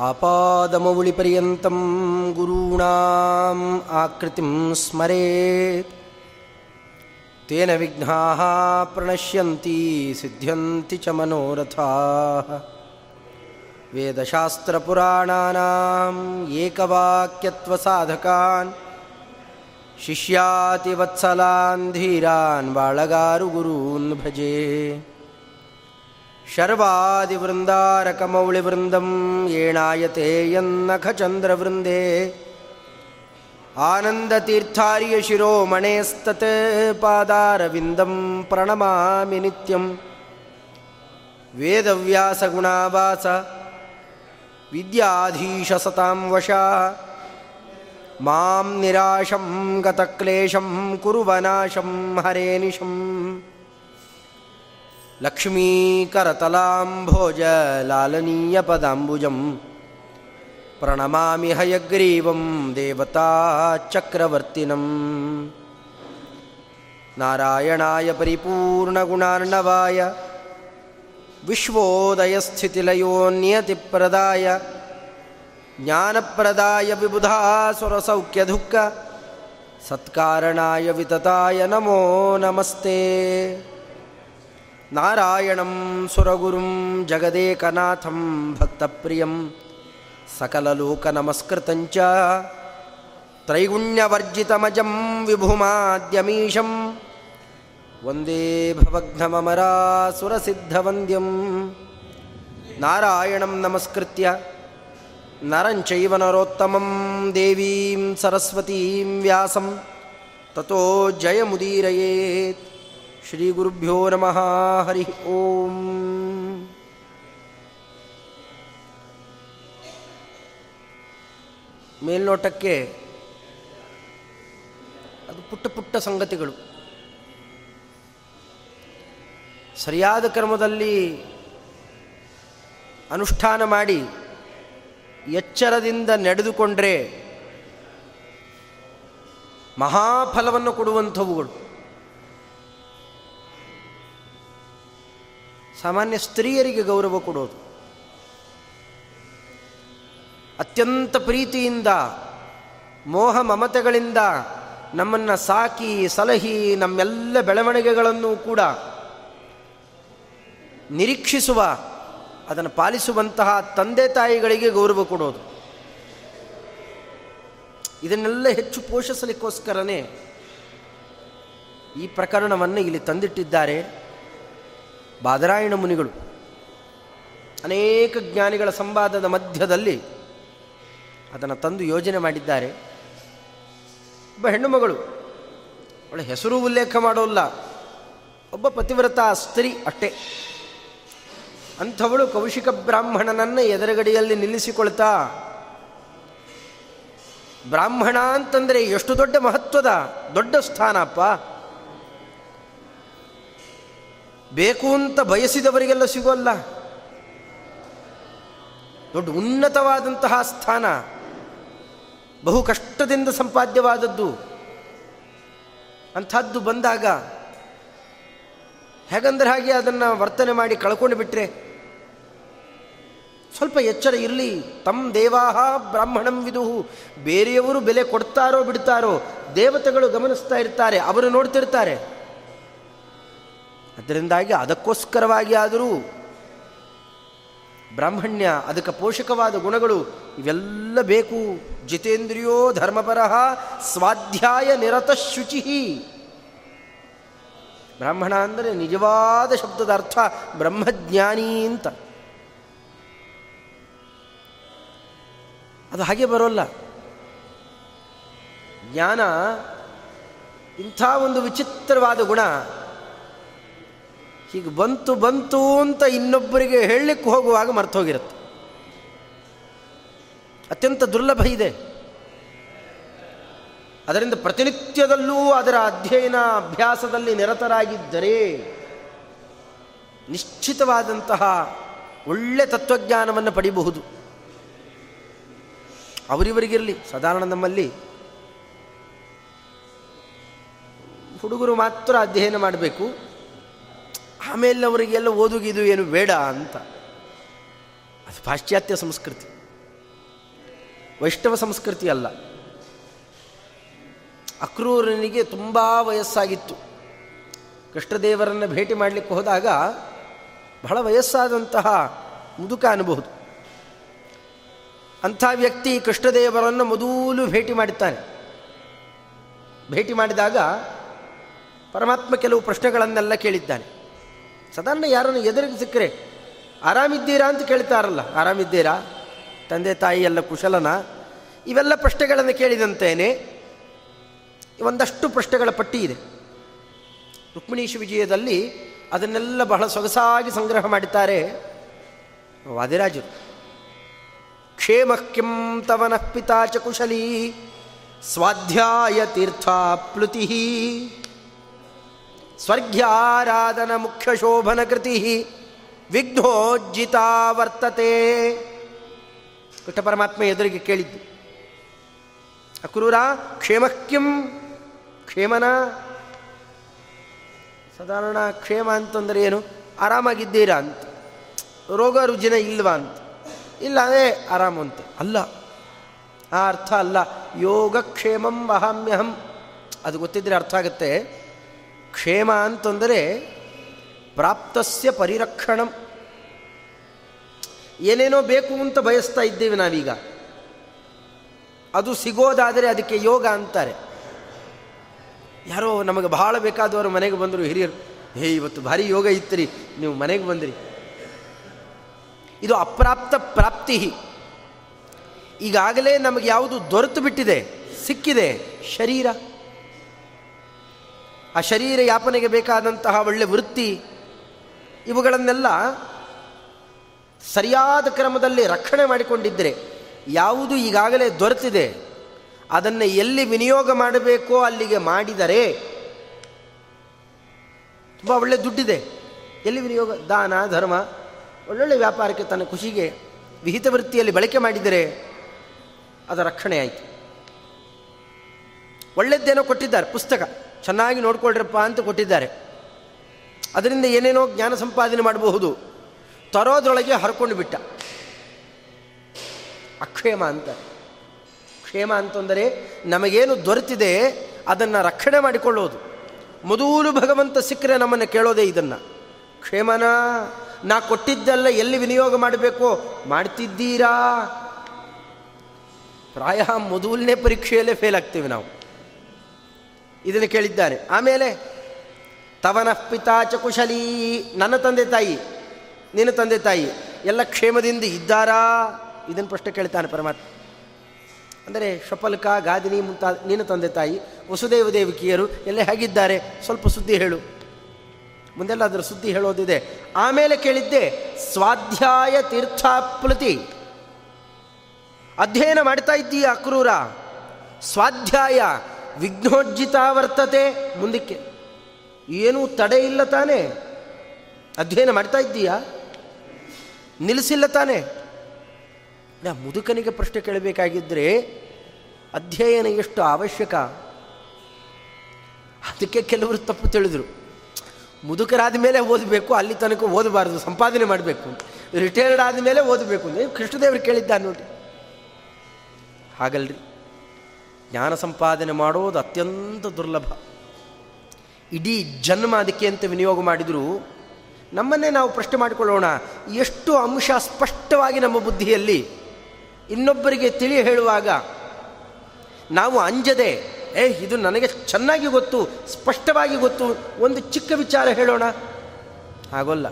आपादमौलिपर्यन्तं गुरूणाम् आकृतिं स्मरेत्। तेन विघ्नाः प्रणश्यन्ति सिद्ध्यन्ति च मनोरथाः। वेदशास्त्रपुराणानाम् एकवाक्यत्वसाधकान् शिष्यातिवत्सलान् धीरान् बाळगारुगुरून् भजे शर्वादिवृन्दारकमौलिवृन्दं येणायते यन्नखचन्द्रवृन्दे आनन्दतीर्थार्यशिरोमणेस्तत् पादारविन्दं प्रणमामि नित्यं वेदव्यासगुणावास विद्याधीशसतां वशा मां निराशं गतक्लेशं कुर्वनाशं हरेनिशम् लक्ष्मीकरतलाम्भोजलालनीयपदाम्बुजं प्रणमामि हयग्रीवं देवताचक्रवर्तिनम् नारायणाय परिपूर्णगुणार्णवाय विश्वोदयस्थितिलयोन्यतिप्रदाय ज्ञानप्रदाय विबुधासुरसौख्यदुःख सत्कारणाय वितताय नमो नमस्ते నారాయణం సురగురుం జగదేకనాథం భక్తప్రియం సకలలోక నమస్కృతం త్రైగుణ్యవర్జితమజం విభుమాద్యమీశం. వందే భవఘ్నమరాసురసిద్ధవంద్యం నారాయణం నమస్కృత్య నరంచైవ నరోత్తమం దేవీం సరస్వతీం వ్యాసం. తతో జయముదీరయేత్. ಗುರುಭ್ಯೋ ನಮಃ ಹರಿ ಓಂ ಮೇಲ್ನೋಟಕ್ಕೆ ಅದು ಪುಟ್ಟ ಪುಟ್ಟ ಸಂಗತಿಗಳು. ಸರಿಯಾದ ಕ್ರಮದಲ್ಲಿ ಅನುಷ್ಠಾನ ಮಾಡಿ ಎಚ್ಚರದಿಂದ ನಡೆದುಕೊಂಡ್ರೆ ಮಹಾಫಲವನ್ನು ಕೊಡುವಂಥವುಗಳು. ಸಾಮಾನ್ಯ ಸ್ತ್ರೀಯರಿಗೆ ಗೌರವ ಕೊಡೋದು. ಅತ್ಯಂತ ಪ್ರೀತಿಯಿಂದ, ಮೋಹ ಮಮತೆಗಳಿಂದ ನಮ್ಮನ್ನು ಸಾಕಿ, ಸಲಹಿ, ನಮ್ಮೆಲ್ಲ ಬೆಳವಣಿಗೆಗಳನ್ನು ಕೂಡ ನಿರೀಕ್ಷಿಸುವ, ಅದನ್ನು ಪಾಲಿಸುವಂತಹ ತಂದೆ ತಾಯಿಗಳಿಗೆ ಗೌರವ ಕೊಡೋದು. ಇದನ್ನೆಲ್ಲ ಹೆಚ್ಚು ಪೋಷಿಸಲಿಕ್ಕೋಸ್ಕರನೇ ಈ ಪ್ರಕರಣವನ್ನು ಇಲ್ಲಿ ತಂದಿಟ್ಟಿದ್ದಾರೆ. ಬಾದರಾಯಣ ಮುನಿಗಳು ಅನೇಕ ಜ್ಞಾನಿಗಳ ಸಂವಾದದ ಮಧ್ಯದಲ್ಲಿ ಅದನ್ನು ತಂದು ಯೋಜನೆ ಮಾಡಿದ್ದಾರೆ. ಒಬ್ಬ ಹೆಣ್ಣುಮಗಳು ಅವಳ ಹೆಸರು ಉಲ್ಲೇಖ ಮಾಡೋಲ್ಲ. ಒಬ್ಬ ಪತಿವ್ರತ ಸ್ತ್ರೀ ಅಷ್ಟೇ. ಅಂಥವಳು ಕೌಶಿಕ ಬ್ರಾಹ್ಮಣನನ್ನು ಎದುರುಗಡೆಯಲ್ಲಿ ನಿಲ್ಲಿಸಿಕೊಳ್ತಾ, ಬ್ರಾಹ್ಮಣ ಅಂತಂದರೆ ಎಷ್ಟು ದೊಡ್ಡ ಮಹತ್ವದ, ದೊಡ್ಡ ಸ್ಥಾನಪ್ಪ. ಬೇಕು ಅಂತ ಬಯಸಿದವರಿಗೆಲ್ಲ ಸಿಗೋಲ್ಲ ದೊಡ್ಡ ಉನ್ನತವಾದಂತಹ ಸ್ಥಾನ, ಬಹು ಕಷ್ಟದಿಂದ ಸಂಪಾದ್ಯವಾದದ್ದು. ಅಂಥದ್ದು ಬಂದಾಗ ಹೇಗಂದ್ರೆ ಹಾಗೆ ಅದನ್ನು ವರ್ತನೆ ಮಾಡಿ ಕಳ್ಕೊಂಡು ಬಿಟ್ಟರೆ ಸ್ವಲ್ಪ ಎಚ್ಚರ ಇರಲಿ. ತಮ್ಮ ದೇವಾಹ ಬ್ರಾಹ್ಮಣಂ ವಿದುಹು ಬೇರೆಯವರು ಬೆಲೆ ಕೊಡ್ತಾರೋ ಬಿಡ್ತಾರೋ ದೇವತೆಗಳು ಗಮನಿಸ್ತಾ ಇರ್ತಾರೆ, ಅವರು ನೋಡ್ತಿರ್ತಾರೆ. ಅದರಿಂದಾಗಿ ಅದಕ್ಕೋಸ್ಕರವಾಗಿ ಆದರೂ ಬ್ರಾಹ್ಮಣ್ಯ, ಅದಕ್ಕೆ ಪೋಷಕವಾದ ಗುಣಗಳು ಇವೆಲ್ಲ ಬೇಕು. ಜಿತೇಂದ್ರಿಯೋ ಧರ್ಮಪರಃ ಸ್ವಾಧ್ಯಾಯ ನಿರತ ಶುಚಿ. ಬ್ರಾಹ್ಮಣ ಅಂದರೆ ನಿಜವಾದ ಶಬ್ದದ ಅರ್ಥ ಬ್ರಹ್ಮಜ್ಞಾನಿ ಅಂತ. ಅದು ಹಾಗೆ ಬರೋಲ್ಲ. ಜ್ಞಾನ ಇಂಥ ಒಂದು ವಿಚಿತ್ರವಾದ ಗುಣ ಹೀಗೆ ಬಂತು ಬಂತು ಅಂತ ಇನ್ನೊಬ್ಬರಿಗೆ ಹೇಳಲಿಕ್ಕೆ ಹೋಗುವಾಗ ಮರ್ತೋಗಿರುತ್ತೆ ಅತ್ಯಂತ ದುರ್ಲಭ ಇದೆ. ಅದರಿಂದ ಪ್ರತಿನಿತ್ಯದಲ್ಲೂ ಅದರ ಅಧ್ಯಯನ ಅಭ್ಯಾಸದಲ್ಲಿ ನಿರತರಾಗಿದ್ದರೆ ನಿಶ್ಚಿತವಾದಂತಹ ಒಳ್ಳೆ ತತ್ವಜ್ಞಾನವನ್ನು ಪಡಿಬಹುದು. ಅವರಿವರಿಗಿರಲಿ, ಸಾಧಾರಣ ನಮ್ಮಲ್ಲಿ. ಹುಡುಗರು ಮಾತ್ರ ಅಧ್ಯಯನ ಮಾಡಬೇಕು. ಆಮೇಲೆ ಅವರಿಗೆಲ್ಲ ಓದುಗಿದು ಏನು ಬೇಡ ಅಂತ. ಅದು ಪಾಶ್ಚಾತ್ಯ ಸಂಸ್ಕೃತಿ. ವೈಷ್ಣವ ಸಂಸ್ಕೃತಿ ಅಲ್ಲ. ಅಕ್ರೂರನಿಗೆ ತುಂಬ ವಯಸ್ಸಾಗಿತ್ತು. ಕೃಷ್ಣದೇವರನ್ನು ಭೇಟಿ ಮಾಡಲಿಕ್ಕೆ ಹೋದಾಗ ಬಹಳ ವಯಸ್ಸಾದಂತಹ ಮುದುಕ ಅನ್ಬಹುದು. ಅಂಥ ವ್ಯಕ್ತಿ ಕೃಷ್ಣದೇವರನ್ನು ಮೊದಲು ಭೇಟಿ ಮಾಡುತ್ತಾನೆ ಭೇಟಿ ಮಾಡಿದಾಗ ಪರಮಾತ್ಮ ಕೆಲವು ಪ್ರಶ್ನೆಗಳನ್ನೆಲ್ಲ ಕೇಳಿದ್ದಾನೆ. ಸಾಧಾರಣ ಯಾರನ್ನು ಎದುರಿಗೆ ಸಿಕ್ಕರೆ ಆರಾಮಿದ್ದೀರಾ ಅಂತ ಕೇಳ್ತಾರಲ್ಲ. ಆರಾಮಿದ್ದೀರಾ? ತಂದೆ ತಾಯಿ ಎಲ್ಲ ಕುಶಲನ? ಇವೆಲ್ಲ ಪ್ರಶ್ನೆಗಳನ್ನು ಕೇಳಿದಂತೇನೆ ಒಂದಷ್ಟು ಪ್ರಶ್ನೆಗಳ ಪಟ್ಟಿ ಇದೆ ರುಕ್ಮಿಣೀಶ ವಿಜಯದಲ್ಲಿ ಅದನ್ನೆಲ್ಲ ಬಹಳ ಸೊಗಸಾಗಿ ಸಂಗ್ರಹ ಮಾಡಿದ್ದಾರೆ ವಾದಿರಾಜರು. ಕ್ಷೇಮ ಕಿಂ ತವನಃ ಪಿತಾ ಚ ಕುಶಲೀ, ಸ್ವಾಧ್ಯಾಯ ತೀರ್ಥಾಪ್ಲುತಿ. ಸ್ವರ್ಗ್ಯಾರಾಧನ ಮುಖ್ಯ ಶೋಭನ ಕೃತಿ ವಿಘ್ನೋಜ್ಜಿತಾ ವರ್ತತೆ. ಕೃಷ್ಣ ಪರಮಾತ್ಮ ಎದುರಿಗೆ ಕೇಳಿದ್ದು, ಅಕ್ರೂರ ಕ್ಷೇಮಕ್ಯಂ ಕ್ಷೇಮನ? ಸಾಧಾರಣ ಕ್ಷೇಮ ಅಂತಂದರೆ ಏನು? ಆರಾಮಾಗಿದ್ದೀರಾ ಅಂತ. ರೋಗ ರುಜಿನ ಇಲ್ವಾ ಅಂತ. ಇಲ್ಲ, ಅದೇ ಆರಾಮು ಅಂತ. ಅಲ್ಲ. ಆ ಅರ್ಥ ಅಲ್ಲ. ಯೋಗಕ್ಷೇಮಂ ಅಹಮ್ಯಹಂ ಅದು ಗೊತ್ತಿದ್ರೆ ಅರ್ಥ ಆಗುತ್ತೆ. ಕ್ಷೇಮ ಅಂತಂದರೆ ಪ್ರಾಪ್ತಸ್ಯ ಪರಿರಕ್ಷಣಂ. ಏನೇನೋ ಬೇಕು ಅಂತ ಬಯಸ್ತಾ ಇದ್ದೇವೆ ನಾವೀಗ. ಅದು ಸಿಗೋದಾದರೆ ಅದಕ್ಕೆ ಯೋಗ ಅಂತಾರೆ. ಯಾರೋ ನಮಗೆ ಬಹಳ ಬೇಕಾದವರು ಮನೆಗೆ ಬಂದರು, ಹಿರಿಯರು, ಹೇ, ಇವತ್ತು ಭಾರಿ ಯೋಗ ಇತ್ತು ನೀವು ಮನೆಗೆ ಬಂದಿರಿ. ಇದು ಅಪ್ರಾಪ್ತ ಪ್ರಾಪ್ತಿ. ಈಗಾಗಲೇ ನಮಗೆ ಯಾವುದು ದೊರೆತು ಬಿಟ್ಟಿದೆ, ಸಿಕ್ಕಿದೆ, ಶರೀರ. ಆ ಶರೀರ ಯಾಪನೆಗೆ ಬೇಕಾದಂತಹ ಒಳ್ಳೆ ವೃತ್ತಿ, ಇವುಗಳನ್ನೆಲ್ಲ ಸರಿಯಾದ ಕ್ರಮದಲ್ಲಿ ರಕ್ಷಣೆ ಮಾಡಿಕೊಂಡಿದ್ದರೆ ಯಾವುದು ಈಗಾಗಲೇ ದೊರೆತಿದೆ, ಅದನ್ನು ಎಲ್ಲಿ ವಿನಿಯೋಗ ಮಾಡಬೇಕೋ ಅಲ್ಲಿಗೆ ಮಾಡಿದರೆ ತುಂಬ ಒಳ್ಳೆ ದುಡ್ಡಿದೆ. ಎಲ್ಲಿ ವಿನಿಯೋಗ? ದಾನ, ಧರ್ಮ, ಒಳ್ಳೊಳ್ಳೆ ವ್ಯಾಪಾರಕ್ಕೆ ತನ್ನ ಖುಷಿಗೆ ವಿಹಿತ ವೃತ್ತಿಯಲ್ಲಿ ಬಳಕೆ ಮಾಡಿದರೆ ಅದರ ರಕ್ಷಣೆ ಆಯಿತು. ಒಳ್ಳೆದ್ದೇನೋ ಕೊಟ್ಟಿದ್ದಾರೆ, ಪುಸ್ತಕ. ಚೆನ್ನಾಗಿ ನೋಡ್ಕೊಳ್ರಪ್ಪ ಅಂತ ಕೊಟ್ಟಿದ್ದಾರೆ. ಅದರಿಂದ ಏನೇನೋ ಜ್ಞಾನ ಸಂಪಾದನೆ ಮಾಡಬಹುದು. ತರೋದ್ರೊಳಗೆ ಹರ್ಕೊಂಡು ಬಿಟ್ಟ. ಅಕ್ಷೇಮ ಅಂತ. ಕ್ಷೇಮ ಅಂತಂದರೆ ನಮಗೇನು ದೊರೆತಿದೆ ಅದನ್ನು ರಕ್ಷಣೆ ಮಾಡಿಕೊಳ್ಳೋದು. ಮೊದಲು ಭಗವಂತ ಸಿಕ್ಕರೆ ನಮ್ಮನ್ನು ಕೇಳೋದೇ ಇದನ್ನು. ಕ್ಷೇಮನ ನಾ ಕೊಟ್ಟಿದ್ದೆಲ್ಲ ಎಲ್ಲಿ ವಿನಿಯೋಗ ಮಾಡಬೇಕು ಮಾಡ್ತಿದ್ದೀರಾ. ಪ್ರಾಯ ಮೊದಲನೇ ಪರೀಕ್ಷೆಯಲ್ಲೇ ಫೇಲ್ ಆಗ್ತೀವಿ ನಾವು. ಇದನ್ನು ಕೇಳಿದ್ದಾರೆ. ಆಮೇಲೆ, ತವನ ಪಿತಾಚ ಕುಶಲೀ, ನನ್ನ ತಂದೆ ತಾಯಿ ನಿನ್ನ ತಂದೆ ತಾಯಿ, ಎಲ್ಲ ಕ್ಷೇಮದಿಂದ ಇದ್ದಾರಾ? ಇದನ್ನು ಪ್ರಶ್ನೆ ಕೇಳ್ತಾನೆ ಪರಮಾತ್ಮ. ಅಂದರೆ ಶಪಲ್ಕ, ಗಾದಿನಿ ಮುಂತಾದ ನಿನ್ನ ತಂದೆ ತಾಯಿ, ವಸುದೇವ ದೇವಿಕಿಯರು ಎಲ್ಲ ಹೇಗಿದ್ದಾರೆ? ಸ್ವಲ್ಪ ಸುದ್ದಿ ಹೇಳು. ಮುಂದೆಲ್ಲ ಅದರ ಸುದ್ದಿ ಹೇಳೋದಿದೆ. ಆಮೇಲೆ ಕೇಳಿದ್ದೆ, ಸ್ವಾಧ್ಯಾಯ ತೀರ್ಥಾಪ್ಲತಿ. ಅಧ್ಯಯನ ಮಾಡ್ತಾ ಇದ್ದೀಯ ಅಕ್ರೂರ? ಸ್ವಾಧ್ಯಾಯ ವಿಘ್ನೋಜ್ಜಿತ ವರ್ತತೆ. ಮುಂದಕ್ಕೆ. ಏನೂ ತಡೆ ಇಲ್ಲ ತಾನೇ. ಅಧ್ಯಯನ ಮಾಡ್ತಾ ಇದ್ದೀಯಾ? ನಿಲ್ಲಿಸಿಲ್ಲ ತಾನೇ. ನಾ ಮುದುಕನಿಗೆ ಪ್ರಶ್ನೆ ಕೇಳಬೇಕಾಗಿದ್ದರೆ ಅಧ್ಯಯನ ಎಷ್ಟು ಅವಶ್ಯಕ? ಅದಕ್ಕೆ ಕೆಲವರು ತಪ್ಪು ತಿಳಿದ್ರು. ಮುದುಕರಾದ ಮೇಲೆ ಓದಬೇಕು, ಅಲ್ಲಿ ತನಕ ಓದಬಾರ್ದು, ಸಂಪಾದನೆ ಮಾಡಬೇಕು. ರಿಟೈರ್ಡ್ ಆದ ಮೇಲೆ ಓದಬೇಕು. ಅಂದರೆ ಕೃಷ್ಣದೇವರು ಕೇಳಿದ್ದ ನೋಡಿ. ಹಾಗಲ್ರಿ. ಜ್ಞಾನ ಸಂಪಾದನೆ ಮಾಡೋದು ಅತ್ಯಂತ ದುರ್ಲಭ. ಇಡೀ ಜನ್ಮ ಅದಕ್ಕೆ ಅಂತ ವಿನಿಯೋಗ ಮಾಡಿದರೂ, ನಮ್ಮನ್ನೇ ನಾವು ಪ್ರಶ್ನೆ ಮಾಡಿಕೊಳ್ಳೋಣ, ಎಷ್ಟು ಅಂಶ ಸ್ಪಷ್ಟವಾಗಿ ನಮ್ಮ ಬುದ್ಧಿಯಲ್ಲಿ? ಇನ್ನೊಬ್ಬರಿಗೆ ತಿಳಿ ಹೇಳುವಾಗ, ನಾವು ಅಂಜದೆ, ಏ, ಇದು ನನಗೆ ಚೆನ್ನಾಗಿ ಗೊತ್ತು, ಸ್ಪಷ್ಟವಾಗಿ ಗೊತ್ತು, ಒಂದು ಚಿಕ್ಕ ವಿಚಾರ ಹೇಳೋಣ? ಆಗೋಲ್ಲ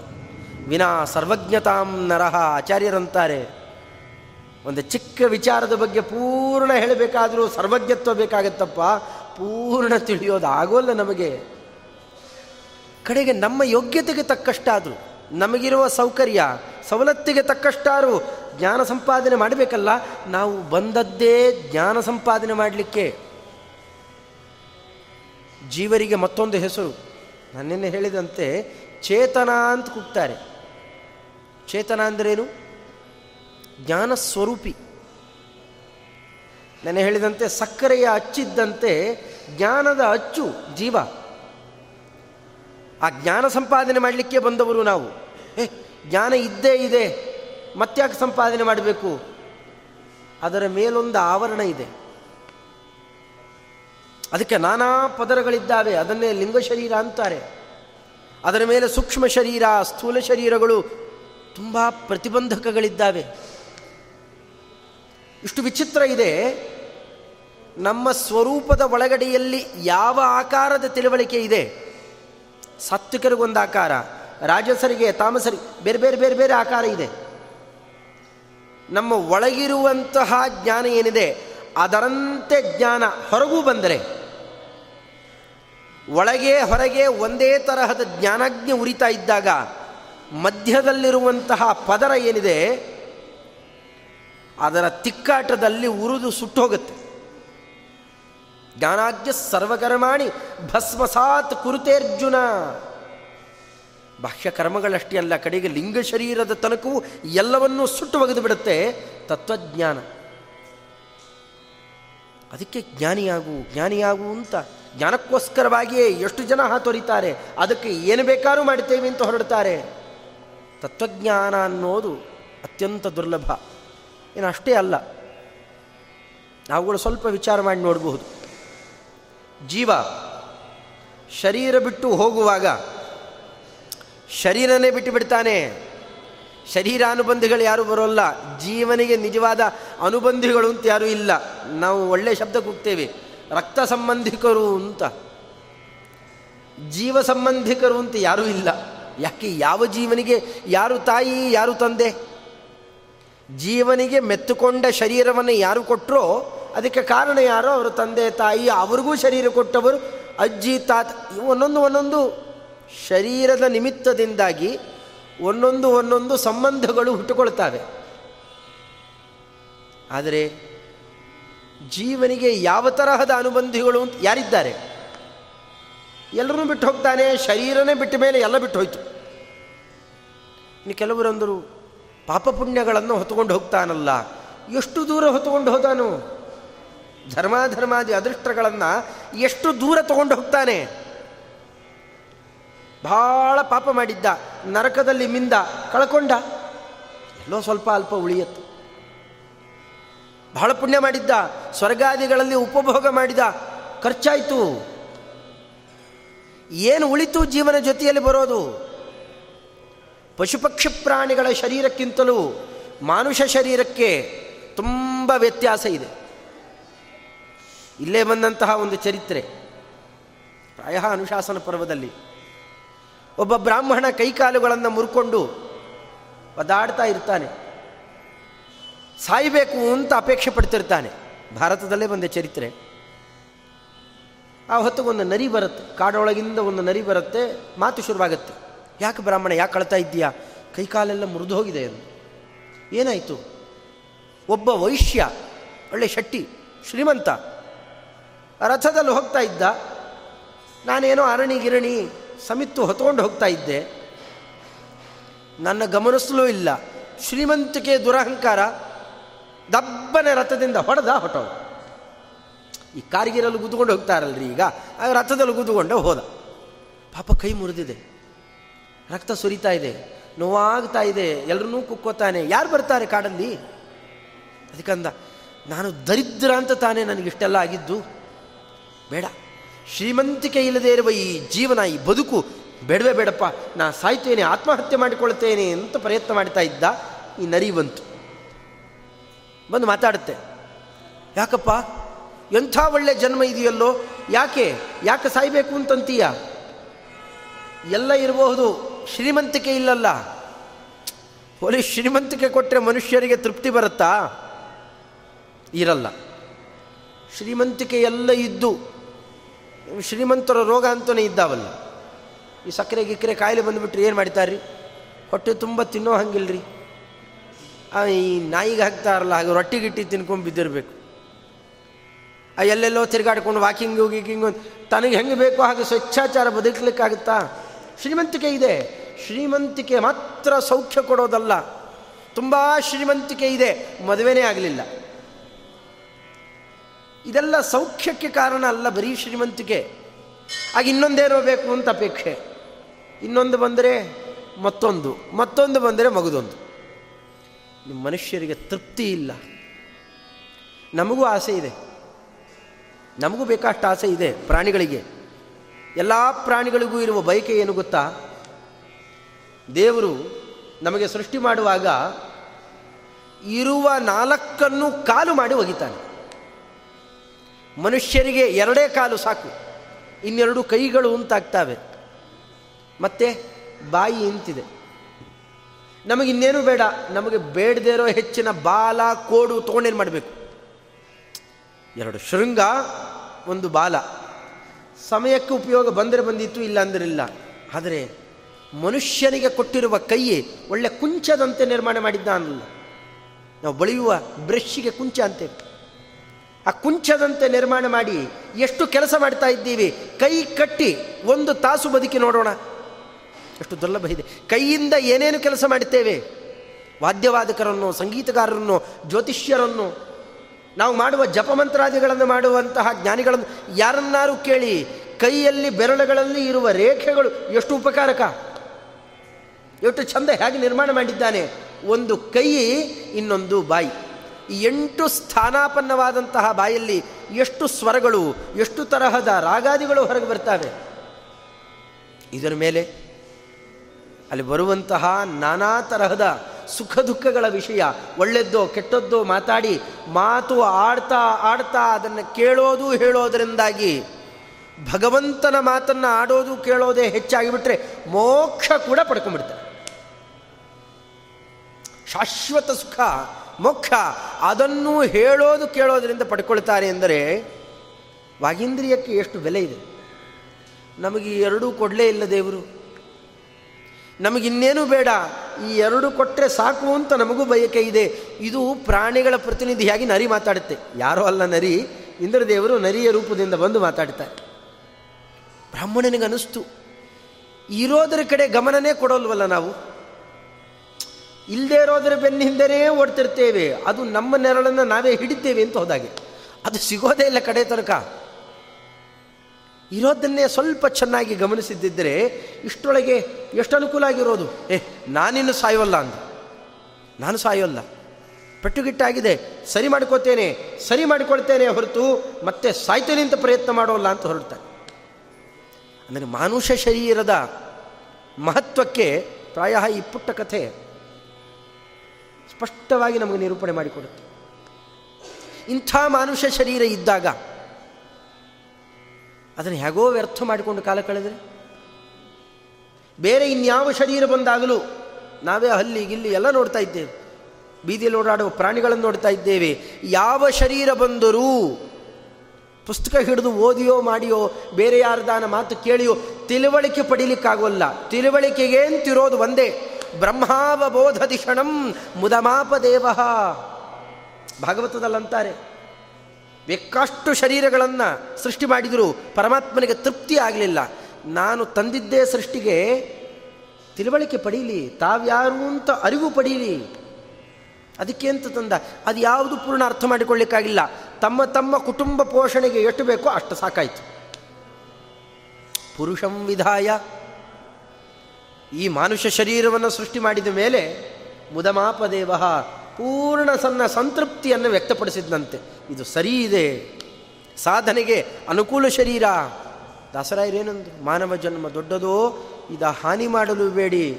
ವಿನಾ ಸರ್ವಜ್ಞತಾಂ ನರಹ ಆಚಾರ್ಯರಂತಾರೆ. ಒಂದು ಚಿಕ್ಕ ವಿಚಾರದ ಬಗ್ಗೆ ಪೂರ್ಣ ಹೇಳಬೇಕಾದರೂ ಸರ್ವಜ್ಞತ್ವ ಬೇಕಾಗತ್ತಪ್ಪ. ಪೂರ್ಣ ತಿಳಿಯೋದು ಆಗೋಲ್ಲ ನಮಗೆ. ಕಡೆಗೆ ನಮ್ಮ ಯೋಗ್ಯತೆಗೆ ತಕ್ಕಷ್ಟಾದರೂ, ನಮಗಿರುವ ಸೌಕರ್ಯ, ಸವಲತ್ತಿಗೆ ತಕ್ಕಷ್ಟಾರು ಜ್ಞಾನ ಸಂಪಾದನೆ ಮಾಡಬೇಕಲ್ಲ, ನಾವು ಬಂದದ್ದೇ ಜ್ಞಾನ ಸಂಪಾದನೆ ಮಾಡಲಿಕ್ಕೆ. ಜೀವರಿಗೆ ಮತ್ತೊಂದು ಹೆಸರು. ನನ್ನೆನ್ನೆ ಹೇಳಿದಂತೆ, ಚೇತನ ಅಂತ ಕೂಗ್ತಾರೆ. ಚೇತನ ಅಂದ್ರೇನು? ಜ್ಞಾನ ಸ್ವರೂಪಿ. ನಾನು ಹೇಳಿದಂತೆ ಸಕ್ಕರೆಯ ಅಚ್ಚಿದ್ದಂತೆ ಜ್ಞಾನದ ಅಚ್ಚು ಜೀವ. ಆ ಜ್ಞಾನ ಸಂಪಾದನೆ ಮಾಡಲಿಕ್ಕೆ ಬಂದವರು ನಾವು. ಏ, ಜ್ಞಾನ ಇದ್ದೇ ಇದೆ ಮತ್ತ್ಯಾಕೆ ಸಂಪಾದನೆ ಮಾಡಬೇಕು? ಅದರ ಮೇಲೊಂದು ಆವರಣ ಇದೆ. ಅದಕ್ಕೆ ನಾನಾ ಪದರಗಳಿದ್ದಾವೆ, ಅದನ್ನೇ ಲಿಂಗ ಶರೀರ ಅಂತಾರೆ. ಅದರ ಮೇಲೆ ಸೂಕ್ಷ್ಮ ಶರೀರ, ಸ್ಥೂಲ ಶರೀರಗಳು ತುಂಬ ಪ್ರತಿಬಂಧಕಗಳಿದ್ದಾವೆ. ಇಷ್ಟು ವಿಚಿತ್ರ ಇದೆ. ನಮ್ಮ ಸ್ವರೂಪದ ಒಳಗಡೆಯಲ್ಲಿ ಯಾವ ಆಕಾರದ ತಿಳುವಳಿಕೆ ಇದೆ? ಸಾತ್ವಿಕರಿಗೊಂದು ಆಕಾರ ರಾಜಸರಿಗೆ, ತಾಮಸರಿಗೆ, ಬೇರೆ ಬೇರೆ ಬೇರೆ ಬೇರೆ ಆಕಾರ ಇದೆ. ನಮ್ಮ ಒಳಗಿರುವಂತಹ ಜ್ಞಾನ ಏನಿದೆ, ಅದರಂತೆ ಜ್ಞಾನ ಹೊರಗೂ ಬಂದರೆ, ಒಳಗೆ ಹೊರಗೆ ಒಂದೇ ತರಹದ ಜ್ಞಾನಜ್ಞ ಉರಿತಾ ಇದ್ದಾಗ ಮಧ್ಯದಲ್ಲಿರುವಂತಹ ಪದರ ಏನಿದೆ ಅದರ ತಿಕ್ಕಾಟದಲ್ಲಿ ಉರಿದು ಸುಟ್ಟು ಹೋಗುತ್ತೆ. ಜ್ಞಾನಾಜ್ಞ ಸರ್ವಕರ್ಮಾಣಿ ಭಸ್ಮಸಾತ್ ಕುರುತೇರ್ಜುನ. ಬಾಹ್ಯ ಕರ್ಮಗಳಷ್ಟೇ ಅಲ್ಲ, ಕಡೆಗೆ ಲಿಂಗ ಶರೀರದ ತನಕವೂ ಎಲ್ಲವನ್ನೂ ಸುಟ್ಟು ಒಗೆದು ಬಿಡುತ್ತೆ ತತ್ವಜ್ಞಾನ. ಅದಕ್ಕೆ ಜ್ಞಾನಿಯಾಗು ಜ್ಞಾನಿಯಾಗು ಅಂತ ಜ್ಞಾನಕ್ಕೋಸ್ಕರವಾಗಿಯೇ ಎಷ್ಟು ಜನ ಹಾತೊರಿತಾರೆ ಅದಕ್ಕೆ ಏನು ಬೇಕಾದ್ರೂ ಮಾಡ್ತೇವೆ ಅಂತ ಹೊರಡ್ತಾರೆ. ತತ್ವಜ್ಞಾನ ಅನ್ನೋದು ಅತ್ಯಂತ ದುರ್ಲಭ. ಏನು, ಅಷ್ಟೇ ಅಲ್ಲ. ನಾವುಗಳು ಸ್ವಲ್ಪ ವಿಚಾರ ಮಾಡಿ ನೋಡಬಹುದು. ಜೀವ ಶರೀರ ಬಿಟ್ಟು ಹೋಗುವಾಗ ಶರೀರನೇ ಬಿಟ್ಟು ಬಿಡ್ತಾನೆ. ಶರೀರ ಅನುಬಂಧಿಗಳು ಯಾರು ಬರೋಲ್ಲ. ಜೀವನಿಗೆ ನಿಜವಾದ ಅನುಬಂಧಿಗಳು ಅಂತ ಯಾರೂ ಇಲ್ಲ. ನಾವು ಒಳ್ಳೆಯ ಶಬ್ದ ಕೂಗ್ತೇವೆ. ರಕ್ತ ಸಂಬಂಧಿಕರು ಅಂತ. ಜೀವ ಸಂಬಂಧಿಕರು ಅಂತ ಯಾರೂ ಇಲ್ಲ. ಯಾಕೆ, ಯಾವ ಜೀವನಿಗೆ, ಯಾರು ತಾಯಿ, ಯಾರು ತಂದೆ? ಜೀವನಿಗೆ ಮೆತ್ತುಕೊಂಡ ಶರೀರವನ್ನು ಯಾರು ಕೊಟ್ಟರೋ ಅದಕ್ಕೆ ಕಾರಣ ಯಾರೋ ಅವರ ತಂದೆ, ತಾಯಿ, ಅವ್ರಿಗೂ ಶರೀರ ಕೊಟ್ಟವರು ಅಜ್ಜಿ, ತಾತ ಒಂದೊಂದು ಒಂದೊಂದು ಶರೀರದ ನಿಮಿತ್ತದಿಂದಾಗಿ ಒಂದೊಂದು ಒಂದೊಂದು ಸಂಬಂಧಗಳು ಹುಟ್ಟುಕೊಳ್ತವೆ. ಆದರೆ ಜೀವನಿಗೆ ಯಾವ ತರಹದ ಅನುಬಂಧಿಗಳು ಅಂತ ಯಾರಿದ್ದಾರೆ? ಎಲ್ಲರೂ ಬಿಟ್ಟು ಹೋಗ್ತಾನೆ, ಶರೀರನೇ ಬಿಟ್ಟ ಮೇಲೆ ಎಲ್ಲ ಬಿಟ್ಟು ಹೋಯ್ತು. ಇನ್ನು ಕೆಲವರಂದರು ಪಾಪ ಪುಣ್ಯಗಳನ್ನು ಹೊತ್ತುಕೊಂಡು ಹೋಗ್ತಾನಲ್ಲ, ಎಷ್ಟು ದೂರ ಹೊತ್ತುಕೊಂಡು ಹೋದಾನು? ಧರ್ಮಾಧರ್ಮಾದಿ ಅದೃಷ್ಟಗಳನ್ನು ಎಷ್ಟು ದೂರ ತಗೊಂಡು ಹೋಗ್ತಾನೆ? ಭಾಳ ಪಾಪ ಮಾಡಿದ್ದ, ನರಕದಲ್ಲಿ ಮಿಂದ ಕಳ್ಕೊಂಡ. ಎಲ್ಲೋ ಸ್ವಲ್ಪ ಅಲ್ಪ ಉಳಿಯತ್ತು. ಬಹಳ ಪುಣ್ಯ ಮಾಡಿದ್ದ, ಸ್ವರ್ಗಾದಿಗಳಲ್ಲಿ ಉಪಭೋಗ ಮಾಡಿದ, ಖರ್ಚಾಯಿತು. ಏನು ಉಳಿತು ಜೀವನ ಜೊತೆಯಲ್ಲಿ ಬರೋದು? ಪಶುಪಕ್ಷಿ ಪ್ರಾಣಿಗಳ ಶರೀರಕ್ಕಿಂತಲೂ ಮಾನುಷ ಶರೀರಕ್ಕೆ ತುಂಬ ವ್ಯತ್ಯಾಸ ಇದೆ. ಇಲ್ಲೇ ಬಂದಂತಹ ಒಂದು ಚರಿತ್ರೆ. ಪ್ರಾಯ ಅನುಶಾಸನ ಪರ್ವದಲ್ಲಿ. ಒಬ್ಬ ಬ್ರಾಹ್ಮಣ ಕೈಕಾಲುಗಳನ್ನು ಮುರ್ಕೊಂಡು ಒದಾಡ್ತಾ ಇರ್ತಾನೆ. ಸಾಯಬೇಕು ಅಂತ ಅಪೇಕ್ಷೆ ಪಡ್ತಿರ್ತಾನೆ. ಭಾರತದಲ್ಲೇ ಬಂದ ಚರಿತ್ರೆ. ಆ ಹೊತ್ತಿಗೊಂದು ನರಿ ಬರುತ್ತೆ. ಕಾಡೊಳಗಿಂದ ಒಂದು ನರಿ ಬರುತ್ತೆ. ಮಾತು ಶುರುವಾಗುತ್ತೆ. ಯಾಕೆ ಬ್ರಾಹ್ಮಣ, ಯಾಕೆ ಕಳ್ತಾ ಇದ್ದೀಯಾ? ಕೈಕಾಲೆಲ್ಲ ಮುರಿದು ಹೋಗಿದೆ ಎಂದು. ಏನಾಯಿತು? ಒಬ್ಬ ವೈಶ್ಯ, ಒಳ್ಳೆ ಶೆಟ್ಟಿ, ಶ್ರೀಮಂತ, ರಥದಲ್ಲಿ ಹೋಗ್ತಾ ಇದ್ದ. ನಾನೇನೋ ಅರಣಿ ಗಿರಣಿ ಸಮಿತ್ತು ಹೊತ್ಕೊಂಡು ಹೋಗ್ತಾ ಇದ್ದೆ. ನನ್ನ ಗಮನಿಸಲೂ ಇಲ್ಲ. ಶ್ರೀಮಂತಿಕೆ ದುರಹಂಕಾರ ದಬ್ಬನೆ ರಥದಿಂದ ಹೊಡೆದ ಹೊಟ್ಟವ. ಈ ಕಾರಿಗಿರಲ್ಲಿ ಗುದ್ದುಕೊಂಡು ಹೋಗ್ತಾರಲ್ರಿ ಈಗ. ರಥದಲ್ಲಿ ಗುದ್ದುಕೊಂಡೆ ಹೋದ. ಪಾಪ ಕೈ ಮುರಿದಿದೆ. ರಕ್ತ ಸುರಿತಾ ಇದೆ, ನೋವಾಗ್ತಾ ಇದೆ ಎಲ್ಲರನ್ನೂ ಕುಕ್ಕೋತಾನೆ. ಯಾರು ಬರ್ತಾರೆ ಕಾಡಲ್ಲಿ? ಅದಕ್ಕಂದ ನಾನು ದರಿದ್ರ ಅಂತ ತಾನೇ ನನಗಿಷ್ಟೆಲ್ಲ ಆಗಿದ್ದು. ಬೇಡ, ಶ್ರೀಮಂತಿಕೆ ಇಲ್ಲದೇ ಇರುವ ಈ ಜೀವನ, ಈ ಬದುಕು ಬೇಡವೇ ಬೇಡಪ್ಪ. ನಾ ಸಾಯ್ತೇನೆ, ಆತ್ಮಹತ್ಯೆ ಮಾಡಿಕೊಳ್ತೇನೆ ಅಂತ ಪ್ರಯತ್ನ ಮಾಡ್ತಾ ಇದ್ದ ಈ ನರಿ ಬಂತು. ಬಂದು ಮಾತಾಡುತ್ತೆ, ಯಾಕಪ್ಪ, ಎಂಥ ಒಳ್ಳೆ ಜನ್ಮ ಇದೆಯಲ್ಲೋ? ಯಾಕೆ ಯಾಕೆ ಸಾಯ್ಬೇಕು ಅಂತಂತೀಯ? ಎಲ್ಲ ಇರಬಹುದು. ಶ್ರೀಮಂತಿಕೆ ಇಲ್ಲಲ್ಲ. ಹೋಲಿ ಶ್ರೀಮಂತಿಕೆ ಕೊಟ್ಟರೆ ಮನುಷ್ಯರಿಗೆ ತೃಪ್ತಿ ಬರುತ್ತಾ? ಇರಲ್ಲ. ಶ್ರೀಮಂತಿಕೆ ಎಲ್ಲ ಇದ್ದು, ಶ್ರೀಮಂತರ ರೋಗ ಅಂತಲೇ ಇದ್ದಾವಲ್ಲ. ಈ ಸಕ್ಕರೆ ಗಿಕ್ಕರೆ ಕಾಯಿಲೆ ಬಂದುಬಿಟ್ರೆ ಏನು ಮಾಡ್ತಾರೆ ರೀ ಹೊಟ್ಟೆ ತುಂಬ ತಿನ್ನೋ ಹಂಗಿಲ್ರಿ. ಈ ನಾಯಿಗೆ ಹಾಕ್ತಾರಲ್ಲ, ಹಾಗೆ ರೊಟ್ಟಿ ಗಿಟ್ಟಿ ತಿನ್ಕೊಂಡು ಬಿದ್ದಿರಬೇಕು. ಆ, ಎಲ್ಲೆಲ್ಲೋ ತಿರುಗಾಡ್ಕೊಂಡು ವಾಕಿಂಗು ಗೀಕಿಂಗು ತನಗೆ ಹೆಂಗೆ ಬೇಕೋ ಹಾಗೆ ಸ್ವಚ್ಛಾಚಾರ ಬದುಕಲಿಕ್ಕಾಗುತ್ತಾ? ಶ್ರೀಮಂತಿಕೆ ಇದೆ. ಶ್ರೀಮಂತಿಕೆ ಮಾತ್ರ ಸೌಖ್ಯ ಕೊಡೋದಲ್ಲ. ತುಂಬ ಶ್ರೀಮಂತಿಕೆ ಇದೆ, ಮದುವೆನೇ ಆಗಲಿಲ್ಲ. ಇದೆಲ್ಲ ಸೌಖ್ಯಕ್ಕೆ ಕಾರಣ ಅಲ್ಲ, ಬರೀ ಶ್ರೀಮಂತಿಕೆ. ಆಗ ಇನ್ನೊಂದೇನೋ ಬೇಕು ಅಂತ ಅಪೇಕ್ಷೆ. ಇನ್ನೊಂದು ಬಂದರೆ ಮತ್ತೊಂದು ಮತ್ತೊಂದು ಬಂದರೆ ಮಗದೊಂದು. ನಿಮ್ಮ ಮನುಷ್ಯರಿಗೆ ತೃಪ್ತಿ ಇಲ್ಲ. ನಮಗೂ ಆಸೆ ಇದೆ. ನಮಗೂ ಬೇಕಷ್ಟು ಆಸೆ ಇದೆ ಪ್ರಾಣಿಗಳಿಗೆ. ಎಲ್ಲ ಪ್ರಾಣಿಗಳಿಗೂ ಇರುವ ಬಯಕೆ ಏನು ಗೊತ್ತಾ? ದೇವರು ನಮಗೆ ಸೃಷ್ಟಿ ಮಾಡುವಾಗ ಇರುವ ನಾಲ್ಕನ್ನು ಕಾಲು ಮಾಡಿ ಒಗಿತಾನೆ. ಮನುಷ್ಯರಿಗೆ ಎರಡೇ ಕಾಲು ಸಾಕು, ಇನ್ನೆರಡು ಕೈಗಳು ಉಂಟಾಗ್ತವೆ. ಮತ್ತೆ ಬಾಯಿ ಇಂತಿದೆ. ನಮಗಿನ್ನೇನು ಬೇಡ, ನಮಗೆ ಬೇಡದೇ ಇರೋ ಹೆಚ್ಚಿನ ಬಾಲ, ಕೋಡು ತೊಗೊಂಡೇನು ಮಾಡಬೇಕು? ಎರಡು ಶೃಂಗ, ಒಂದು ಬಾಲ. ಸಮಯಕ್ಕೆ ಉಪಯೋಗ ಬಂದರೆ ಬಂದಿತ್ತು, ಇಲ್ಲ ಅಂದ್ರಿಲ್ಲ. ಆದರೆ ಮನುಷ್ಯನಿಗೆ ಕೊಟ್ಟಿರುವ ಕೈ ಒಳ್ಳೆ ಕುಂಚದಂತೆ ನಿರ್ಮಾಣ ಮಾಡಿದ್ದಾನಲ್ಲ. ನಾವು ಬಳಿಯುವ ಬ್ರಷ್ಗೆ ಕುಂಚ ಅಂತೇವೆ ಆ ಕುಂಚದಂತೆ ನಿರ್ಮಾಣ ಮಾಡಿ ಎಷ್ಟು ಕೆಲಸ ಮಾಡ್ತಾ ಇದ್ದೀವಿ? ಕೈ ಕಟ್ಟಿ ಒಂದು ತಾಸು ಬದುಕಿ ನೋಡೋಣ. ಎಷ್ಟು ದುರ್ಲಭ ಇದೆ. ಕೈಯಿಂದ ಏನೇನು ಕೆಲಸ ಮಾಡುತ್ತೇವೆ? ವಾದ್ಯವಾದಕರನ್ನು, ಸಂಗೀತಗಾರರನ್ನು, ಜ್ಯೋತಿಷ್ಯರನ್ನು, ನಾವು ಮಾಡುವ ಜಪಮಂತ್ರಾದಿಗಳನ್ನು ಮಾಡುವಂತಹ ಜ್ಞಾನಿಗಳನ್ನು ಯಾರನ್ನಾರು ಕೇಳಿ ಕೈಯಲ್ಲಿ ಬೆರಳುಗಳಲ್ಲಿ ಇರುವ ರೇಖೆಗಳು ಎಷ್ಟು ಉಪಕಾರಕ? ಎಷ್ಟು ಚಂದ ಹೇಗೆ ನಿರ್ಮಾಣ ಮಾಡಿದ್ದಾನೆ? ಒಂದು ಕೈ, ಇನ್ನೊಂದು ಬಾಯಿ. ಈ ಎಂಟು ಸ್ಥಾನಾಪನ್ನವಾದಂತಹ ಬಾಯಲ್ಲಿ ಎಷ್ಟು ಸ್ವರಗಳು, ಎಷ್ಟು ತರಹದ ರಾಗಾದಿಗಳು ಹೊರಗೆ ಬರ್ತವೆ? ಇದರ ಮೇಲೆ ಅಲ್ಲಿ ಬರುವಂತಹ ನಾನಾ ತರಹದ ಸುಖ ದುಃಖಗಳ ವಿಷಯ, ಒಳ್ಳೆದ್ದೋ ಕೆಟ್ಟದ್ದೋ ಮಾತಾಡಿ, ಮಾತು ಆಡ್ತಾ ಆಡ್ತಾ ಅದನ್ನು ಕೇಳೋದು ಹೇಳೋದರಿಂದಾಗಿ ಭಗವಂತನ ಮಾತನ್ನು ಆಡೋದು ಕೇಳೋದೇ ಹೆಚ್ಚಾಗಿಬಿಟ್ರೆ ಮೋಕ್ಷ ಕೂಡ ಪಡ್ಕೊಂಡ್ಬಿಡ್ತಾರೆ ಶಾಶ್ವತ ಸುಖ ಮುಖ್ಯ ಅದನ್ನು ಹೇಳೋದು ಕೇಳೋದರಿಂದ ಪಡ್ಕೊಳ್ತಾರೆ ಎಂದರೆ ವಾಗೀಂದ್ರಿಯಕ್ಕೆ ಎಷ್ಟು ಬೆಲೆ ಇದೆ. ನಮಗೆ ಎರಡೂ ಕೊಡಲೇ ಇಲ್ಲ ದೇವರು. ನಮಗಿನ್ನೇನು ಬೇಡ, ಈ ಎರಡು ಕೊಟ್ಟರೆ ಸಾಕು ಅಂತ ನಮಗೂ ಬಯಕೆ ಇದೆ. ಇದು ಪ್ರಾಣಿಗಳ ಪ್ರತಿನಿಧಿಯಾಗಿ ನರಿ ಮಾತಾಡುತ್ತೆ. ಯಾರೋ ಅಲ್ಲ ನರಿ, ಇಂದ್ರದೇವರು ನರಿಯ ರೂಪದಿಂದ ಬಂದು ಮಾತಾಡ್ತಾರೆ. ಬ್ರಾಹ್ಮಣನಿಗೆ ಇರೋದ್ರ ಇರೋದರ ಕಡೆ ಗಮನನೇ ಕೊಡೋಲ್ವಲ್ಲ ನಾವು? ಇಲ್ಲದೇ ಬೆನ್ನ ಹಿಂದೆನೇ ಓಡ್ತಿರ್ತೇವೆ. ಅದು ನಮ್ಮ ನೆರಳನ್ನು ನಾವೇ ಹಿಡಿತೇವೆ ಅಂತ ಹೋದಾಗೆ. ಅದು ಸಿಗೋದೇ ಇಲ್ಲ ಕಡೆ ತನಕ. ಇರೋದನ್ನೇ ಸ್ವಲ್ಪ ಚೆನ್ನಾಗಿ ಗಮನಿಸಿದ್ದಿದ್ದರೆ ಇಷ್ಟೊಳಗೆ ಎಷ್ಟು ಅನುಕೂಲ ಆಗಿರೋದು? ಏ, ನಾನಿನ್ನು ಸಾಯೋಲ್ಲ ಅಂತ ನಾನು ಸಾಯೋಲ್ಲ. ಪೆಟ್ಟುಗಿಟ್ಟಾಗಿದೆ. ಸರಿ ಮಾಡ್ಕೋತೇನೆ, ಸರಿ ಮಾಡಿಕೊಳ್ತೇನೆ ಹೊರತು ಮತ್ತೆ ಸಾಯ್ತೇನೆ ಅಂತ ಪ್ರಯತ್ನ ಮಾಡೋಲ್ಲ ಅಂತ ಹೊರಡ್ತಾನೆ. ಅಂದರೆ ಮಾನುಷ ಶರೀರದ ಮಹತ್ವಕ್ಕೆ ಪ್ರಾಯ ಈ ಪುಟ್ಟ ಕಥೆ ಸ್ಪಷ್ಟವಾಗಿ ನಮಗೆ ನಿರೂಪಣೆ ಮಾಡಿಕೊಡುತ್ತೆ. ಇಂಥ ಮಾನುಷ ಶರೀರ ಇದ್ದಾಗ ಅದನ್ನು ಹೇಗೋ ವ್ಯರ್ಥ ಮಾಡಿಕೊಂಡು ಕಾಲ ಕಳೆದರೆ? ಬೇರೆ ಇನ್ಯಾವ ಶರೀರ ಬಂದಾಗಲೂ ನಾವೇ ಹಲ್ಲಿ ಗಿಲ್ಲಿ ಎಲ್ಲ ನೋಡ್ತಾ ಇದ್ದೇವೆ. ಬೀದಿಯಲ್ಲಿ ಓಡಾಡುವ ಪ್ರಾಣಿಗಳನ್ನು ನೋಡ್ತಾ ಇದ್ದೇವೆ. ಯಾವ ಶರೀರ ಬಂದರೂ ಪುಸ್ತಕ ಹಿಡಿದು ಓದಿಯೋ ಮಾಡಿಯೋ, ಬೇರೆ ಯಾರದಾನ ಮಾತು ಕೇಳಿಯೋ ತಿಳುವಳಿಕೆ ಪಡೀಲಿಕ್ಕಾಗೋಲ್ಲ. ತಿಳುವಳಿಕೆಗೇಂತಿರೋದು ಒಂದೇ. ಬ್ರಹ್ಮಾವಬೋಧದಿಷಣಂ ಮುದಮಾಪ ದೇವ ಭಾಗವತದಲ್ಲಂತಾರೆ, ಬೇಕಾಷ್ಟು ಶರೀರಗಳನ್ನು ಸೃಷ್ಟಿ ಮಾಡಿದರೂ ಪರಮಾತ್ಮನಿಗೆ ತೃಪ್ತಿ ಆಗಲಿಲ್ಲ. ನಾನು ತಂದಿದ್ದೇ ಸೃಷ್ಟಿಗೆ ತಿಳುವಳಿಕೆ ಪಡೀಲಿ, ತಾವ್ಯಾರು ಅಂತ ಅರಿವು ಪಡೀಲಿ. ಅದಕ್ಕೆ ಅಂತ ತಂದ? ಅದು ಯಾವುದು ಪೂರ್ಣ ಅರ್ಥ ಮಾಡಿಕೊಳ್ಳಿಕ್ಕಾಗಿಲ್ಲ. ತಮ್ಮ ತಮ್ಮ ಕುಟುಂಬ ಪೋಷಣೆಗೆ ಎಷ್ಟು ಬೇಕೋ ಅಷ್ಟು ಸಾಕಾಯಿತು. ಪುರುಷಂ ವಿಧಾಯ ಈ ಮಾನುಷ ಶರೀರವನ್ನು ಸೃಷ್ಟಿ ಮಾಡಿದ ಮೇಲೆ ಮುದಮಾಪದೇವ ಪೂರ್ಣ ಸಣ್ಣ ಸಂತೃಪ್ತಿಯನ್ನು ವ್ಯಕ್ತಪಡಿಸಿದಂತೆ. ಇದು ಸರಿ ಇದೆ. ಸಾಧನೆಗೆ ಅನುಕೂಲ ಶರೀರ. ದಾಸರಾಯರೇನಂದು ಮಾನವ ಜನ್ಮ ದೊಡ್ಡದೋ? ಇದ ಹಾನಿ ಮಾಡಲು ಬೇಡಿ.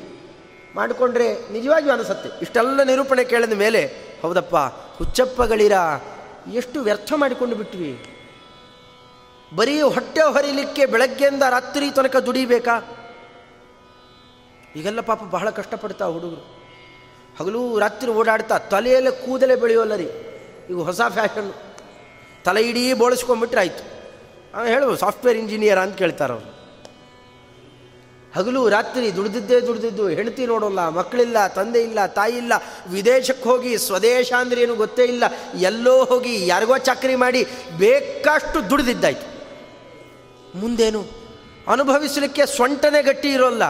ಮಾಡಿಕೊಂಡ್ರೆ ನಿಜವಾಗಿಯೂ ಅನಿಸುತ್ತೆ. ಇಷ್ಟೆಲ್ಲ ನಿರೂಪಣೆ ಕೇಳಿದ ಮೇಲೆ, ಹೌದಪ್ಪ, ಹುಚ್ಚಪ್ಪಗಳಿರ, ಎಷ್ಟು ವ್ಯರ್ಥ ಮಾಡಿಕೊಂಡು ಬಿಟ್ವಿ. ಬರೀ ಹೊಟ್ಟೆ ಹೊರಿಲಿಕ್ಕೆ ಬೆಳಗ್ಗೆಯಿಂದ ರಾತ್ರಿ ತನಕ ದುಡಿಬೇಕಾ? ಈಗೆಲ್ಲ ಪಾಪ ಬಹಳ ಕಷ್ಟಪಡ್ತಾ ಹುಡುಗರು. ಹಗಲು ರಾತ್ರಿ ಓಡಾಡ್ತಾ ತಲೆಯಲ್ಲೇ ಕೂದಲೇ ಬೆಳೆಯೋಲ್ಲ ರೀ. ಈಗ ಹೊಸ ಫ್ಯಾಷನ್. ತಲೆ ಇಡೀ ಬೋಳಿಸ್ಕೊಂಡ್ಬಿಟ್ರೆ ಆಯಿತು. ಹೇಳುವ ಸಾಫ್ಟ್ವೇರ್ ಇಂಜಿನಿಯರ್ ಅಂತ ಕೇಳ್ತಾರೆ ಅವರು. ಹಗಲು ರಾತ್ರಿ ದುಡ್ದಿದ್ದೇ ದುಡ್ದಿದ್ದು, ಹೆಂಡತಿ ನೋಡೋಲ್ಲ, ಮಕ್ಕಳಿಲ್ಲ, ತಂದೆ ಇಲ್ಲ, ತಾಯಿ ಇಲ್ಲ, ವಿದೇಶಕ್ಕೆ ಹೋಗಿ ಸ್ವದೇಶ ಅಂದ್ರೆ ಏನು ಗೊತ್ತೇ ಇಲ್ಲ, ಎಲ್ಲೋ ಹೋಗಿ ಯಾರಿಗೋ ಚಾಕರಿ ಮಾಡಿ ಬೇಕಷ್ಟು ದುಡ್ದಿದ್ದಾಯ್ತು. ಮುಂದೇನು? ಅನುಭವಿಸಲಿಕ್ಕೆ ಸೊಂಟನೆ ಗಟ್ಟಿ ಇರೋಲ್ಲ.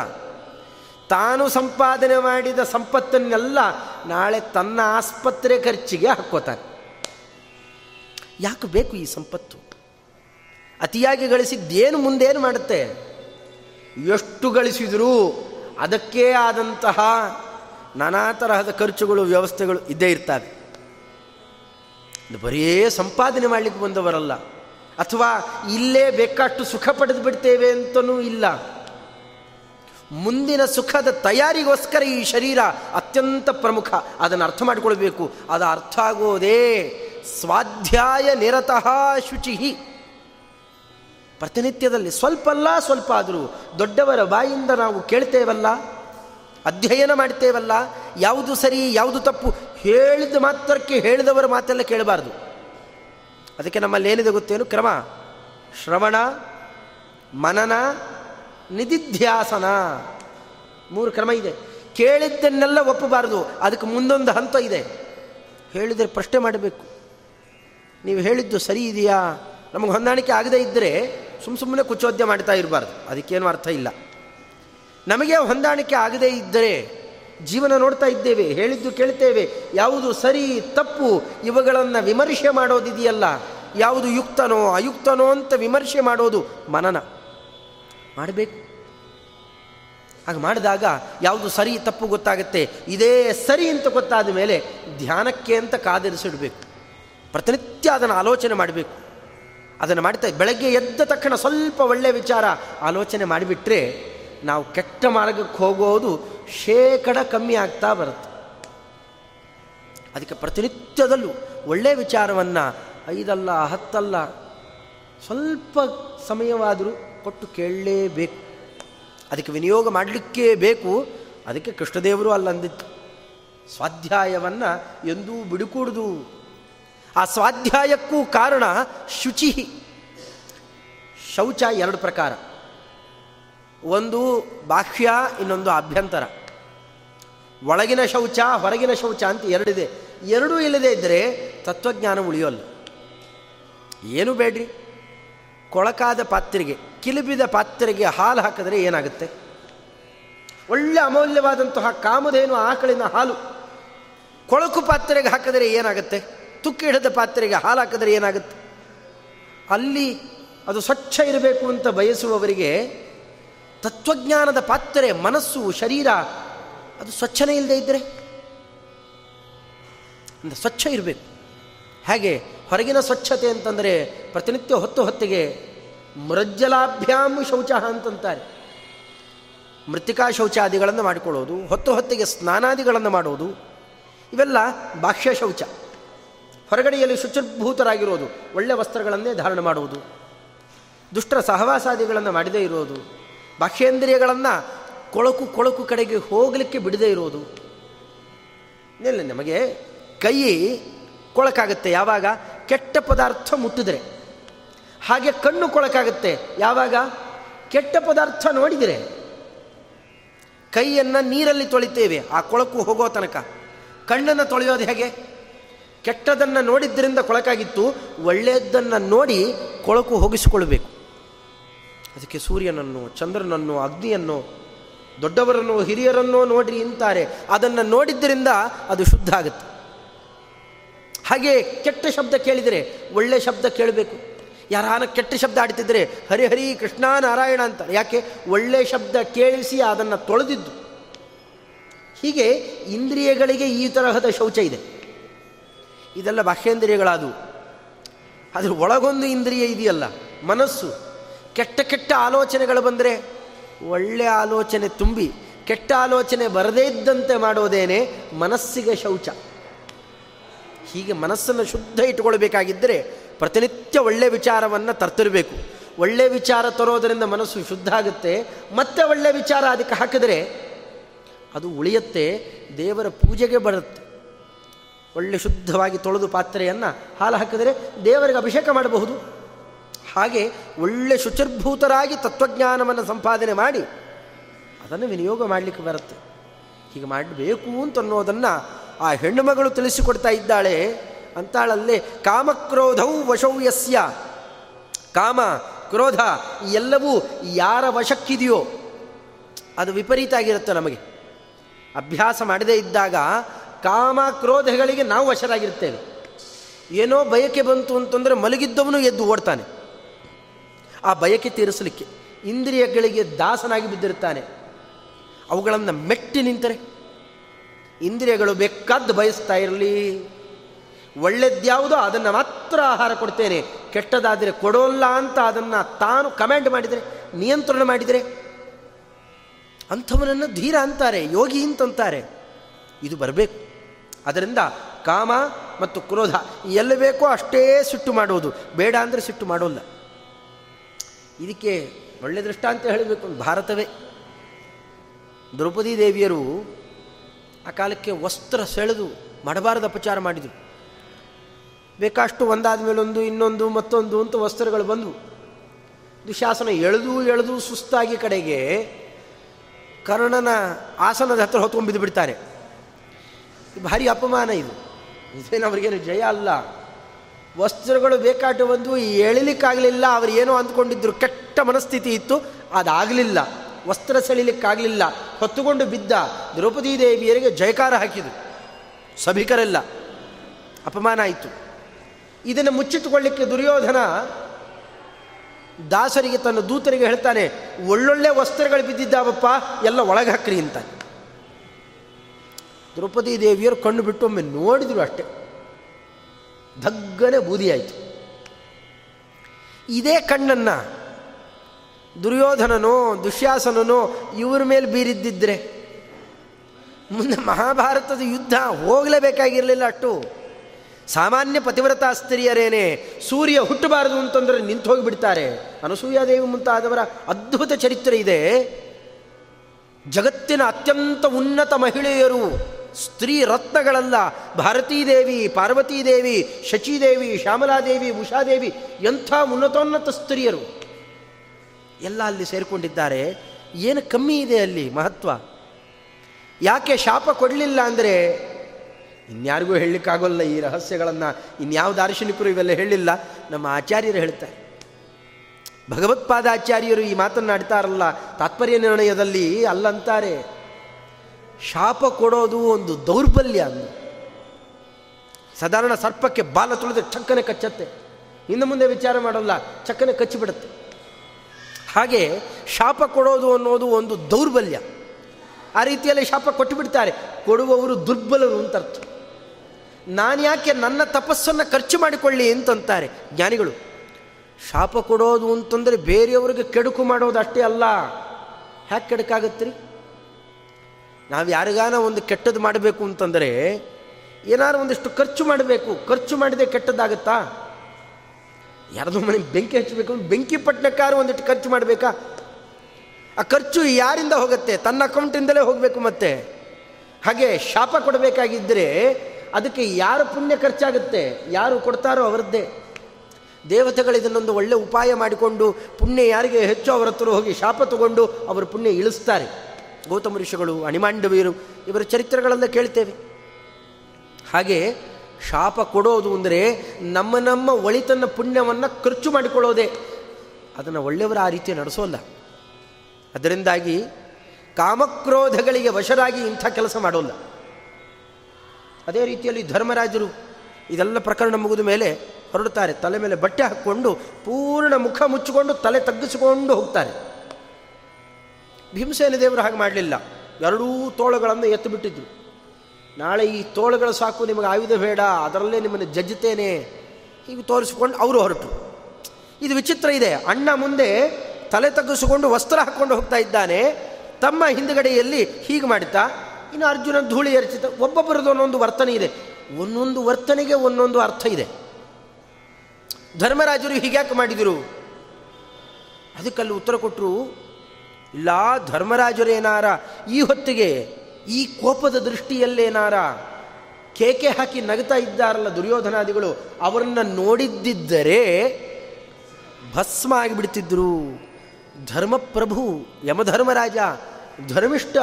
ತಾನು ಸಂಪಾದನೆ ಮಾಡಿದ ಸಂಪತ್ತನ್ನೆಲ್ಲ ನಾಳೆ ತನ್ನ ಆಸ್ಪತ್ರೆ ಖರ್ಚಿಗೆ ಹಾಕ್ಕೋತಾನೆ. ಯಾಕೆ ಬೇಕು ಈ ಸಂಪತ್ತು? ಅತಿಯಾಗಿ ಗಳಿಸಿದ್ದೇನು ಮುಂದೇನು ಮಾಡುತ್ತೆ? ಎಷ್ಟು ಗಳಿಸಿದರೂ ಅದಕ್ಕೇ ಆದಂತಹ ನಾನಾ ತರಹದ ಖರ್ಚುಗಳು, ವ್ಯವಸ್ಥೆಗಳು ಇದ್ದೇ ಇರ್ತವೆ. ಬರೀ ಸಂಪಾದನೆ ಮಾಡಲಿಕ್ಕೆ ಬಂದವರಲ್ಲ. ಅಥವಾ ಇಲ್ಲೇ ಬೇಕಷ್ಟು ಸುಖ ಪಡೆದು ಬಿಡ್ತೇವೆ ಅಂತನೂ ಇಲ್ಲ. ಮುಂದಿನ ಸುಖದ ತಯಾರಿಗೋಸ್ಕರ ಈ ಶರೀರ ಅತ್ಯಂತ ಪ್ರಮುಖ. ಅದನ್ನು ಅರ್ಥ ಮಾಡಿಕೊಳ್ಬೇಕು. ಅದು ಅರ್ಥ ಆಗೋದೇ ಸ್ವಾಧ್ಯಾಯ ನಿರತಃ ಶುಚಿಹಿ. ಪ್ರತಿನಿತ್ಯದಲ್ಲಿ ಸ್ವಲ್ಪ ಅಲ್ಲ ಸ್ವಲ್ಪ ಆದರೂ ದೊಡ್ಡವರ ಬಾಯಿಂದ ನಾವು ಕೇಳ್ತೇವಲ್ಲ, ಅಧ್ಯಯನ ಮಾಡ್ತೇವಲ್ಲ, ಯಾವುದು ಸರಿ, ಯಾವುದು ತಪ್ಪು ಹೇಳಿದ ಮಾತ್ರಕ್ಕೆ ಹೇಳಿದವರ ಮಾತೆಲ್ಲ ಕೇಳಬಾರ್ದು. ಅದಕ್ಕೆ ನಮ್ಮಲ್ಲಿ ಏನಿದೆ ಗೊತ್ತೇನು? ಕ್ರಮ. ಶ್ರವಣ, ಮನನ ನಿಧಿಧ್ಯಾಸನ. ಮೂರು ಕ್ರಮ ಇದೆ. ಕೇಳಿದ್ದನ್ನೆಲ್ಲ ಒಪ್ಪಬಾರದು. ಅದಕ್ಕೆ ಮುಂದೊಂದು ಹಂತ ಇದೆ. ಹೇಳಿದರೆ ಪ್ರಶ್ನೆ ಮಾಡಬೇಕು. ನೀವು ಹೇಳಿದ್ದು ಸರಿ ಇದೆಯಾ? ನಮಗೆ ಹೊಂದಾಣಿಕೆ ಆಗದೇ ಇದ್ದರೆ ಸುಮ್ಮ ಸುಮ್ಮನೆ ಕುಚೋದ್ಯ ಮಾಡ್ತಾ ಇರಬಾರ್ದು. ಅದಕ್ಕೇನು ಅರ್ಥ ಇಲ್ಲ. ನಮಗೆ ಹೊಂದಾಣಿಕೆ ಆಗದೇ ಇದ್ದರೆ ಜೀವನ ನೋಡ್ತಾ ಇದ್ದೇವೆ, ಹೇಳಿದ್ದು ಕೇಳ್ತೇವೆ. ಯಾವುದು ಸರಿ, ತಪ್ಪು, ಇವುಗಳನ್ನು ವಿಮರ್ಶೆ ಮಾಡೋದಿದೆಯಲ್ಲ, ಯಾವುದು ಯುಕ್ತನೋ, ಅಯುಕ್ತನೋ ಅಂತ ವಿಮರ್ಶೆ ಮಾಡೋದು ಮನನ. ಮಾಡಬೇಕು. ಹಾಗೆ ಮಾಡಿದಾಗ ಯಾವುದು ಸರಿ ತಪ್ಪು ಗೊತ್ತಾಗುತ್ತೆ. ಇದೇ ಸರಿ ಅಂತ ಗೊತ್ತಾದ ಮೇಲೆ ಧ್ಯಾನಕ್ಕೆ ಅಂತ ಕಾದಿರಿಸಿಡಬೇಕು. ಪ್ರತಿನಿತ್ಯ ಅದನ್ನು ಆಲೋಚನೆ ಮಾಡಬೇಕು. ಅದನ್ನು ಮಾಡ್ತಾ ಬೆಳಗ್ಗೆ ಎದ್ದ ತಕ್ಷಣ ಸ್ವಲ್ಪ ಒಳ್ಳೆಯ ವಿಚಾರ ಆಲೋಚನೆ ಮಾಡಿಬಿಟ್ರೆ ನಾವು ಕೆಟ್ಟ ಮಾರ್ಗಕ್ಕೆ ಹೋಗೋದು ಶೇಕಡ ಕಮ್ಮಿ ಆಗ್ತಾ ಬರುತ್ತೆ. ಅದಕ್ಕೆ ಪ್ರತಿನಿತ್ಯದಲ್ಲೂ ಒಳ್ಳೆಯ ವಿಚಾರವನ್ನು ಐದಲ್ಲ ಹತ್ತಲ್ಲ ಸ್ವಲ್ಪ ಸಮಯವಾದರೂ ಕೊಟ್ಟು ಕೇಳಲೇಬೇಕು. ಅದಕ್ಕೆ ವಿನಿಯೋಗ ಮಾಡಲಿಕ್ಕೇ ಬೇಕು. ಅದಕ್ಕೆ ಕೃಷ್ಣದೇವರು ಅಲ್ಲಂದಿತ್ತು ಸ್ವಾಧ್ಯಾಯವನ್ನು ಎಂದೂ ಬಿಡುಕೂಡುದು. ಆ ಸ್ವಾಧ್ಯಾಯಕ್ಕೂ ಕಾರಣ ಶುಚಿ. ಶೌಚ ಎರಡು ಪ್ರಕಾರ. ಒಂದು ಬಾಹ್ಯ, ಇನ್ನೊಂದು ಅಭ್ಯಂತರ. ಒಳಗಿನ ಶೌಚ, ಹೊರಗಿನ ಶೌಚ ಅಂತ ಎರಡಿದೆ. ಎರಡೂ ಇಲ್ಲದೆ ಇದ್ದರೆ ತತ್ವಜ್ಞಾನ ಉಳಿಯೋಲ್ಲ. ಏನು ಬೇಡ್ರಿ? ಕೊಳಕಾದ ಪಾತ್ರೆಗೆ. ಕಿಲಿಬಿದ ಪಾತ್ರೆಗೆ ಹಾಲು ಹಾಕಿದ್ರೆ ಏನಾಗುತ್ತೆ? ಒಳ್ಳೆ ಅಮೂಲ್ಯವಾದಂತಹ ಕಾಮಧೇನು ಆಕಳಿನ ಹಾಲು. ಕೊಳಕು ಪಾತ್ರೆಗೆ ಹಾಕಿದರೆ ಏನಾಗುತ್ತೆ? ತುಕ್ಕಿ ಹಿಡಿದ ಪಾತ್ರೆಗೆ ಹಾಲು ಹಾಕಿದರೆ ಏನಾಗುತ್ತೆ? ಅಲ್ಲಿ ಅದು ಸ್ವಚ್ಛ ಇರಬೇಕು ಅಂತ ಬಯಸುವವರಿಗೆ ತತ್ವಜ್ಞಾನದ ಪಾತ್ರೆ, ಮನಸ್ಸು, ಶರೀರ, ಅದು ಸ್ವಚ್ಛನೇ ಇಲ್ಲದೆ ಇದ್ದರೆ? ಅಂದರೆ ಸ್ವಚ್ಛ ಇರಬೇಕು. ಹಾಗೆ ಹೊರಗಿನ ಸ್ವಚ್ಛತೆ ಅಂತಂದರೆ ಪ್ರತಿನಿತ್ಯ ಹೊತ್ತು ಹೊತ್ತಿಗೆ ಮೃಜ್ಜಲಾಭ್ಯಾಮ್ ಶೌಚ ಅಂತಂತಾರೆ. ಮೃತ್ತಿಕಾ ಶೌಚಾದಿಗಳನ್ನು ಮಾಡಿಕೊಳ್ಳೋದು, ಹೊತ್ತು ಹೊತ್ತಿಗೆ ಸ್ನಾನಾದಿಗಳನ್ನು ಮಾಡೋದು, ಇವೆಲ್ಲ ಬಾಹ್ಯ ಶೌಚ. ಹೊರಗಡೆಯಲ್ಲಿ ಶುಚಿರ್ಭೂತರಾಗಿರೋದು ಒಳ್ಳೆಯ ವಸ್ತ್ರಗಳನ್ನೇ ಧಾರಣ ಮಾಡುವುದು ದುಷ್ಟರ ಸಹವಾಸಾದಿಗಳನ್ನು ಮಾಡದೇ ಇರೋದು, ಬಾಹ್ಯೇಂದ್ರಿಯಗಳನ್ನು ಕೊಳಕು ಕೊಳಕು ಕಡೆಗೆ ಹೋಗಲಿಕ್ಕೆ ಬಿಡದೇ ಇರೋದು. ಇಲ್ಲ ನಮಗೆ ಕೈ ಕೊಳಕಾಗುತ್ತೆ. ಯಾವಾಗ? ಕೆಟ್ಟ ಪದಾರ್ಥ ಮುಟ್ಟಿದರೆ. ಹಾಗೆ ಕಣ್ಣು ಕೊಳಕಾಗುತ್ತೆ. ಯಾವಾಗ? ಕೆಟ್ಟ ಪದಾರ್ಥ ನೋಡಿದರೆ. ಕೈಯನ್ನು ನೀರಲ್ಲಿ ತೊಳಿತೇವೆ. ಆ ಕೊಳಕು ಹೋಗೋ ತನಕ. ಕಣ್ಣನ್ನು ತೊಳೆಯೋದು ಹೇಗೆ? ಕೆಟ್ಟದನ್ನು ನೋಡಿದ್ದರಿಂದ ಕೊಳಕಾಗಿತ್ತು. ಒಳ್ಳೆಯದನ್ನು ನೋಡಿ ಕೊಳಕು ಹೋಗಿಸಿಕೊಳ್ಬೇಕು ಅದಕ್ಕೆ ಸೂರ್ಯನನ್ನು, ಚಂದ್ರನನ್ನು, ಅಗ್ನಿಯನ್ನು, ದೊಡ್ಡವರನ್ನು, ಹಿರಿಯರನ್ನೋ ನೋಡ್ರಿ ಅಂತಾರೆ ಅದನ್ನು ನೋಡಿದ್ದರಿಂದ ಅದು ಶುದ್ಧ ಆಗುತ್ತೆ. ಹಾಗೆ ಕೆಟ್ಟ ಶಬ್ದ ಕೇಳಿದರೆ ಒಳ್ಳೆ ಶಬ್ದ ಕೇಳಬೇಕು. ಯಾರಾನ ಕೆಟ್ಟ ಶಬ್ದ ಆಡ್ತಿದ್ರೆ ಹರಿಹರಿ ಕೃಷ್ಣ ನಾರಾಯಣ ಅಂತ ಯಾಕೆ? ಒಳ್ಳೆ ಶಬ್ದ ಕೇಳಿಸಿ ಅದನ್ನು ತೊಳೆದಿದ್ದು. ಹೀಗೆ ಇಂದ್ರಿಯಗಳಿಗೆ ಈ ತರಹದ ಶೌಚ ಇದೆ. ಇದೆಲ್ಲ ಬಾಹ್ಯೇಂದ್ರಿಯಗಳಾದವು. ಅದ್ರ ಒಳಗೊಂದು ಇಂದ್ರಿಯ ಇದೆಯಲ್ಲ, ಮನಸ್ಸು. ಕೆಟ್ಟ ಕೆಟ್ಟ ಆಲೋಚನೆಗಳು ಬಂದರೆ ಒಳ್ಳೆ ಆಲೋಚನೆ ತುಂಬಿ, ಕೆಟ್ಟ ಆಲೋಚನೆ ಬರದೇ ಇದ್ದಂತೆ ಮಾಡೋದೇನೆ ಮನಸ್ಸಿಗೆ ಶೌಚ. ಹೀಗೆ ಮನಸ್ಸನ್ನು ಶುದ್ಧ ಇಟ್ಟುಕೊಳ್ಬೇಕಾಗಿದ್ದರೆ ಪ್ರತಿನಿತ್ಯ ಒಳ್ಳೆ ವಿಚಾರವನ್ನು ತರ್ತಿರಬೇಕು. ಒಳ್ಳೆ ವಿಚಾರ ತರೋದರಿಂದ ಮನಸ್ಸು ಶುದ್ಧ ಆಗುತ್ತೆ. ಮತ್ತೆ ಒಳ್ಳೆ ವಿಚಾರ ಅದಕ್ಕೆ ಹಾಕಿದರೆ ಅದು ಉಳಿಯುತ್ತೆ, ದೇವರ ಪೂಜೆಗೆ ಬರುತ್ತೆ. ಒಳ್ಳೆ ಶುದ್ಧವಾಗಿ ತೊಳೆದು ಪಾತ್ರೆಯನ್ನು ಹಾಲು ಹಾಕಿದರೆ ದೇವರಿಗೆ ಅಭಿಷೇಕ ಮಾಡಬಹುದು. ಹಾಗೆ ಒಳ್ಳೆ ಶುಚಿರ್ಭೂತರಾಗಿ ತತ್ವಜ್ಞಾನವನ್ನು ಸಂಪಾದನೆ ಮಾಡಿ ಅದನ್ನು ವಿನಿಯೋಗ ಮಾಡಲಿಕ್ಕೆ ಬರುತ್ತೆ. ಹೀಗೆ ಮಾಡಬೇಕು ಅಂತ ಅನ್ನೋದನ್ನು ಆ ಹೆಣ್ಣು ಮಗಳು ತಿಳಿಸಿಕೊಡ್ತಾ ಇದ್ದಾಳೆ. ಅಂತಾಳಲ್ಲೇ ಕಾಮಕ್ರೋಧೌ ವಶೌ ಯಸ್ಯ. ಕಾಮ, ಕ್ರೋಧ ಎಲ್ಲವೂ ಯಾರ ವಶಕ್ಕಿದೆಯೋ ಅದು ವಿಪರೀತ ಆಗಿರುತ್ತೆ ನಮಗೆ. ಅಭ್ಯಾಸ ಮಾಡದೇ ಇದ್ದಾಗ ಕಾಮ, ಕ್ರೋಧಗಳಿಗೆ ನಾವು ವಶರಾಗಿರ್ತೇವೆ. ಏನೋ ಬಯಕೆ ಬಂತು ಅಂತಂದರೆ ಮಲಗಿದ್ದವನು ಎದ್ದು ಓಡ್ತಾನೆ. ಆ ಬಯಕೆ ತೀರಿಸಲಿಕ್ಕೆ ಇಂದ್ರಿಯಗಳಿಗೆ ದಾಸನಾಗಿ ಬಿದ್ದಿರ್ತಾನೆ. ಅವುಗಳನ್ನು ಮೆಟ್ಟಿ ನಿಂತರೆ ಇಂದ್ರಿಯಗಳು ಬೇಕಾದ್ದು ಬಯಸ್ತಾ ಇರಲಿ. ಒಳ್ಳೆದ್ಯಾವುದೋ ಅದನ್ನು ಮಾತ್ರ ಆಹಾರ ಕೊಡ್ತೇನೆ. ಕೆಟ್ಟದಾದರೆ ಕೊಡೋಲ್ಲ ಅಂತ ಅದನ್ನು ತಾನು ಕಮೆಂಟ್ ಮಾಡಿದರೆ, ನಿಯಂತ್ರಣ ಮಾಡಿದರೆ. ಅಂಥವನನ್ನು ಧೀರ ಅಂತಾರೆ, ಯೋಗಿ ಅಂತಂತಾರೆ ಇದು ಬರಬೇಕು. ಅದರಿಂದ ಕಾಮ ಮತ್ತು ಕ್ರೋಧ ಎಲ್ಲಿ ಬೇಕೋ, ಅಷ್ಟೇ ಸಿಟ್ಟು ಮಾಡುವುದು. ಬೇಡ ಅಂದರೆ ಸಿಟ್ಟು ಮಾಡೋಲ್ಲ. ಇದಕ್ಕೆ ಒಳ್ಳೆ ದೃಷ್ಟ ಅಂತ ಹೇಳಬೇಕು, ಭಾರತವೇ. ದ್ರೌಪದಿ ದೇವಿಯರು ಆ ಕಾಲಕ್ಕೆ ವಸ್ತ್ರ ಸೆಳೆದು ಮಾಡಬಾರದ ಅಪಚಾರ ಮಾಡಿದರು. ಬೇಕಷ್ಟು ಒಂದಾದ ಮೇಲೊಂದು, ಇನ್ನೊಂದು, ಮತ್ತೊಂದು ಅಂತ ವಸ್ತ್ರಗಳು ಬಂದವು. ದುಶಾಸನ ಎಳೆದು ಎಳೆದು ಸುಸ್ತಾಗಿ ಕಡೆಗೆ ಕರ್ಣನ ಆಸನದ ಹತ್ರ ಹೊತ್ಕೊಂಡು ಬಿಡ್ತಾರೆ ಭಾರಿ ಅಪಮಾನ ಇದು. ಇದೇನು ಅವ್ರಿಗೇನು ಜಯ ಅಲ್ಲ. ವಸ್ತ್ರಗಳು ಬೇಕಾಟ ಬಂದು ಎಳಿಲಿಕ್ಕಾಗಲಿಲ್ಲ, ಅವರು ಏನೋ ಅಂದ್ಕೊಂಡಿದ್ರು, ಕೆಟ್ಟ ಮನಸ್ಥಿತಿ ಇತ್ತು, ಅದಾಗಲಿಲ್ಲ. ವಸ್ತ್ರ ಸೆಳಿಲಿಕ್ಕಾಗಲಿಲ್ಲ. ಹೊತ್ತುಕೊಂಡು ಬಿದ್ದ ದ್ರೌಪದಿ ದೇವಿಯರಿಗೆ ಜಯಕಾರ ಹಾಕಿದರು. ಸಭಿಕರೆಲ್ಲ. ಅಪಮಾನ ಆಯಿತು. ಇದನ್ನು ಮುಚ್ಚಿಟ್ಟುಕೊಳ್ಳಿಕ್ಕೆ ದುರ್ಯೋಧನ ದಾಸರಿಗೆ ತನ್ನ ದೂತರಿಗೆ ಹೇಳ್ತಾನೆ, ಒಳ್ಳೊಳ್ಳೆ ವಸ್ತ್ರಗಳು ಬಿದ್ದಿದ್ದಾವಪ್ಪ, ಎಲ್ಲ ಒಳಗೆ ಹಾಕ್ರಿ ಅಂತ. ದ್ರೌಪದಿ ದೇವಿಯರು ಕಣ್ಣು ಬಿಟ್ಟು ಒಮ್ಮೆ ನೋಡಿದ್ರು ಅಷ್ಟೆ. ಧಗ್ಗನೆ ಬೂದಿಯಾಯಿತು. ಇದೇ ಕಣ್ಣನ್ನು ದುರ್ಯೋಧನನೋ, ದುಶ್ಯಾಸನನೋ ಇವ್ರ ಮೇಲೆ ಬೀರಿದ್ದಿದ್ರೆ, ಮುಂದೆ ಮಹಾಭಾರತದ ಯುದ್ಧ ಹೋಗಲೇಬೇಕಾಗಿರಲಿಲ್ಲ ಅಷ್ಟು. ಸಾಮಾನ್ಯ ಪತಿವ್ರತ ಸ್ತ್ರೀಯರೇನೆ, ಸೂರ್ಯ ಹುಟ್ಟಬಾರದು ಅಂತಂದರೆ ನಿಂತು ಹೋಗಿಬಿಡ್ತಾರೆ. ಅನಸೂಯಾದೇವಿ ಮುಂತಾದವರ ಅದ್ಭುತ ಚರಿತ್ರೆ ಇದೆ. ಜಗತ್ತಿನ ಅತ್ಯಂತ ಉನ್ನತ ಮಹಿಳೆಯರು, ಸ್ತ್ರೀ ರತ್ನಗಳಲ್ಲ. ಭಾರತೀದೇವಿ, ಪಾರ್ವತೀದೇವಿ, ಶಚಿದೇವಿ, ಶ್ಯಾಮಲಾದೇವಿ, ಉಷಾದೇವಿ, ಎಂಥ ಉನ್ನತೋನ್ನತ ಸ್ತ್ರೀಯರು. ಎಲ್ಲ ಅಲ್ಲಿ ಸೇರಿಕೊಂಡಿದ್ದಾರೆ. ಏನು ಕಮ್ಮಿ ಇದೆ ಅಲ್ಲಿ ಮಹತ್ವ? ಯಾಕೆ ಶಾಪ ಕೊಡಲಿಲ್ಲ ಅಂದರೆ ಇನ್ಯಾರಿಗೂ ಹೇಳಲಿಕ್ಕಾಗೋಲ್ಲ ಈ ರಹಸ್ಯಗಳನ್ನು. ಇನ್ಯಾವ ದಾರ್ಶನಿಕರು ಇವೆಲ್ಲ ಹೇಳಿಲ್ಲ. ನಮ್ಮ ಆಚಾರ್ಯರು ಹೇಳ್ತಾರೆ. ಭಗವತ್ಪಾದಾಚಾರ್ಯರು ಈ ಮಾತನ್ನಾಡ್ತಾರಲ್ಲ ತಾತ್ಪರ್ಯ ನಿರ್ಣಯದಲ್ಲಿ ಅಲ್ಲಂತಾರೆ. ಶಾಪ ಕೊಡೋದು ಒಂದು ದೌರ್ಬಲ್ಯ ಅಂದು. ಸಾಧಾರಣ ಸರ್ಪಕ್ಕೆ ಬಾಲ ತುಳಿದ್ರೆ ಚಕ್ಕನೆ ಕಚ್ಚತ್ತೆ. ಇನ್ನು ಮುಂದೆ ವಿಚಾರ ಮಾಡೋಲ್ಲ, ಚಕ್ಕನೆ ಕಚ್ಚಿಬಿಡುತ್ತೆ. ಹಾಗೆ ಶಾಪ ಕೊಡೋದು ಅನ್ನೋದು ಒಂದು ದೌರ್ಬಲ್ಯ. ಆ ರೀತಿಯಲ್ಲಿ ಶಾಪ ಕೊಟ್ಟು ಬಿಡ್ತಾರೆ ಕೊಡುವವರು ದುರ್ಬಲರು ಅಂತ ಅರ್ಥ ನಾನು ಯಾಕೆ ನನ್ನ ತಪಸ್ಸನ್ನು ಖರ್ಚು ಮಾಡಿಕೊಳ್ಳಿ ಅಂತಂತಾರೆ. ಜ್ಞಾನಿಗಳು, ಶಾಪ ಕೊಡೋದು ಅಂತಂದರೆ ಬೇರೆಯವ್ರಿಗೆ ಕೆಡುಕು ಮಾಡೋದು ಅಷ್ಟೇ ಅಲ್ಲ. ಹ್ಯಾಕೆ ಕೆಡುಕಾಗತ್ರಿ ನಾವು ಯಾರಿಗಾನ ಒಂದು ಕೆಟ್ಟದ್ದು ಮಾಡಬೇಕು ಅಂತಂದರೆ ಏನಾದ್ರು ಒಂದಿಷ್ಟು ಖರ್ಚು ಮಾಡಬೇಕು. ಖರ್ಚು ಮಾಡಿದೆ ಕೆಟ್ಟದ್ದಾಗತ್ತಾ? ಯಾರದೋ ಮನೆಗೆ ಬೆಂಕಿ ಹಚ್ಚಬೇಕು, ಬೆಂಕಿ ಪಟ್ಟಣಕ್ಕಾರು ಒಂದಿಷ್ಟು ಖರ್ಚು ಮಾಡಬೇಕಾ? ಆ ಖರ್ಚು ಯಾರಿಂದ ಹೋಗುತ್ತೆ? ತನ್ನ ಅಕೌಂಟಿಂದಲೇ ಹೋಗಬೇಕು ಮತ್ತೆ. ಹಾಗೆ ಶಾಪ ಕೊಡಬೇಕಾಗಿದ್ದರೆ ಅದಕ್ಕೆ ಯಾರು ಪುಣ್ಯ ಖರ್ಚಾಗುತ್ತೆ, ಯಾರು ಕೊಡ್ತಾರೋ ಅವರದ್ದೇ. ದೇವತೆಗಳು ಇದನ್ನೊಂದು ಒಳ್ಳೆ ಉಪಾಯ ಮಾಡಿಕೊಂಡು ಪುಣ್ಯ ಯಾರಿಗೆ ಹೆಚ್ಚು ಅವರ ಹತ್ರ ಹೋಗಿ ಶಾಪ ತಗೊಂಡು ಅವರು ಪುಣ್ಯ ಇಳಿಸ್ತಾರೆ. ಗೌತಮ ಋಷಿಗಳು ಅಣಿಮಾಂಡವೀರು ಇವರ ಚರಿತ್ರೆಗಳೆಲ್ಲ ಕೇಳ್ತೇವೆ. ಹಾಗೆ ಶಾಪ ಕೊಡೋದು ಅಂದರೆ ನಮ್ಮ ನಮ್ಮ ಒಳಿತನ್ನ ಪುಣ್ಯವನ್ನು ಖರ್ಚು ಮಾಡಿಕೊಳ್ಳೋದೇ. ಅದನ್ನು ಒಳ್ಳೆಯವರ ಆ ರೀತಿ ನಡೆಸೋಲ್ಲ. ಅದರಿಂದಾಗಿ ಕಾಮಕ್ರೋಧಗಳಿಗೆ ವಶರಾಗಿ ಇಂಥ ಕೆಲಸ ಮಾಡೋಲ್ಲ. ಅದೇ ರೀತಿಯಲ್ಲಿ ಧರ್ಮರಾಜರು ಇದೆಲ್ಲ ಪ್ರಕರಣ ಮುಗಿದ ಮೇಲೆ ಹೊರಡುತ್ತಾರೆ. ತಲೆ ಮೇಲೆ ಬಟ್ಟೆ ಹಾಕ್ಕೊಂಡು ಪೂರ್ಣ ಮುಖ ಮುಚ್ಚಿಕೊಂಡು ತಲೆ ತಗ್ಗಿಸಿಕೊಂಡು ಹೋಗ್ತಾರೆ. ಭೀಮಸೇನ ದೇವರು ಹಾಗೆ ಮಾಡಲಿಲ್ಲ. ಎರಡೂ ತೋಳುಗಳನ್ನು ಎತ್ತು ಬಿಟ್ಟಿದ್ರು. ನಾಳೆ ಈ ತೋಳುಗಳು ಸಾಕು, ನಿಮಗೆ ಆಯುಧ ಬೇಡ, ಅದರಲ್ಲೇ ನಿಮ್ಮನ್ನು ಜಜ್ಜುತ್ತೇನೆ. ಹೀಗೆ ತೋರಿಸಿಕೊಂಡು ಅವರು ಹೊರಟರು. ಇದು ವಿಚಿತ್ರ ಇದೆ. ಅಣ್ಣ ಮುಂದೆ ತಲೆ ತಗ್ಗಿಸಿಕೊಂಡು ವಸ್ತ್ರ ಹಾಕ್ಕೊಂಡು ಹೋಗ್ತಾ ಇದ್ದಾನೆ. ತಮ್ಮ ಹಿಂದುಗಡೆಯಲ್ಲಿ ಹೀಗೆ ಮಾಡುತ್ತಾ ಇನ್ನು ಅರ್ಜುನ ಧೂಳಿ ಎರಚಿತ ಒಬ್ಬೊಬ್ಬರದ್ದು ಒಂದೊಂದು ವರ್ತನೆ ಇದೆ. ಒಂದೊಂದು ವರ್ತನೆಗೆ ಒಂದೊಂದು ಅರ್ಥ ಇದೆ. ಧರ್ಮರಾಜರು ಹೀಗ್ಯಾಕೆ ಮಾಡಿದರು? ಅದಕ್ಕಲ್ಲಿ ಉತ್ತರ ಕೊಟ್ಟರು ಇಲ್ಲ, ಧರ್ಮರಾಜರೇನಾರ, ಈ ಹೊತ್ತಿಗೆ ಈ ಕೋಪದ ದೃಷ್ಟಿಯಲ್ಲೇನಾರ, ಕೇಕೆ ಹಾಕಿ ನಗ್ತಾ ಇದ್ದಾರಲ್ಲ ದುರ್ಯೋಧನಾದಿಗಳು, ಅವರನ್ನು ನೋಡಿದ್ದಿದ್ದರೆ ಭಸ್ಮ ಆಗಿಬಿಡ್ತಿದ್ರು. ಧರ್ಮಪ್ರಭು, ಯಮಧರ್ಮರಾಜ ಧರ್ಮಿಷ್ಠ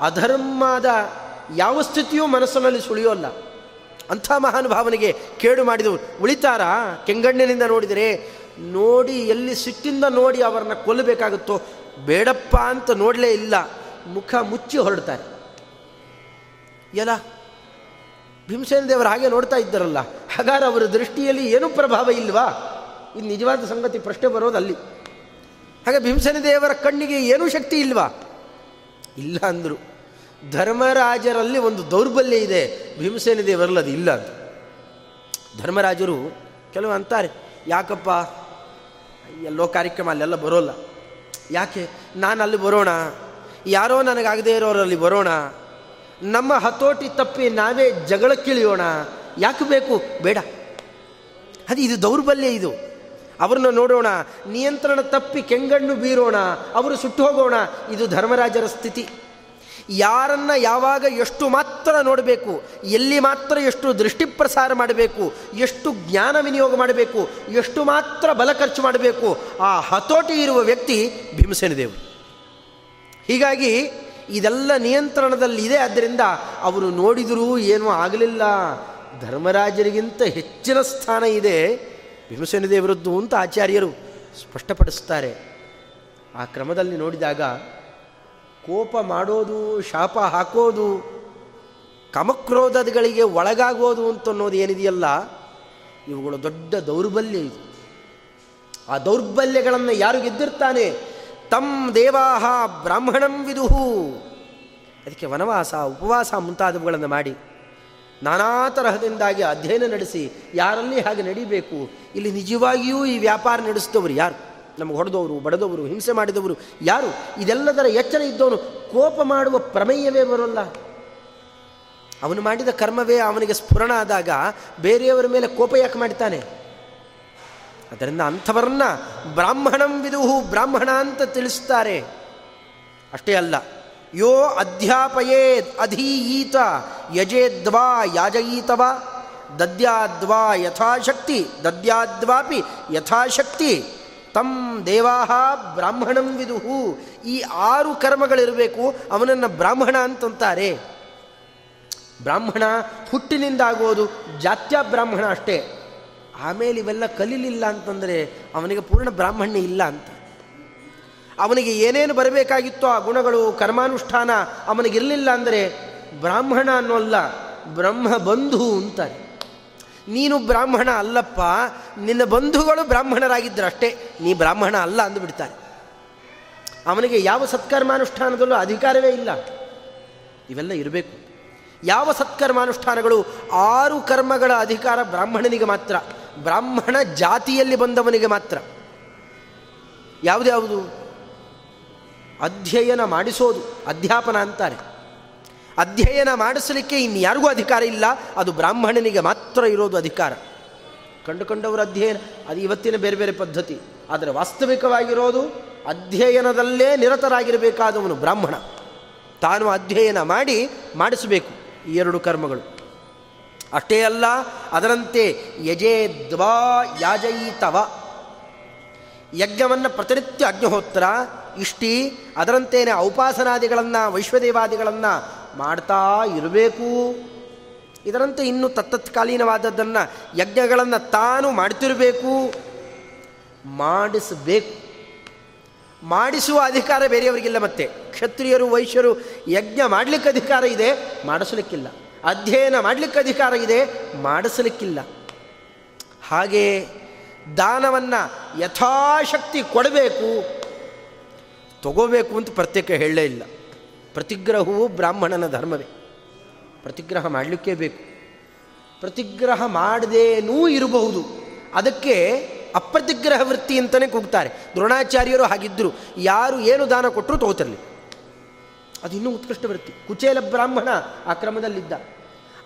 ಅಧರ್ಮದ ಯಾವ ಸ್ಥಿತಿಯೂ ಮನಸ್ಸಿನಲ್ಲಿ ಸುಳಿಯೋಲ್ಲ. ಅಂಥ ಮಹಾನುಭಾವನಿಗೆ ಕೇಡು ಮಾಡಿದವರು ಉಳಿತಾರ? ಕೆಂಗಣ್ಣಿನಿಂದ ನೋಡಿದರೆ, ನೋಡಿ ಎಲ್ಲಿ ಸಿಟ್ಟಿಂದ ನೋಡಿ ಅವರನ್ನ ಕೊಲ್ಲಬೇಕಾಗುತ್ತೋ? ಬೇಡಪ್ಪ ಅಂತ ನೋಡಲೇ ಇಲ್ಲ. ಮುಖ ಮುಚ್ಚಿ ಹೊರಡ್ತಾರೆ. ಎಲ್ಲ ಭೀಮಸೇನ ದೇವರು ಹಾಗೆ ನೋಡ್ತಾ ಇದ್ದಾರಲ್ಲ. ಹಾಗಾದ್ರೆ ಅವರ ದೃಷ್ಟಿಯಲ್ಲಿ ಏನೂ ಪ್ರಭಾವ ಇಲ್ವಾ? ಇದು ನಿಜವಾದ ಸಂಗತಿ ಪ್ರಶ್ನೆ ಬರೋದು ಅಲ್ಲಿ. ಹಾಗೆ ಭೀಮಸೇನ ದೇವರ ಕಣ್ಣಿಗೆ ಏನೂ ಶಕ್ತಿ ಇಲ್ವಾ? ಇಲ್ಲ ಅಂದರು. ಧರ್ಮರಾಜರಲ್ಲಿ ಒಂದು ದೌರ್ಬಲ್ಯ ಇದೆ. ಭೀಮಸೇನ ದೇವರಲ್ಲಿ ಅದು ಇಲ್ಲ ಅಂತ. ಧರ್ಮರಾಜರು ಕೆಲವು ಅಂತಾರೆ, ಯಾಕಪ್ಪ? ಎಲ್ಲೋ ಕಾರ್ಯಕ್ರಮ ಅಲ್ಲೆಲ್ಲ ಬರೋಲ್ಲ. ಯಾಕೆ? ನಾನು ಅಲ್ಲಿ ಬರೋಣ. ಯಾರೋ ನನಗಾಗದೇ ಇರೋರಲ್ಲಿ ಬರೋಣ. ನಮ್ಮ ಹತೋಟಿ ತಪ್ಪಿ ನಾವೇ ಜಗಳಕ್ಕಿಳಿಯೋಣ. ಯಾಕೆ ಬೇಕು? ಬೇಡ. ಅದು ಇದು ದೌರ್ಬಲ್ಯ ಇದು. ಅವ್ರನ್ನ ನೋಡೋಣ, ನಿಯಂತ್ರಣ ತಪ್ಪಿ ಕೆಂಗಣ್ಣು ಬೀರೋಣ, ಅವರು ಸುಟ್ಟು ಹೋಗೋಣ, ಇದು ಧರ್ಮರಾಜರ ಸ್ಥಿತಿ. ಯಾರನ್ನ ಯಾವಾಗ ಎಷ್ಟು ಮಾತ್ರ ನೋಡಬೇಕು, ಎಲ್ಲಿ ಮಾತ್ರ ಎಷ್ಟು ದೃಷ್ಟಿ ಪ್ರಸಾರ ಮಾಡಬೇಕು, ಎಷ್ಟು ಜ್ಞಾನ ವಿನಿಯೋಗ ಮಾಡಬೇಕು, ಎಷ್ಟು ಮಾತ್ರ ಬಲ ಖರ್ಚು ಮಾಡಬೇಕು, ಆ ಹತೋಟಿ ಇರುವ ವ್ಯಕ್ತಿ ಭೀಮಸೇನ ದೇವರು. ಹೀಗಾಗಿ ಇದೆಲ್ಲ ನಿಯಂತ್ರಣದಲ್ಲಿ ಇದೆ ಆದ್ದರಿಂದ ಅವರು ನೋಡಿದರೂ ಏನೂ ಆಗಲಿಲ್ಲ. ಧರ್ಮರಾಜರಿಗಿಂತ ಹೆಚ್ಚಿನ ಸ್ಥಾನ ಇದೆ. ಭೀಮಸೇನ ದೇವರದ್ದು ಅಂತ ಆಚಾರ್ಯರು ಸ್ಪಷ್ಟಪಡಿಸ್ತಾರೆ ಆ ಕ್ರಮದಲ್ಲಿ ನೋಡಿದಾಗ ಕೋಪ ಮಾಡೋದು, ಶಾಪ ಹಾಕೋದು, ಕಮಕ್ರೋಧಗಳಿಗೆ ಒಳಗಾಗೋದು ಅಂತ ಅನ್ನೋದು ಏನಿದೆಯಲ್ಲ, ಇವುಗಳು ದೊಡ್ಡ ದೌರ್ಬಲ್ಯ ಇದು. ಆ ದೌರ್ಬಲ್ಯಗಳನ್ನು ಯಾರು ಗೆದ್ದಿರ್ತಾನೆ ತಮ್ ದೇವಾಹ ಬ್ರಾಹ್ಮಣಂ ವಿದುಹು. ಅದಕ್ಕೆ ವನವಾಸ, ಉಪವಾಸ ಮುಂತಾದವುಗಳನ್ನು ಮಾಡಿ ನಾನಾ ತರಹದಿಂದಾಗಿ ಅಧ್ಯಯನ ನಡೆಸಿ ಯಾರಲ್ಲಿ ಹಾಗೆ ನಡಿಬೇಕು, ಇಲ್ಲಿ ನಿಜವಾಗಿಯೂ ಈ ವ್ಯಾಪಾರ ನಡೆಸಿದವರು ಯಾರು? ನಮಗೆ ಹೊಡೆದವರು, ಬಡದವರು, ಹಿಂಸೆ ಮಾಡಿದವರು ಯಾರು? ಇದೆಲ್ಲದರ ಎಚ್ಚರ ಇದ್ದವನು ಕೋಪ ಮಾಡುವ ಪ್ರಮೇಯವೇ ಬರೋಲ್ಲ. ಅವನು ಮಾಡಿದ ಕರ್ಮವೇ ಅವನಿಗೆ ಸ್ಫುರಣ ಆದಾಗ ಬೇರೆಯವರ ಮೇಲೆ ಕೋಪ ಯಾಕೆ ಮಾಡ್ತಾನೆ ಅದರಿಂದ ಅಂಥವರನ್ನ ಬ್ರಾಹ್ಮಣಂ ವಿದುಹು ಬ್ರಾಹ್ಮಣ ಅಂತ ತಿಳಿಸ್ತಾರೆ. ಅಷ್ಟೇ ಅಲ್ಲ. ಯೋ ಅಧ್ಯಾಪಯೇ ಅಧೀಯೀತ ಯಜೇದ್ವಾ ಯಾಜಯೀತವ, ದದ್ಯಾದ್ವಾ ಯಥಾಶಕ್ತಿ, ದದ್ಯಾದ್ವಾಪಿ ಯಥಾಶಕ್ತಿ. ತಮ್ ದೇವಾಹ ಬ್ರಾಹ್ಮಣಂ ವಿದುಹು. ಈ ಆರು ಕರ್ಮಗಳಿರಬೇಕು, ಅವನನ್ನು ಬ್ರಾಹ್ಮಣ ಅಂತಂತಾರೆ. ಬ್ರಾಹ್ಮಣ ಹುಟ್ಟಿನಿಂದ ಆಗೋದು ಜಾತ್ಯ ಬ್ರಾಹ್ಮಣ ಅಷ್ಟೇ. ಆಮೇಲೆ ಇವೆಲ್ಲ ಕಲೀಲಿಲ್ಲ ಅಂತಂದರೆ ಅವನಿಗೆ ಪೂರ್ಣ ಬ್ರಾಹ್ಮಣ್ಯ ಇಲ್ಲ ಅಂತ. ಅವನಿಗೆ ಏನೇನು ಬರಬೇಕಾಗಿತ್ತೋ ಆ ಗುಣಗಳು, ಕರ್ಮಾನುಷ್ಠಾನ ಅವನಿಗಿರಲಿಲ್ಲ ಅಂದರೆ ಬ್ರಾಹ್ಮಣ ಅನ್ನೋಲ್ಲ ಬ್ರಹ್ಮ ಬಂಧು ಅಂತಾರೆ. ನೀನು ಬ್ರಾಹ್ಮಣ ಅಲ್ಲಪ್ಪ, ನಿನ್ನ ಬಂಧುಗಳು ಬ್ರಾಹ್ಮಣರಾಗಿದ್ದರಷ್ಟೇ, ನೀ ಬ್ರಾಹ್ಮಣ ಅಲ್ಲ ಅಂದುಬಿಡ್ತಾರೆ. ಅವನಿಗೆ ಯಾವ ಸತ್ಕರ್ಮಾನುಷ್ಠಾನದಲ್ಲೂ ಅಧಿಕಾರವೇ ಇಲ್ಲ. ಇವೆಲ್ಲ ಇರಬೇಕು. ಯಾವ ಸತ್ಕರ್ಮಾನುಷ್ಠಾನಗಳು, ಆರು ಕರ್ಮಗಳ ಅಧಿಕಾರ ಬ್ರಾಹ್ಮಣನಿಗೆ ಮಾತ್ರ, ಬ್ರಾಹ್ಮಣ ಜಾತಿಯಲ್ಲಿ ಬಂದವನಿಗೆ ಮಾತ್ರ. ಯಾವುದ್ಯಾವುದು? ಅಧ್ಯಯನ ಮಾಡಿಸೋದು, ಅಧ್ಯಾಪನ ಅಂತಾರೆ. ಅಧ್ಯಯನ ಮಾಡಿಸಲಿಕ್ಕೆ ಇನ್ಯಾರಿಗೂ ಅಧಿಕಾರ ಇಲ್ಲ. ಅದು ಬ್ರಾಹ್ಮಣನಿಗೆ ಮಾತ್ರ ಇರೋದು ಅಧಿಕಾರ. ಕಂಡುಕೊಂಡವರ ಅಧ್ಯಯನ, ಅದು ಇವತ್ತಿನ ಬೇರೆ ಬೇರೆ ಪದ್ಧತಿ. ಆದರೆ ವಾಸ್ತವಿಕವಾಗಿರೋದು ಅಧ್ಯಯನದಲ್ಲೇ ನಿರತರಾಗಿರಬೇಕಾದವನು ಬ್ರಾಹ್ಮಣ. ತಾನು ಅಧ್ಯಯನ ಮಾಡಿ ಮಾಡಿಸಬೇಕು ಈ ಎರಡು ಕರ್ಮಗಳು. ಅಷ್ಟೇ ಅಲ್ಲ, ಅದರಂತೆ ಯಜೇ ದ್ವಾ ಯಾಜಯಿತವ ಯಜ್ಞವನ್ನು ಪ್ರತಿನಿತ್ಯ ಅಗ್ನಿಹೋತ್ರ, ಇಷ್ಟಿ, ಅದರಂತೇನೆ ಔಪಾಸನಾದಿಗಳನ್ನು, ವೈಶ್ವದೇವಾದಿಗಳನ್ನು ಮಾಡ್ತಾ ಇರಬೇಕು. ಇದರಂತೆ ಇನ್ನು ತತ್ತತ್ಕಾಲೀನವಾದದ್ದನ್ನು ಯಜ್ಞಗಳನ್ನು ತಾನು ಮಾಡ್ತಿರಬೇಕು. ಮಾಡಿಸಬೇಕು. ಮಾಡಿಸುವ ಅಧಿಕಾರ ಬೇರೆಯವರಿಗಿಲ್ಲ ಮತ್ತೆ. ಕ್ಷತ್ರಿಯರು, ವೈಶ್ಯರು ಯಜ್ಞ ಮಾಡಲಿಕ್ಕೆ ಅಧಿಕಾರ ಇದೆ, ಮಾಡಿಸಲಿಕ್ಕಿಲ್ಲ. ಅಧ್ಯಯನ ಮಾಡಲಿಕ್ಕೆ ಅಧಿಕಾರ ಇದೆ, ಮಾಡಿಸಲಿಕ್ಕಿಲ್ಲ. ಹಾಗೆ ದಾನವನ್ನು ಯಥಾಶಕ್ತಿ ಕೊಡಬೇಕು, ತಗೋಬೇಕು ಅಂತ ಪ್ರತ್ಯೇಕ ಹೇಳಲೇ ಇಲ್ಲ. ಪ್ರತಿಗ್ರಹವು ಬ್ರಾಹ್ಮಣನ ಧರ್ಮವೇ. ಪ್ರತಿಗ್ರಹ ಮಾಡಲಿಕ್ಕೇ ಬೇಕು. ಪ್ರತಿಗ್ರಹ ಮಾಡದೇನೂ ಇರಬಹುದು. ಅದಕ್ಕೆ ಅಪ್ರತಿಗ್ರಹ ವೃತ್ತಿ ಅಂತಲೇ ಕೂಗ್ತಾರೆ. ದ್ರೋಣಾಚಾರ್ಯರು ಹಾಗಿದ್ದರು ಯಾರು ಏನು ದಾನ ಕೊಟ್ಟರು ತಗೋತಿರಲಿ. ಅದು ಇನ್ನೂ ಉತ್ಕೃಷ್ಟ ವೃತ್ತಿ. ಕುಚೇಲ ಬ್ರಾಹ್ಮಣ ಆ ಕ್ರಮದಲ್ಲಿದ್ದ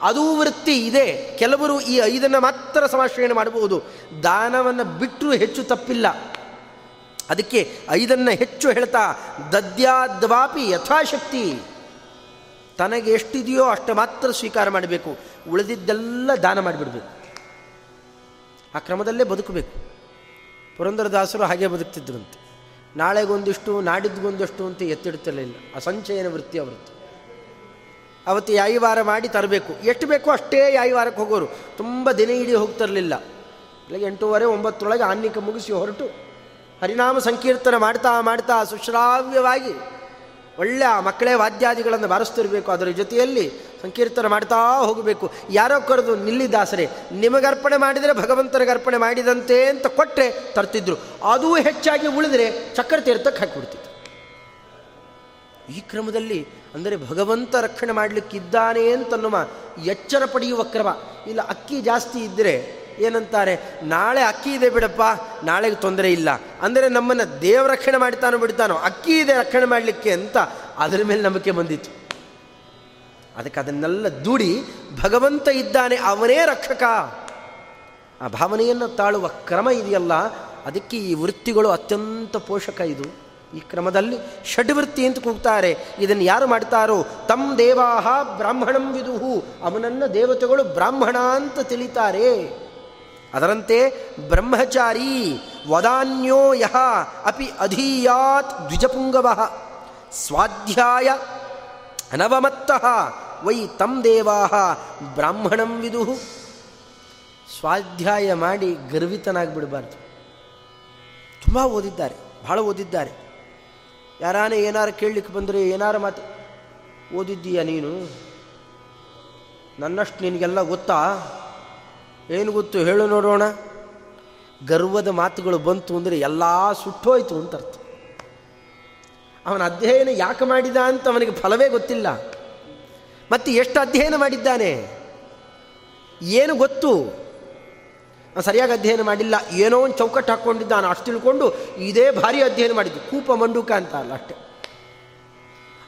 ಅದೂ ವೃತ್ತಿ ಇದೆ. ಕೆಲವರು ಈ ಐದನ್ನು ಮಾತ್ರ ಸಮಾಶ್ರಯಣೆ ಮಾಡಬಹುದು. ದಾನವನ್ನು ಬಿಟ್ಟರೂ ಹೆಚ್ಚು ತಪ್ಪಿಲ್ಲ. ಅದಕ್ಕೆ ಐದನ್ನು ಹೆಚ್ಚು ಹೇಳ್ತಾ, ದದ್ಯಾದ್ವಾಪಿ ಯಥಾಶಕ್ತಿ. ತನಗೆ ಎಷ್ಟಿದೆಯೋ ಅಷ್ಟು ಮಾತ್ರ ಸ್ವೀಕಾರ ಮಾಡಬೇಕು. ಉಳಿದಿದ್ದೆಲ್ಲ ದಾನ ಮಾಡಿಬಿಡಬೇಕು. ಆ ಕ್ರಮದಲ್ಲೇ ಬದುಕಬೇಕು. ಪುರಂದರದಾಸರು ಹಾಗೆ ಬದುಕ್ತಿದ್ರಂತೆ. ನಾಳೆಗೊಂದಿಷ್ಟು, ನಾಡಿದ್ಗೊಂದಷ್ಟು ಅಂತ ಎತ್ತಿಡ್ತಿರಲಿಲ್ಲ ಅಸಂಚಯನ ವೃತ್ತಿ ವೃತ್ತಿ ಅವತ್ತು ಯಾಯಿವಾರ ಮಾಡಿ ತರಬೇಕು. ಎಷ್ಟು ಬೇಕೋ ಅಷ್ಟೇ ಯಾಯಿವಾರಕ್ಕೆ ಹೋಗೋರು. ತುಂಬ ದಿನ ಇಡೀ ಹೋಗ್ತಿರಲಿಲ್ಲ. ಬೆಳಗ್ಗೆ ಎಂಟೂವರೆ, ಒಂಬತ್ತರೊಳಗೆ ಆನ್ನಿಕ ಮುಗಿಸಿ ಹೊರಟು ಹರಿನಾಮ ಸಂಕೀರ್ತನ ಮಾಡ್ತಾ ಮಾಡ್ತಾ ಸುಶ್ರಾವ್ಯವಾಗಿ ಒಳ್ಳೆ ಆ ಮಕ್ಕಳೇ ವಾದ್ಯಾದಿಗಳನ್ನು ಬಾರಿಸ್ತಿರಬೇಕು. ಅದರ ಜೊತೆಯಲ್ಲಿ ಸಂಕೀರ್ತನ ಮಾಡ್ತಾ ಹೋಗಬೇಕು. ಯಾರೋ ಕರೆದು ನಿಲ್ಲಿದಾಸರೆ, ನಿಮಗರ್ಪಣೆ ಮಾಡಿದರೆ ಭಗವಂತನಿಗೆ ಅರ್ಪಣೆ ಮಾಡಿದಂತೆ ಅಂತ ಕೊಟ್ಟರೆ ತರ್ತಿದ್ರು. ಅದೂ ಹೆಚ್ಚಾಗಿ ಉಳಿದರೆ ಚಕ್ರ ತೀರ್ಥಕ್ಕೆ ಹಾಕಿಬಿಡ್ತಿತ್ತು ಈ ಕ್ರಮದಲ್ಲಿ ಅಂದರೆ ಭಗವಂತ ರಕ್ಷಣೆ ಮಾಡಲಿಕ್ಕಿದ್ದಾನೆ ಅಂತನ್ನುವ ಎಚ್ಚರ ಪಡೆಯುವ ಕ್ರಮ. ಇಲ್ಲ, ಅಕ್ಕಿ ಜಾಸ್ತಿ ಇದ್ದರೆ ಏನಂತಾರೆ? ನಾಳೆ ಅಕ್ಕಿ ಇದೆ ಬಿಡಪ್ಪ, ನಾಳೆಗೆ ತೊಂದರೆ ಇಲ್ಲ. ಅಂದರೆ ನಮ್ಮನ್ನು ದೇವ ರಕ್ಷಣೆ ಮಾಡ್ತಾನೋ ಬಿಡ್ತಾನೋ? ಅಕ್ಕಿ ಇದೆ, ರಕ್ಷಣೆ ಮಾಡಲಿಕ್ಕೆ ಅಂತ ಅದರ ಮೇಲೆ ನಂಬಿಕೆ ಬಂದಿತ್ತು. ಅದಕ್ಕೆ ಅದನ್ನೆಲ್ಲ ದುಡಿ ಭಗವಂತ ಇದ್ದಾನೆ ಅವನೇ ರಕ್ಷಕ. ಆ ಭಾವನೆಯನ್ನು ತಾಳುವ ಕ್ರಮ ಇದೆಯಲ್ಲ, ಅದಕ್ಕೆ ಈ ವೃತ್ತಿಗಳು ಅತ್ಯಂತ ಪೋಷಕ ಇದು. ಈ ಕ್ರಮದಲ್ಲಿ ಷಡ್ವೃತ್ತಿ ಅಂತ ಕೂಗ್ತಾರೆ. ಇದನ್ನು ಯಾರು ಮಾಡ್ತಾರೋ? ತಮ್ ದೇವಾಹ ಬ್ರಾಹ್ಮಣಂ ವಿದುಹು. ಅವನನ್ನು ದೇವತೆಗಳು ಬ್ರಾಹ್ಮಣ ಅಂತ ತಿಳಿತಾರೆ. ಅದರಂತೆ ಬ್ರಹ್ಮಚಾರಿ ವದಾನ್ಯೋ ಯಹ ಅಪಿ ಅಧೀಯಾತ್ ದ್ವಿಜಪುಂಗವ ಸ್ವಾಧ್ಯಾಯ ಅನವಮತ್ತಃ ವೈ ತಂ ದೇವಾ ಬ್ರಾಹ್ಮಣಂ ವಿದುಹು ಸ್ವಾಧ್ಯಾಯ ಮಾಡಿ ಗರ್ವಿತನಾಗಿಬಿಡಬಾರ್ದು. ತುಂಬ ಓದಿದ್ದಾರೆ ಭಾಳ ಓದಿದ್ದಾರೆ. ಯಾರಾನೇ ಏನಾರು ಕೇಳಲಿಕ್ಕೆ ಬಂದರೆ ಏನಾರು ಮಾತು, ಓದಿದ್ದೀಯ ನೀನು? ನನ್ನಷ್ಟು ನಿನಗೆಲ್ಲ ಗೊತ್ತಾ? ಏನು ಗೊತ್ತು? ಹೇಳು ನೋಡೋಣ. ಗರ್ವದ ಮಾತುಗಳು ಬಂತು ಅಂದರೆ ಎಲ್ಲ ಸುಟ್ಟೋಯ್ತು ಅಂತ ಅರ್ಥ ಅವನ ಅಧ್ಯಯನ ಯಾಕೆ ಮಾಡಿದ ಅಂತ ಅವನಿಗೆ ಫಲವೇ ಗೊತ್ತಿಲ್ಲ. ಮತ್ತು ಎಷ್ಟು ಅಧ್ಯಯನ ಮಾಡಿದ್ದಾನೆ? ಏನು ಗೊತ್ತು? ಸರಿಯಾಗಿ ಅಧ್ಯಯನ ಮಾಡಿಲ್ಲ. ಏನೋ ಒಂದು ಚೌಕಟ್ಟು ಹಾಕ್ಕೊಂಡಿದ್ದಾನೆ ಅಷ್ಟು ತಿಳ್ಕೊಂಡು ಇದೇ ಭಾರಿ ಅಧ್ಯಯನ ಮಾಡಿದ್ದು. ಕೂಪ ಮಂಡುಕ ಅಂತ ಅಲ್ಲ ಅಷ್ಟೆ.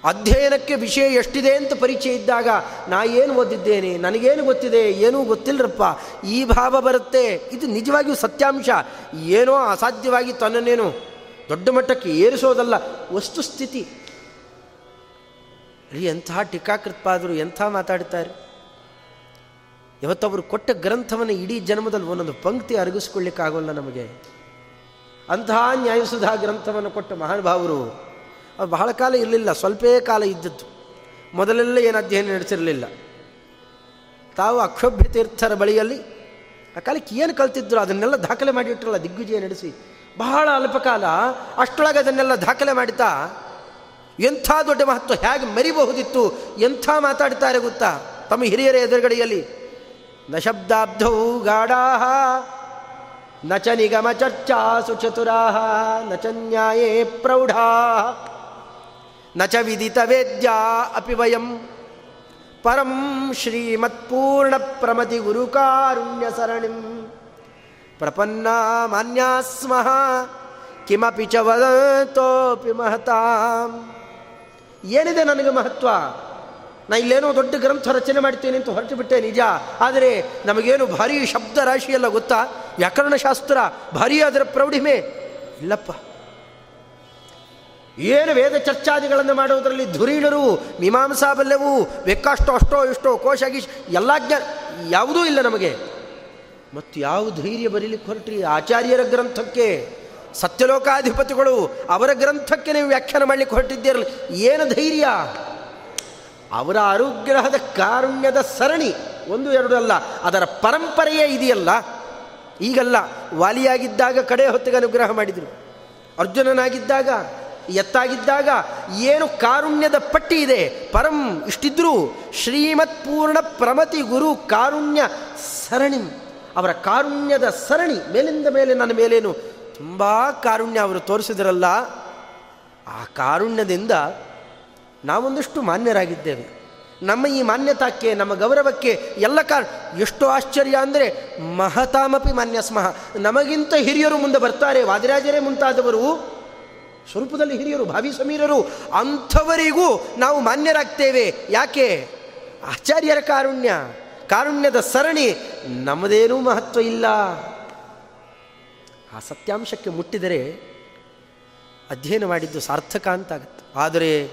ಅಧ್ಯಯನಕ್ಕೆ ವಿಷಯ ಎಷ್ಟಿದೆ ಅಂತ ಪರಿಚಯ ಇದ್ದಾಗ ನಾ ಏನು ಓದಿದ್ದೇನೆ? ನನಗೇನು ಗೊತ್ತಿದೆ? ಏನೂ ಗೊತ್ತಿಲ್ಲರಪ್ಪ. ಈ ಭಾವ ಬರುತ್ತೆ. ಇದು ನಿಜವಾಗಿಯೂ ಸತ್ಯಾಂಶ. ಏನೋ ಅಸಾಧ್ಯವಾಗಿ ತನ್ನನ್ನೇನು ದೊಡ್ಡ ಮಟ್ಟಕ್ಕೆ ಏರಿಸೋದಲ್ಲ. ವಸ್ತುಸ್ಥಿತಿ ರೀ, ಎಂಥ ಟೀಕಾಕೃತ್ಪಾದರು, ಎಂಥ ಮಾತಾಡ್ತಾರೆ. ಇವತ್ತವರು ಕೊಟ್ಟ ಗ್ರಂಥವನ್ನು ಇಡೀ ಜನ್ಮದಲ್ಲಿ ಒಂದೊಂದು ಪಂಕ್ತಿ ಅರಗಿಸ್ಕೊಳ್ಳಿಕ್ಕಾಗೋಲ್ಲ ನಮಗೆ. ಅಂತಹ ನ್ಯಾಯಸುಧಾ ಗ್ರಂಥವನ್ನು ಕೊಟ್ಟ ಮಹಾನುಭಾವರು ಅದು ಬಹಳ ಕಾಲ ಇರಲಿಲ್ಲ, ಸ್ವಲ್ಪೇ ಕಾಲ ಇದ್ದದ್ದು. ಮೊದಲೆಲ್ಲ ಏನು ಅಧ್ಯಯನ ನಡೆಸಿರಲಿಲ್ಲ. ತಾವು ಅಕ್ಷೋಭ್ಯ ತೀರ್ಥರ ಬಳಿಯಲ್ಲಿ, ಆ ಕಾಲಕ್ಕೆ ಏನು ಕಲ್ತಿದ್ರು ಅದನ್ನೆಲ್ಲ ದಾಖಲೆ ಮಾಡಿಟ್ರಲ್ಲ ದಿಗ್ವಿಜಯ ನಡೆಸಿ. ಬಹಳ ಅಲ್ಪಕಾಲ ಅಷ್ಟೊಳಗೆ ಅದನ್ನೆಲ್ಲ ದಾಖಲೆ ಮಾಡಿತಾ, ಎಂಥ ದೊಡ್ಡ ಮಹತ್ವ ಹೇಗೆ ಮರಿಬಹುದಿತ್ತು, ಎಂಥ ಮಾತಾಡ್ತಾರೆ ಗೊತ್ತಾ? ತಮ್ಮ ಹಿರಿಯರ ಎದುರುಗಡೆಯಲ್ಲಿ, ನ ಶಬ್ದಾಬ್ಧೌ ಗಾಢಾ ನ ಚ ನಿಗಮ ಚರ್ಚಾ ಸುಚತುರಾ ನ ಚ ನ್ಯಾಯೇ ಪ್ರೌಢಾ ನ ಚ ವಿದಿತ ವೇದ್ಯಾ ಅಪಿ ವಯಂ. ಪರಂ ಶ್ರೀಮತ್ಪೂರ್ಣ ಪ್ರಮತಿ ಗುರುಕಾರುಣ್ಯ ಸರಣಿಂ. ಪ್ರಪನ್ನ ಮಾನ್ಯಾಸ್ಮಃ ಕಿಮಪಿ ಚ ವದಂತೋಪಿ ಮಹತಾಂ. ಏನಿದೆ ನನಗೆ ಮಹತ್ವ? ನಾ ಇಲ್ಲೇನೋ ದೊಡ್ಡ ಗ್ರಂಥ ರಚನೆ ಮಾಡ್ತೀನಿ ಅಂತ ಹೊರಟು ಬಿಟ್ಟೆ ನಿಜ. ಆದರೆ ನಮಗೇನು ಭಾರಿ ಶಬ್ದ ರಾಶಿಯೆಲ್ಲ ಗೊತ್ತಾ? ವ್ಯಾಕರಣಶಾಸ್ತ್ರ ಭಾರಿ ಅದರ ಪ್ರೌಢಿಮೆ. ಇಲ್ಲಪ್ಪ. ಏನು ವೇದ ಚರ್ಚಾದಿಗಳನ್ನು ಮಾಡುವುದರಲ್ಲಿ ಧುರೀಣರು ಮೀಮಾಂಸಾ ಬಲ್ಯವು ಅಷ್ಟೋ, ಇಷ್ಟೋ ಕೋಶ ಗೀಶ್ ಎಲ್ಲ ಜ್ಞಾನ ಯಾವುದೂ ಇಲ್ಲ ನಮಗೆ. ಮತ್ತು ಯಾವ ಧೈರ್ಯ ಬರೀಲಿಕ್ಕೆ ಹೊರಟ್ರಿ ಆಚಾರ್ಯರ ಗ್ರಂಥಕ್ಕೆ, ಸತ್ಯಲೋಕಾಧಿಪತಿಗಳು ಅವರ ಗ್ರಂಥಕ್ಕೆ ನೀವು ವ್ಯಾಖ್ಯಾನ ಮಾಡಲಿಕ್ಕೆ ಹೊರಟಿದ್ದೀರಲ್ಲ, ಏನು ಧೈರ್ಯ? ಅವರ ಅನುಗ್ರಹದ ಕಾರುಣ್ಯದ ಸರಣಿ, ಒಂದು, ಎರಡು ಅಲ್ಲ, ಅದರ ಪರಂಪರೆಯೇ ಇದೆಯಲ್ಲ. ಈಗಲ್ಲ, ವಾಲಿಯಾಗಿದ್ದಾಗ ಕಡೆ ಹೊತ್ತಿಗೆ ಅನುಗ್ರಹ ಮಾಡಿದರು. ಅರ್ಜುನನಾಗಿದ್ದಾಗ ಎತ್ತಾಗಿದ್ದಾಗ ಏನು ಕಾರುಣ್ಯದ ಪಟ್ಟಿ ಇದೆ? ಪರಂ ಇಷ್ಟಿದ್ರೂ ಶ್ರೀಮತ್ ಪೂರ್ಣ ಪ್ರಮತಿ ಗುರು ಕಾರುಣ್ಯ ಸರಣಿ. ಅವರ ಕಾರುಣ್ಯದ ಸರಣಿ ಮೇಲಿಂದ ಮೇಲೆ ನನ್ನ ಮೇಲೇನು ತುಂಬ ಕಾರುಣ್ಯ ಅವರು ತೋರಿಸಿದ್ರಲ್ಲ, ಆ ಕಾರುಣ್ಯದಿಂದ ನಾವೊಂದಿಷ್ಟು ಮಾನ್ಯರಾಗಿದ್ದೇವೆ. ನಮ್ಮ ಈ ಮಾನ್ಯತಾಕ್ಕೆ, ನಮ್ಮ ಗೌರವಕ್ಕೆ ಎಲ್ಲ ಕಾರ್, ಎಷ್ಟು ಆಶ್ಚರ್ಯ ಅಂದರೆ ಮಹತಾಮಪಿ ಮಾನ್ಯ ಸ್ಮಃ ನಮಗಿಂತ ಹಿರಿಯರು ಮುಂದೆ ಬರ್ತಾರೆ, ವಾದಿರಾಜರೇ ಮುಂತಾದವರು ಸ್ವರೂಪದಲ್ಲಿ ಹಿರಿಯರು, ಭಾವಿ ಸಮೀರರು, ಅಂಥವರಿಗೂ ನಾವು ಮಾನ್ಯರಾಗ್ತೇವೆ. ಯಾಕೆ? ಆಚಾರ್ಯರ ಕಾರುಣ್ಯ, ಕಾರುಣ್ಯದ ಸರಣಿ, ನಮ್ಮದೇನೂ ಮಹತ್ವ ಇಲ್ಲ. ಆ ಸತ್ಯಾಂಶಕ್ಕೆ ಮುಟ್ಟಿದರೆ ಅಧ್ಯಯನ ಮಾಡಿದ್ದು ಸಾರ್ಥಕ ಅಂತಾಗತ್ತೆ ಆದರೆ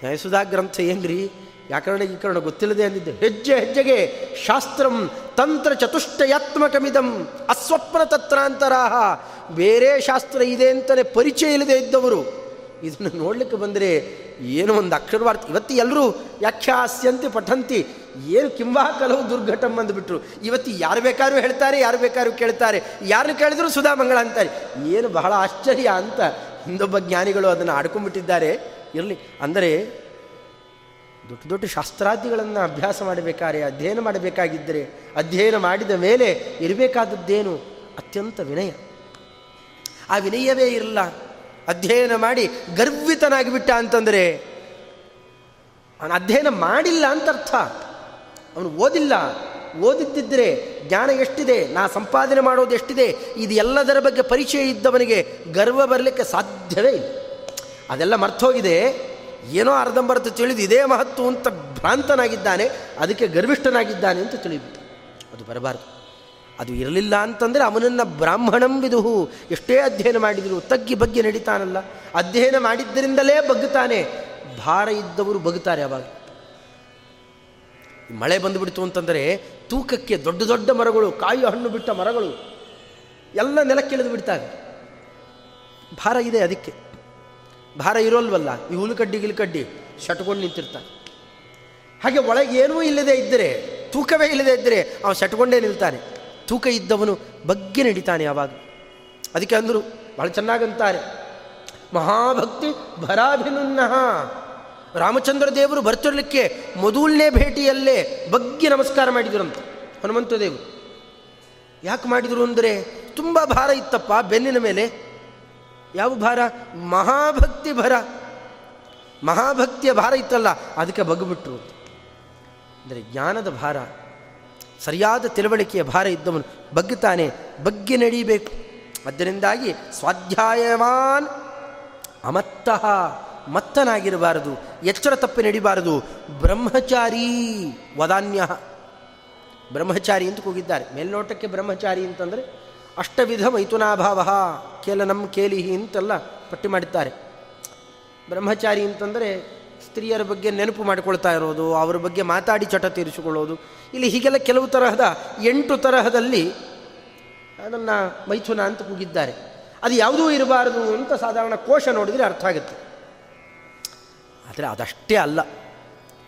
ನ್ಯಾಯಸುಧಾ ಗ್ರಂಥ ಏನ್ರಿ? ವ್ಯಾಕರಣ ಕಾರಣ ಗೊತ್ತಿಲ್ಲದೆ ಅಂದಿದ್ದೆ. ಹೆಜ್ಜೆ ಹೆಜ್ಜೆಗೆ ಶಾಸ್ತ್ರಂ ತಂತ್ರ ಚತುಷ್ಟಯಾತ್ಮಕಮಿದಂ ಅಸ್ವಪ್ನ ತತ್ರಾಂತರಾಹ. ಬೇರೆ ಶಾಸ್ತ್ರ ಇದೆ ಅಂತಲೇ ಪರಿಚಯ ಇಲ್ಲದೆ ಇದ್ದವರು. ಇದನ್ನು ನೋಡಲಿಕ್ಕೆ ಬಂದರೆ ಏನು ಒಂದು ಅಕ್ಷರವಾರ್ಥ ಇವತ್ತು ಎಲ್ಲರೂ ವ್ಯಾಖ್ಯಾಸ್ಯಂತೆ ಪಠಂತಿ. ಏನು ಕಿಂವಾ ಕಲವು ದುರ್ಘಟಂ ಅಂದ್ಬಿಟ್ರು. ಇವತ್ತು ಯಾರು ಬೇಕಾದ್ರೂ ಹೇಳ್ತಾರೆ, ಯಾರು ಬೇಕಾದ್ರೂ ಕೇಳ್ತಾರೆ. ಯಾರು ಕೇಳಿದ್ರು ಸುಧಾಮಂಗಳ ಅಂತಾರೆ. ಏನು ಬಹಳ ಆಶ್ಚರ್ಯ ಅಂತ ಹಿಂದೊಬ್ಬ ಜ್ಞಾನಿಗಳು ಅದನ್ನು ಆಡ್ಕೊಂಡ್ಬಿಟ್ಟಿದ್ದಾರೆ. ಇರಲಿ. ಅಂದರೆ ದೊಡ್ಡ ದೊಡ್ಡ ಶಾಸ್ತ್ರಾದಿಗಳನ್ನು ಅಭ್ಯಾಸ ಮಾಡಬೇಕಾದ್ರೆ ಅಧ್ಯಯನ ಮಾಡಬೇಕಾಗಿದ್ದರೆ, ಅಧ್ಯಯನ ಮಾಡಿದ ಮೇಲೆ ಇರಬೇಕಾದದ್ದೇನು? ಅತ್ಯಂತ ವಿನಯ. ಆ ವಿನಯವೇ ಇರಲ್ಲ. ಅಧ್ಯಯನ ಮಾಡಿ ಗರ್ವಿತನಾಗಿಬಿಟ್ಟ ಅಂತಂದರೆ, ಅವನು ಅಧ್ಯಯನ ಮಾಡಿಲ್ಲ ಅಂತ ಅರ್ಥ ಅವನು ಓದಿಲ್ಲ. ಓದಿದ್ದಿದ್ರೆ ಜ್ಞಾನ ಎಷ್ಟಿದೆ? ನಾ ಸಂಪಾದನೆ ಮಾಡೋದು ಎಷ್ಟಿದೆ? ಇದು ಎಲ್ಲದರ ಬಗ್ಗೆ ಪರಿಚಯ ಇದ್ದವನಿಗೆ ಗರ್ವ ಬರಲಿಕ್ಕೆ ಸಾಧ್ಯವೇ ಇಲ್ಲ. ಅದೆಲ್ಲ ಮರ್ತೋಗಿದೆ ಏನೋ ಅರ್ಧಂಬರ್ಧ ತಿಳಿದು ಇದೇ ಮಹತ್ವ ಅಂತ ಭ್ರಾಂತನಾಗಿದ್ದಾನೆ, ಅದಕ್ಕೆ ಗರ್ವಿಷ್ಠನಾಗಿದ್ದಾನೆ ಅಂತ ತಿಳಿಬೇಕು ಅದು ಬರಬಾರ್ದು. ಅದು ಇರಲಿಲ್ಲ ಅಂತಂದರೆ ಅವನನ್ನು ಬ್ರಾಹ್ಮಣಂ ವಿದುಹು. ಎಷ್ಟೇ ಅಧ್ಯಯನ ಮಾಡಿದರು ತಗ್ಗಿ ಬಗ್ಗೆ ನಡೀತಾನಲ್ಲ. ಅಧ್ಯಯನ ಮಾಡಿದ್ದರಿಂದಲೇ ಬಗ್ಗುತ್ತಾನೆ. ಭಾರ ಇದ್ದವರು ಬಗ್ತಾರೆ ಅವಾಗ ಮಳೆ ಬಂದುಬಿಡ್ತು ಅಂತಂದರೆ ತೂಕಕ್ಕೆ ದೊಡ್ಡ ದೊಡ್ಡ ಮರಗಳು, ಕಾಯಿ ಹಣ್ಣು ಬಿಟ್ಟ ಮರಗಳು, ಎಲ್ಲ ನೆಲಕ್ಕಿಳಿದು ಬಿಡ್ತಾರೆ ಭಾರ ಇದೆ ಅದಕ್ಕೆ. ಭಾರ ಇರೋಲ್ವಲ್ಲ? ಈ ಹುಲ್ಕಡ್ಡಿ ಗಿಲ್ಕಡ್ಡಿ ಶಟ್ಕೊಂಡು ನಿಂತಿರ್ತಾನೆ. ಹಾಗೆ ಒಳಗೆ ಏನೂ ಇಲ್ಲದೆ ಇದ್ದರೆ, ತೂಕವೇ ಇಲ್ಲದೆ ಇದ್ದರೆ ಅವನು ಶಟ್ಕೊಂಡೇ ನಿಲ್ತಾನೆ. ತೂಕ ಇದ್ದವನು ಬಗ್ಗೆ ನಡೀತಾನೆ ಯಾವಾಗ? ಅದಕ್ಕೆ ಅಂದರು ಭಾಳ ಚೆನ್ನಾಗಂತಾರೆ. ಮಹಾಭಕ್ತಿ ಭರಾಭಿನುನ್ನಹ ರಾಮಚಂದ್ರ ದೇವರು ಬರ್ತಿರಲಿಕ್ಕೆ ಮೊದಲನೇ ಭೇಟಿಯಲ್ಲೇ ಬಗ್ಗೆ ನಮಸ್ಕಾರ ಮಾಡಿದರಂತೆ ಹನುಮಂತ ದೇವರು. ಯಾಕೆ ಮಾಡಿದರು ಅಂದರೆ, ತುಂಬ ಭಾರ ಇತ್ತಪ್ಪ ಬೆನ್ನಿನ ಮೇಲೆ. ಯಾವ ಭಾರ? ಮಹಾಭಕ್ತಿ ಭರ. ಮಹಾಭಕ್ತಿಯ ಭಾರ ಇತ್ತಲ್ಲ, ಅದಕ್ಕೆ ಬಗ್ಬಿಟ್ರು. ಅಂದರೆ ಜ್ಞಾನದ ಭಾರ, ಸರಿಯಾದ ತಿಳುವಳಿಕೆಯ ಭಾರ ಇದ್ದವನು ಬಗ್ಗುತ್ತಾನೆ, ಬಗ್ಗೆ ನಡೀಬೇಕು. ಅದರಿಂದಾಗಿ ಸ್ವಾಧ್ಯಾಯವಾನ್ ಅಮತ್ತಃ, ಮತ್ತನಾಗಿರಬಾರದು, ಎಚ್ಚರ ತಪ್ಪಿ ನಡಿಬಾರದು. ಬ್ರಹ್ಮಚಾರಿ ವದಾನ್ಯ. ಬ್ರಹ್ಮಚಾರಿ ಅಂತ ಕೂಗಿದ್ದಾರೆ. ಮೇಲ್ನೋಟಕ್ಕೆ ಬ್ರಹ್ಮಚಾರಿ ಅಂತಂದರೆ ಅಷ್ಟವಿಧ ಮೈಥುನಾಭಾವ ನಮ್ಮ ಕೇಲಿಹಿ ಅಂತೆಲ್ಲ ಪಟ್ಟಿ ಮಾಡುತ್ತಾರೆ ಬ್ರಹ್ಮಚಾರಿ ಅಂತಂದರೆ ಸ್ತ್ರೀಯರ ಬಗ್ಗೆ ನೆನಪು ಮಾಡಿಕೊಳ್ತಾ ಇರೋದು, ಅವರ ಬಗ್ಗೆ ಮಾತಾಡಿ ಚಟ ತೀರಿಸಿಕೊಳ್ಳೋದು. ಇಲ್ಲಿ ಹೀಗೆಲ್ಲ ಕೆಲವು ತರಹದ ಎಂಟು ತರಹದಲ್ಲಿ ಅದನ್ನು ಮೈಥುನ ಅಂತ ಕೂಗಿದ್ದಾರೆ. ಅದು ಯಾವುದೂ ಇರಬಾರದು ಅಂತ ಸಾಧಾರಣ ಕೋಶ ನೋಡಿದರೆ ಅರ್ಥ ಆಗುತ್ತೆ. ಆದರೆ ಅದಷ್ಟೇ ಅಲ್ಲ,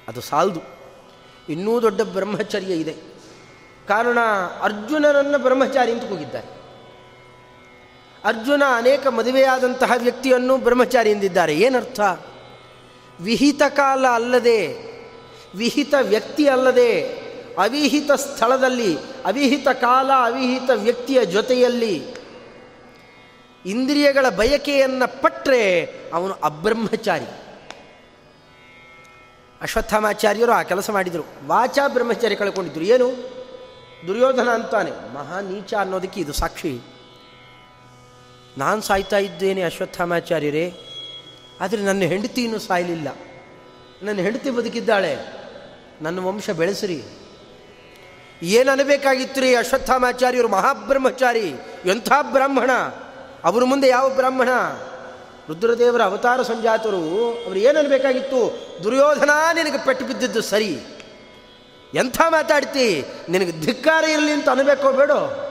ಅದು ಸಾಲದು. ಇನ್ನೂ ದೊಡ್ಡ ಬ್ರಹ್ಮಚರ್ಯ ಇದೆ. ಕಾರಣ ಅರ್ಜುನನನ್ನು ಬ್ರಹ್ಮಚಾರಿ ಅಂತ ಕೂಗಿದ್ದಾರೆ. ಅರ್ಜುನ ಅನೇಕ ಮದುವೆಯಾದಂತಹ ವ್ಯಕ್ತಿಯನ್ನು ಬ್ರಹ್ಮಚಾರಿ ಎಂದಿದ್ದಾರೆ ಏನರ್ಥ? ವಿಹಿತ ಕಾಲ ಅಲ್ಲದೆ, ವಿಹಿತ ವ್ಯಕ್ತಿ ಅಲ್ಲದೆ, ಅವಿಹಿತ ಸ್ಥಳದಲ್ಲಿ, ಅವಿಹಿತ ಕಾಲ, ಅವಿಹಿತ ವ್ಯಕ್ತಿಯ ಜೊತೆಯಲ್ಲಿ ಇಂದ್ರಿಯಗಳ ಬಯಕೆಯನ್ನು ಪಟ್ಟರೆ ಅವನು ಅಬ್ರಹ್ಮಚಾರಿ. ಅಶ್ವತ್ಥಾಮಾಚಾರ್ಯರು ಆ ಕೆಲಸ ಮಾಡಿದರು. ವಾಚಾ ಬ್ರಹ್ಮಚಾರಿ ಕಳ್ಕೊಂಡಿದ್ರು. ಏನು? ದುರ್ಯೋಧನ ಅಂತಾನೆ. ಮಹಾ ನೀಚ ಅನ್ನೋದಕ್ಕೆ ಇದು ಸಾಕ್ಷಿ. ನಾನು ಸಾಯ್ತಾ ಇದ್ದೇನೆ ಅಶ್ವತ್ಥಾಮಾಚಾರ್ಯರೇ, ಆದರೆ ನನ್ನ ಹೆಂಡತಿಯನ್ನು ಸಾಯಲಿಲ್ಲ. ನನ್ನ ಹೆಂಡತಿ ಬದುಕಿದ್ದಾಳೆ. ನನ್ನ ವಂಶ ಬೆಳೆಸಿರಿ. ಏನು ಅನ್ನಬೇಕಾಗಿತ್ತು ರೀ ಅಶ್ವತ್ಥಾಮಾಚಾರ್ಯರು ಮಹಾಬ್ರಹ್ಮಚಾರಿ, ಎಂಥ ಬ್ರಾಹ್ಮಣ? ಅವರ ಮುಂದೆ ಯಾವ ಬ್ರಾಹ್ಮಣ? ರುದ್ರದೇವರ ಅವತಾರ ಸಂಜಾತರು, ಅವರು ಏನು ಅನ್ನಬೇಕಾಗಿತ್ತು ದುರ್ಯೋಧನ ನಿನಗೆ ಪೆಟ್ಟು ಬಿದ್ದಿದ್ದು ಸರಿ. ಎಂಥ ಮಾತಾಡ್ತಿ? ನಿನಗೆ ಧಿಕ್ಕಾರ ಇರಲಿ ಅಂತ ಅನ್ಬೇಕೋ ಬೇಡೋ?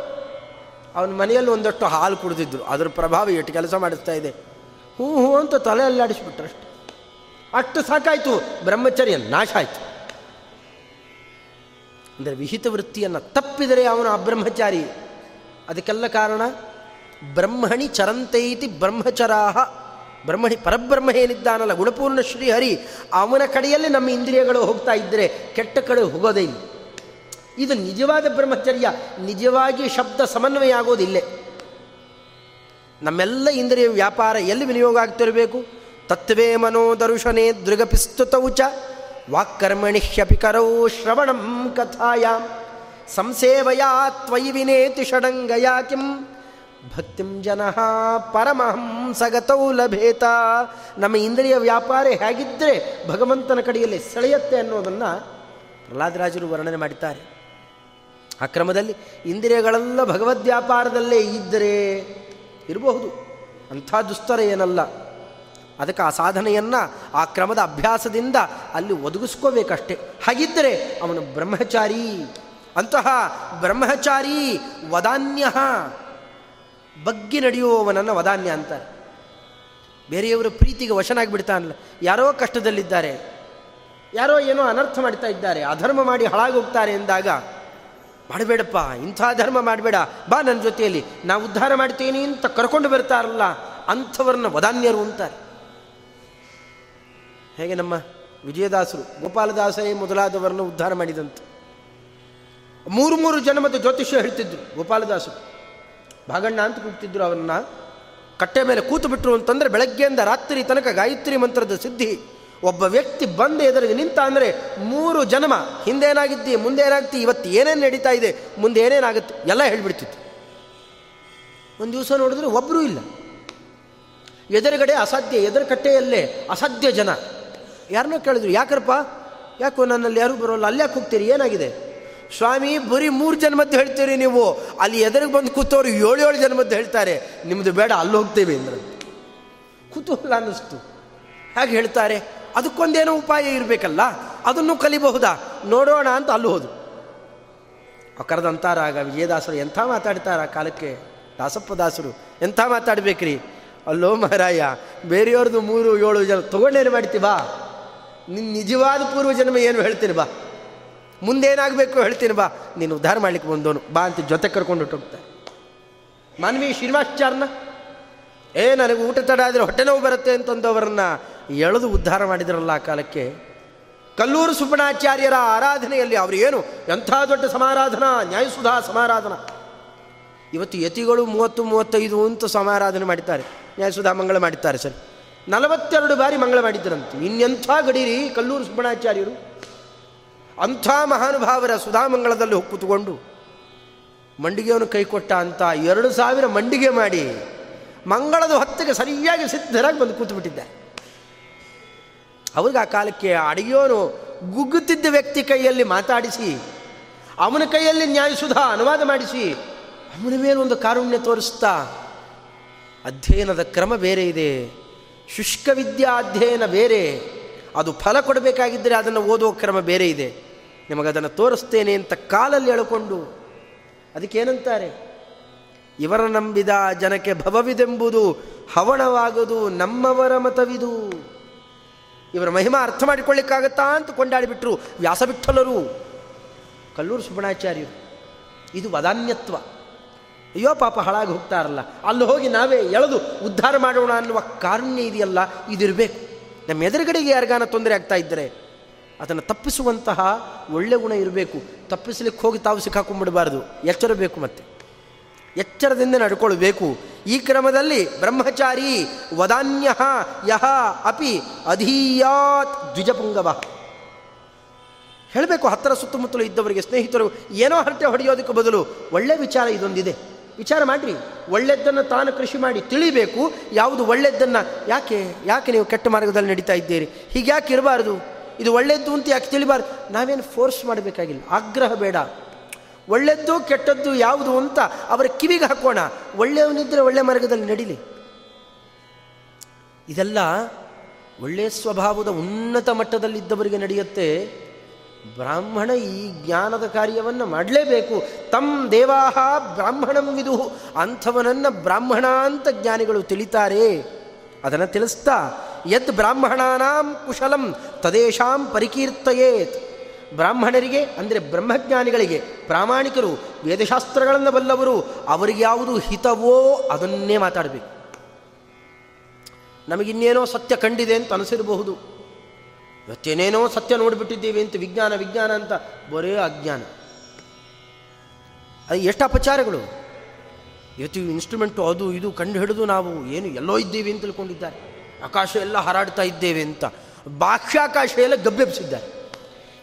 ಅವನ ಮನೆಯಲ್ಲಿ ಒಂದಷ್ಟು ಹಾಲು ಕುಡಿದಿದ್ರು. ಅದರ ಪ್ರಭಾವ ಎಷ್ಟು ಕೆಲಸ ಮಾಡಿಸ್ತಾ ಇದೆ. ಹ್ಞೂ ಹ್ಞೂ ಅಂತ ತಲೆ ಅಲ್ಲಾಡಿಸ್ಬಿಟ್ರು ಅಷ್ಟು. ಅಷ್ಟು ಸಾಕಾಯಿತು. ಬ್ರಹ್ಮಚರ್ಯ ನಾಶ ಆಯಿತು. ಅಂದರೆ ವಿಹಿತ ವೃತ್ತಿಯನ್ನು ತಪ್ಪಿದರೆ ಅವನು ಅಬ್ರಹ್ಮಚಾರಿ. ಅದಕ್ಕೆಲ್ಲ ಕಾರಣ? ಬ್ರಹ್ಮಣಿ ಚರಂತೈತಿ ಬ್ರಹ್ಮಚರಾಹ. ಬ್ರಹ್ಮಣಿ ಪರಬ್ರಹ್ಮ ಏನಿದ್ದಾನಲ್ಲ, ಗುಣಪೂರ್ಣ ಶ್ರೀಹರಿ, ಅವನ ಕಡೆಯಲ್ಲಿ ನಮ್ಮ ಇಂದ್ರಿಯಗಳು ಹೋಗ್ತಾ ಇದ್ದರೆ ಕೆಟ್ಟ ಕಡೆ ಹೋಗೋದೇ ಇಲ್ಲ. ಇದು ನಿಜವಾದ ಬ್ರಹ್ಮಚರ್ಯ, ನಿಜವಾಗಿ ಶಬ್ದ ಸಮನ್ವಯ ಆಗೋದಿಲ್ಲೇ ನಮ್ಮೆಲ್ಲ ಇಂದ್ರಿಯ ವ್ಯಾಪಾರ ಎಲ್ಲಿ ವಿನಿಯೋಗ ಆಗ್ತಿರಬೇಕು? ತತ್ವೇ ದೃಗಪಿಸ್ತುತೌ ಚ ವಾಕ್ಕರ್ಮಣಿ ಹ್ಯಪಿ ಕರೌ ಶ್ರವಣಂ ಕಥಾಯ. ಸಂಸೇವಯಾ ತ್ವಯಿ ವಿನೇತಿ ಷಡಂಗಯಾ ಕಿಂ. ಭಕ್ತಿಂ ಜನ ಪರಮಹಂಸಗತೌ ಲಭೇತ. ನಮ್ಮ ಇಂದ್ರಿಯ ವ್ಯಾಪಾರ ಹೇಗಿದ್ದರೆ ಭಗವಂತನ ಕಡೆಯಲ್ಲಿ ಸೆಳೆಯತ್ತೆ ಅನ್ನೋದನ್ನು ಪ್ರಹ್ಲಾದರಾಜರು ವರ್ಣನೆ ಮಾಡಿದ್ದಾರೆ. ಆ ಕ್ರಮದಲ್ಲಿ ಇಂದ್ರಿಯಗಳೆಲ್ಲ ಭಗವದ್ವ್ಯಾಪಾರದಲ್ಲೇ ಇದ್ದರೆ ಇರಬಹುದು. ಅಂಥ ದುಸ್ತರ ಏನಲ್ಲ. ಅದಕ್ಕೆ ಆ ಸಾಧನೆಯನ್ನು, ಆ ಕ್ರಮದ ಅಭ್ಯಾಸದಿಂದ ಅಲ್ಲಿ ಒದಗಿಸ್ಕೋಬೇಕಷ್ಟೆ. ಹಾಗಿದ್ದರೆ ಅವನು ಬ್ರಹ್ಮಚಾರಿ. ಅಂತಹ ಬ್ರಹ್ಮಚಾರಿ ವದಾನ್ಯ ಬಗ್ಗಿ ನಡೆಯುವವನನ್ನು ವದಾನ್ಯ ಅಂತಾರೆ. ಬೇರೆಯವರ ಪ್ರೀತಿಗೆ ವಶನಾಗಿಬಿಡ್ತಾನಲ್ಲ. ಯಾರೋ ಕಷ್ಟದಲ್ಲಿದ್ದಾರೆ, ಯಾರೋ ಏನೋ ಅನರ್ಥ ಮಾಡ್ತಾ ಇದ್ದಾರೆ, ಅಧರ್ಮ ಮಾಡಿ ಹಾಳಾಗೋಗ್ತಾರೆ ಎಂದಾಗ ಮಾಡಬೇಡಪ್ಪ, ಇಂಥ ಧರ್ಮ ಮಾಡಬೇಡ. ಬಾ ನನ್ನ ಜೊತೆಯಲ್ಲಿ. ನಾವು ಉದ್ಧಾರ ಮಾಡ್ತೀನಿ ಅಂತ ಕರ್ಕೊಂಡು ಬರ್ತಾರಲ್ಲ, ಅಂಥವ್ರನ್ನ ವದಾನ್ಯರು ಅಂತಾರೆ. ಹೇಗೆ ನಮ್ಮ ವಿಜಯದಾಸರು, ಗೋಪಾಲದಾಸರೇ ಮೊದಲಾದವರನ್ನು ಉದ್ಧಾರ ಮಾಡಿದಂತೆ. ಮೂರು ಮೂರು ಜನ್ಮದ ಜ್ಯೋತಿಷ್ಯ ಹೇಳ್ತಿದ್ರು ಗೋಪಾಲದಾಸರು. ಭಾಗಣ್ಣ ಅಂತ ಕೂಗ್ತಿದ್ರು ಅವರನ್ನ. ಕಟ್ಟೆ ಮೇಲೆ ಕೂತು ಬಿಟ್ಟರು ಅಂತಂದರೆ ಬೆಳಗ್ಗೆಯಿಂದ ರಾತ್ರಿ ತನಕ ಗಾಯತ್ರಿ ಮಂತ್ರದ ಸಿದ್ಧಿ. ಒಬ್ಬ ವ್ಯಕ್ತಿ ಬಂದು ಎದುರಿಗೆ ನಿಂತ ಅಂದರೆ ಮೂರು ಜನ್ಮ, ಹಿಂದೇನಾಗಿದ್ದಿ ಮುಂದೆ ಏನಾಗ್ತಿ ಇವತ್ತು ಏನೇನು ನಡೀತಾ ಇದೆ, ಮುಂದೆ ಏನೇನಾಗುತ್ತೆ, ಎಲ್ಲ ಹೇಳಿಬಿಡ್ತಿತ್ತು. ಒಂದು ದಿವಸ ನೋಡಿದ್ರೆ ಒಬ್ಬರೂ ಇಲ್ಲ. ಎದುರುಗಡೆ ಅಸಾಧ್ಯ ಎದುರು ಕಟ್ಟೆಯಲ್ಲೇ ಅಸಾಧ್ಯ ಜನ. ಯಾರನ್ನೋ ಕೇಳಿದ್ರು, ಯಾಕರಪ್ಪ? ಯಾಕೋ ನನ್ನಲ್ಲಿ ಯಾರೂ ಬರೋಲ್ಲ? ಅಲ್ಲಿ ಯಾಕೆ ಹೋಗ್ತೀರಿ? ಏನಾಗಿದೆ? ಸ್ವಾಮಿ, ಬರೀ ಮೂರು ಜನ್ಮದ್ದು ಹೇಳ್ತೀರಿ ನೀವು. ಅಲ್ಲಿ ಎದುರಿಗೆ ಬಂದು ಕೂತವ್ರು ಏಳು ಏಳು ಜನ್ಮದ್ದು ಹೇಳ್ತಾರೆ. ನಿಮ್ಮದು ಬೇಡ, ಅಲ್ಲಿ ಹೋಗ್ತೇವೆ ಅಂದ್ರೆ. ಕುತೂಹಲ ಅನ್ನಿಸ್ತು. ಹೇಗೆ ಹೇಳ್ತಾರೆ? ಅದಕ್ಕೊಂದೇನೋ ಉಪಾಯ ಇರಬೇಕಲ್ಲ, ಅದನ್ನು ಕಲಿಬಹುದಾ? ನೋಡೋಣ ಅಂತ ಅಲ್ಲಿ ಹೋದು ಕರೆದಂತಾರ ಆಗ ವಿಜಯದಾಸರು ಎಂಥ ಮಾತಾಡ್ತಾರ ಕಾಲಕ್ಕೆ? ದಾಸಪ್ಪ ದಾಸರು, ಎಂಥ ಮಾತಾಡ್ಬೇಕ್ರಿ? ಅಲ್ಲೋ ಮಹಾರಾಯ, ಬೇರೆಯವ್ರದ್ದು ಮೂರು ಏಳು ಜನ, ತೊಗೊಂಡೇನು ಮಾಡ್ತೀವಿ ಬಾ. ನಿನ್ನ ನಿಜವಾದ ಪೂರ್ವ ಜನ್ಮ ಏನು ಹೇಳ್ತೀನಿ ಬಾ. ಮುಂದೇನಾಗಬೇಕು ಹೇಳ್ತೀನಿ ಬಾ. ನೀನು ಉದ್ಧಾರ ಮಾಡ್ಲಿಕ್ಕೆ ಬಂದವನು ಬಾ ಅಂತ ಜೊತೆ ಕರ್ಕೊಂಡು ಹೊಟ್ಟೋಗ್ತಾರೆ ಮಾನ್ವಿ ಶ್ರೀನಿವಾಸಾಚಾರ್ನ ಏ, ನನಗೆ ಊಟ ತಡ ಆದರೆ ಹೊಟ್ಟೆ ನೋವು ಬರುತ್ತೆ ಅಂತಂದವರನ್ನು ಎಳೆದು ಉದ್ಧಾರ ಮಾಡಿದ್ರಲ್ಲ ಆ ಕಾಲಕ್ಕೆ. ಕಲ್ಲೂರು ಸುಬ್ಬಣಾಚಾರ್ಯರ ಆರಾಧನೆಯಲ್ಲಿ ಅವರು ಏನು? ಎಂಥ ದೊಡ್ಡ ಸಮಾರಾಧನಾ? ನ್ಯಾಯಸುಧಾ ಸಮಾರಾಧನಾ? ಇವತ್ತು ಯತಿಗಳು ಮೂವತ್ತು, ಮೂವತ್ತೈದು ಅಂತ ಸಮಾರಾಧನೆ ಮಾಡಿದ್ದಾರೆ. ನ್ಯಾಯಸುಧಾ ಮಂಗಳ ಮಾಡಿದ್ದಾರೆ ಸರ್. ನಲವತ್ತೆರಡು ಬಾರಿ ಮಂಗಳ ಮಾಡಿದ್ದರಂತೆ. ಇನ್ನೆಂಥ ಗಡೀರಿ ಕಲ್ಲೂರು ಸುಬ್ಬಣಾಚಾರ್ಯರು? ಅಂಥ ಮಹಾನುಭಾವರ ಸುಧಾಮಂಗಳದಲ್ಲಿ ಕೂತ್ಕೊಂಡು, ಮಂಡಿಗೆಯನ್ನು ಕೈ ಕೊಟ್ಟ ಅಂತ ಎರಡು ಸಾವಿರ ಮಂಡಿಗೆ ಮಾಡಿ ಮಂಗಳದ ಹೊತ್ತಿಗೆ ಸರಿಯಾಗಿ ಸಿದ್ಧರಾಗಿ ಬಂದು ಕೂತ್ಬಿಟ್ಟಿದ್ದಾರೆ ಅವ್ರಿಗೆ ಆ ಕಾಲಕ್ಕೆ ಅಡಿಯೋನು ಗುಗ್ಗುತ್ತಿದ್ದ ವ್ಯಕ್ತಿ ಕೈಯಲ್ಲಿ ಮಾತಾಡಿಸಿ, ಅವನ ಕೈಯಲ್ಲಿ ನ್ಯಾಯಸುಧಾ ಅನುವಾದ ಮಾಡಿಸಿ ಅವನ ಮೇಲೆ ಒಂದು ಕಾರುಣ್ಯ ತೋರಿಸ್ತಾ, ಅಧ್ಯಯನದ ಕ್ರಮ ಬೇರೆ ಇದೆ, ಶುಷ್ಕ ವಿದ್ಯಾ ಅಧ್ಯಯನ ಬೇರೆ, ಅದು ಫಲ ಕೊಡಬೇಕಾಗಿದ್ದರೆ ಅದನ್ನು ಓದುವ ಕ್ರಮ ಬೇರೆ ಇದೆ. ನಿಮಗದನ್ನು ತೋರಿಸ್ತೇನೆ ಅಂತ ಕಾಲಲ್ಲಿ ಎಳ್ಕೊಂಡು ಅದಕ್ಕೇನಂತಾರೆ ಇವರ ನಂಬಿದ ಜನಕ್ಕೆ ಭವವಿದೆಂಬುದು ಹವಣವಾಗದು, ನಮ್ಮವರ ಮತವಿದು. ಇವರ ಮಹಿಮಾ ಅರ್ಥ ಮಾಡಿಕೊಳ್ಳಿಕ್ಕಾಗತ್ತಾ ಅಂತ ಕೊಂಡಾಡಿಬಿಟ್ರು ವ್ಯಾಸಬಿಟ್ಟಲರು ಕಲ್ಲೂರು ಸುಬ್ಬಣಾಚಾರ್ಯರು. ಇದು ವದಾನ್ಯತ್ವ. ಅಯ್ಯೋ ಪಾಪ ಹಾಳಾಗಿ ಹೋಗ್ತಾರಲ್ಲ, ಅಲ್ಲಿ ಹೋಗಿ ನಾವೇ ಎಳೆದು ಉದ್ಧಾರ ಮಾಡೋಣ ಅನ್ನುವ ಕಾರುಣ್ಯ ಇದೆಯಲ್ಲ, ಇದಿರಬೇಕು. ನಮ್ಮ ಎದುರುಗಡೆಗೆ ಯಾರಿಗಾನ ತೊಂದರೆ ಆಗ್ತಾ ಇದ್ದರೆ, ಅದನ್ನು ತಪ್ಪಿಸುವಂತಹ ಒಳ್ಳೆ ಗುಣ ಇರಬೇಕು. ತಪ್ಪಿಸ್ಲಿಕ್ಕೆ ಹೋಗಿ ತಾವು ಸಿಕ್ಕಾಕೊಂಡ್ಬಿಡಬಾರ್ದು ಎಚ್ಚರ ಬೇಕು ಮತ್ತೆ. ಎಚ್ಚರದಿಂದ ನಡ್ಕೊಳ್ಬೇಕು. ಈ ಕ್ರಮದಲ್ಲಿ ಬ್ರಹ್ಮಚಾರಿ ವದಾನ್ಯ ಯಹ ಅಪಿ ಅಧೀಯಾತ್ ದ್ವಿಜಪುಂಗವ. ಹೇಳಬೇಕು, ಹತ್ತಿರ ಸುತ್ತಮುತ್ತಲು ಇದ್ದವರಿಗೆ ಸ್ನೇಹಿತರು, ಏನೋ ಹರಟೆ ಹೊಡೆಯೋದಕ್ಕೆ ಬದಲು ಒಳ್ಳೆ ವಿಚಾರ ಇದೊಂದಿದೆ. ವಿಚಾರ ಮಾಡಿರಿ. ಒಳ್ಳೆದ್ದನ್ನು ತಾನು ಕೃಷಿ ಮಾಡಿ ತಿಳಿಬೇಕು. ಯಾವುದು ಒಳ್ಳೆದ್ದನ್ನು ಯಾಕೆ ಯಾಕೆ ನೀವು ಕೆಟ್ಟ ಮಾರ್ಗದಲ್ಲಿ ನಡೀತಾ ಇದ್ದೀರಿ? ಹೀಗೆ ಯಾಕೆ ಇರಬಾರ್ದು? ಇದು ಒಳ್ಳೆದ್ದು ಅಂತ ಯಾಕೆ ತಿಳಿಬಾರ್ದು? ನಾವೇನು ಫೋರ್ಸ್ ಮಾಡಬೇಕಾಗಿಲ್ಲ. ಆಗ್ರಹ ಬೇಡ. ಒಳ್ಳೆದ್ದು ಕೆಟ್ಟದ್ದು ಯಾವುದು ಅಂತ ಅವರ ಕಿವಿಗೆ ಹಾಕೋಣ. ಒಳ್ಳೆಯವನಿದ್ದರೆ ಒಳ್ಳೆ ಮಾರ್ಗದಲ್ಲಿ ನಡೀಲಿ. ಇದೆಲ್ಲ ಒಳ್ಳೆಯ ಸ್ವಭಾವದ ಉನ್ನತ ಮಟ್ಟದಲ್ಲಿದ್ದವರಿಗೆ ನಡೆಯುತ್ತೆ. ಬ್ರಾಹ್ಮಣ ಈ ಜ್ಞಾನದ ಕಾರ್ಯವನ್ನು ಮಾಡಲೇಬೇಕು. ತಮ್ ದೇವಾಹ ಬ್ರಾಹ್ಮಣಂ ವಿದು ಅಂಥವನನ್ನು ಬ್ರಾಹ್ಮಣ ಅಂತ ಜ್ಞಾನಿಗಳು ತಿಳಿತಾರೆ. ಅದನ್ನು ತಿಳಿಸ್ತಾ, ಯದ್ ಬ್ರಾಹ್ಮಣಾನಾಂ ಕುಶಲಂ ತದೇಶಾಂ ಪರಿಕೀರ್ತಯೇತ್. ಬ್ರಾಹ್ಮಣರಿಗೆ, ಅಂದರೆ ಬ್ರಹ್ಮಜ್ಞಾನಿಗಳಿಗೆ, ಪ್ರಾಮಾಣಿಕರು, ವೇದಶಾಸ್ತ್ರಗಳನ್ನು ಬಲ್ಲವರು, ಅವರಿಗೆ ಯಾವುದು ಹಿತವೋ ಅದನ್ನೇ ಮಾತಾಡಬೇಕು. ನಮಗಿನ್ನೇನೋ ಸತ್ಯ ಕಂಡಿದೆ ಅಂತ ಅನಿಸಿರಬಹುದು. ಇವತ್ತೇನೇನೋ ಸತ್ಯ ನೋಡಿಬಿಟ್ಟಿದ್ದೀವಿ ಅಂತ ವಿಜ್ಞಾನ ವಿಜ್ಞಾನ ಅಂತ ಬರೇ ಅಜ್ಞಾನ. ಅದು ಎಷ್ಟು ಅಪಚಾರಗಳು? ಇವತ್ತು ಇನ್ಸ್ಟ್ರೂಮೆಂಟು ಅದು, ಇದು ಕಂಡು ಹಿಡಿದು ನಾವು ಏನು ಎಲ್ಲೋ ಇದ್ದೀವಿ ಅಂತ ತಿಳ್ಕೊಂಡಿದ್ದಾರೆ. ಆಕಾಶ ಎಲ್ಲ ಹಾರಾಡ್ತಾ ಇದ್ದೇವೆ ಅಂತ. ಬಾಹ್ಯಾಕಾಶ ಎಲ್ಲ ಗಬ್ಬೆಬ್ಸಿದ್ದಾರೆ.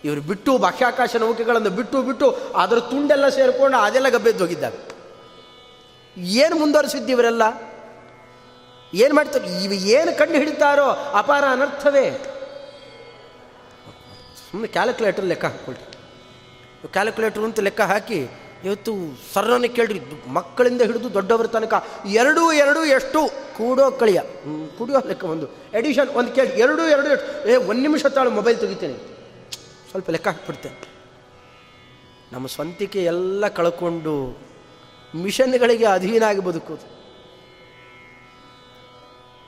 ಇವರು ಬಿಟ್ಟು ಬಾಹ್ಯಾಕಾಶ ನೌಕೆಗಳನ್ನು ಬಿಟ್ಟು ಬಿಟ್ಟು ಅದರ ತುಂಡೆಲ್ಲ ಸೇರಿಕೊಂಡು ಅದೆಲ್ಲ ಗಬ್ಬೆದ್ದು ಹೋಗಿದ್ದಾರೆ. ಏನು ಮುಂದುವರಿಸಿದ್ದು ಇವರೆಲ್ಲ? ಏನು ಮಾಡ್ತಾರೆ ಇವ ಏನು ಕಂಡು ಹಿಡಿತಾರೋ ಅಪಾರ ಅನರ್ಥವೇ? ಸುಮ್ಮನೆ ಕ್ಯಾಲ್ಕುಲೇಟರ್ ಲೆಕ್ಕ ಹಾಕ್ಕೊಳ್ರಿ. ಕ್ಯಾಲ್ಕುಲೇಟರ್ ಅಂತ ಲೆಕ್ಕ ಹಾಕಿ ಇವತ್ತು ಸರ್ರನ್ನು ಕೇಳ್ರಿ. ಮಕ್ಕಳಿಂದ ಹಿಡಿದು ದೊಡ್ಡವರ ತನಕ ಎರಡು ಎರಡು ಎಷ್ಟು? ಕೂಡೋ ಕಳಿಯ. ಕುಡಿಯೋ ಲೆಕ್ಕ ಒಂದು. ಎಡಿಷನ್ ಒಂದು ಕೇಳಿ ಎರಡು ಎರಡು, ಎಷ್ಟು? ಏ, ಒಂದು ನಿಮಿಷ ತಾಳು ಮೊಬೈಲ್ ತೆಗಿತೇನೆ. ಸ್ವಲ್ಪ ಲೆಕ್ಕ ಹಾಕ್ಬಿಡ್ತೇನೆ ನಮ್ಮ ಸ್ವಂತಿಕೆ ಎಲ್ಲ ಕಳ್ಕೊಂಡು ಮಿಷನ್ಗಳಿಗೆ ಅಧೀನ ಆಗಿ ಬದುಕೋದು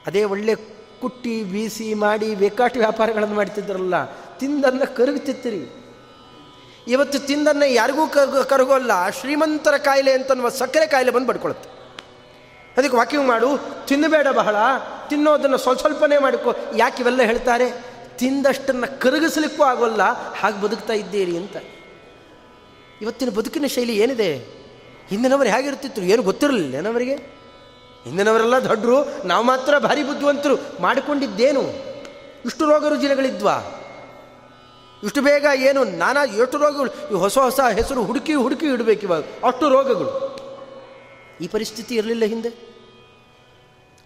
ಅದೇ ಒಳ್ಳೆ ಕುಟ್ಟಿ, ಬೀಸಿ ಮಾಡಿ ಬೇಕಾಟಿ ವ್ಯಾಪಾರಗಳನ್ನು ಮಾಡ್ತಿದ್ರಲ್ಲ ತಿಂದನ್ನ ಕರಗುತ್ತಿತ್ತಿರಿ ಇವತ್ತು ತಿಂದನ್ನ ಯಾರಿಗೂ ಕರಗೋಲ್ಲ, ಶ್ರೀಮಂತರ ಕಾಯಿಲೆ ಅಂತನ್ನುವ ಸಕ್ಕರೆ ಕಾಯಿಲೆ ಬಂದು ಬಡ್ಕೊಳುತ್ತೆ. ಅದಕ್ಕೆ ವಾಕಿಂಗ್ ಮಾಡು, ತಿನ್ನಬೇಡ ಬಹಳ, ತಿನ್ನೋದನ್ನು ಸ್ವಲ್ಪ ಸ್ವಲ್ಪನೇ ಮಾಡಿಕೊ, ಯಾಕೆ ಇವೆಲ್ಲ ಹೇಳ್ತಾರೆ? ತಿಂದಷ್ಟನ್ನು ಕರಗಿಸ್ಲಿಕ್ಕೂ ಆಗೋಲ್ಲ, ಹಾಗೆ ಬದುಕ್ತಾ ಇದ್ದೀರಿ ಅಂತ. ಇವತ್ತಿನ ಬದುಕಿನ ಶೈಲಿ ಏನಿದೆ? ಹಿಂದಿನವರು ಹೇಗಿರ್ತಿತ್ತು ಏನು ಗೊತ್ತಿರಲಿಲ್ಲ ಏನವರಿಗೆ? ಹಿಂದಿನವರೆಲ್ಲ ದೊಡ್ಡರು ನಾವು ಮಾತ್ರ ಭಾರಿ ಬುದ್ಧಿವಂತರು ಮಾಡಿಕೊಂಡಿದ್ದೇನು? ಇಷ್ಟು ರೋಗ ರುಜಿನಗಳಿದ್ವಾ? ಇಷ್ಟು ಬೇಗ ಏನು ನಾನಾ ಎಷ್ಟು ರೋಗಗಳು, ಈ ಹೊಸ ಹೊಸ ಹೆಸರು ಹುಡುಕಿ ಹುಡುಕಿ ಇಡಬೇಕು ಇವಾಗ. ಅಷ್ಟು ರೋಗಗಳು. ಈ ಪರಿಸ್ಥಿತಿ ಇರಲಿಲ್ಲ ಹಿಂದೆ.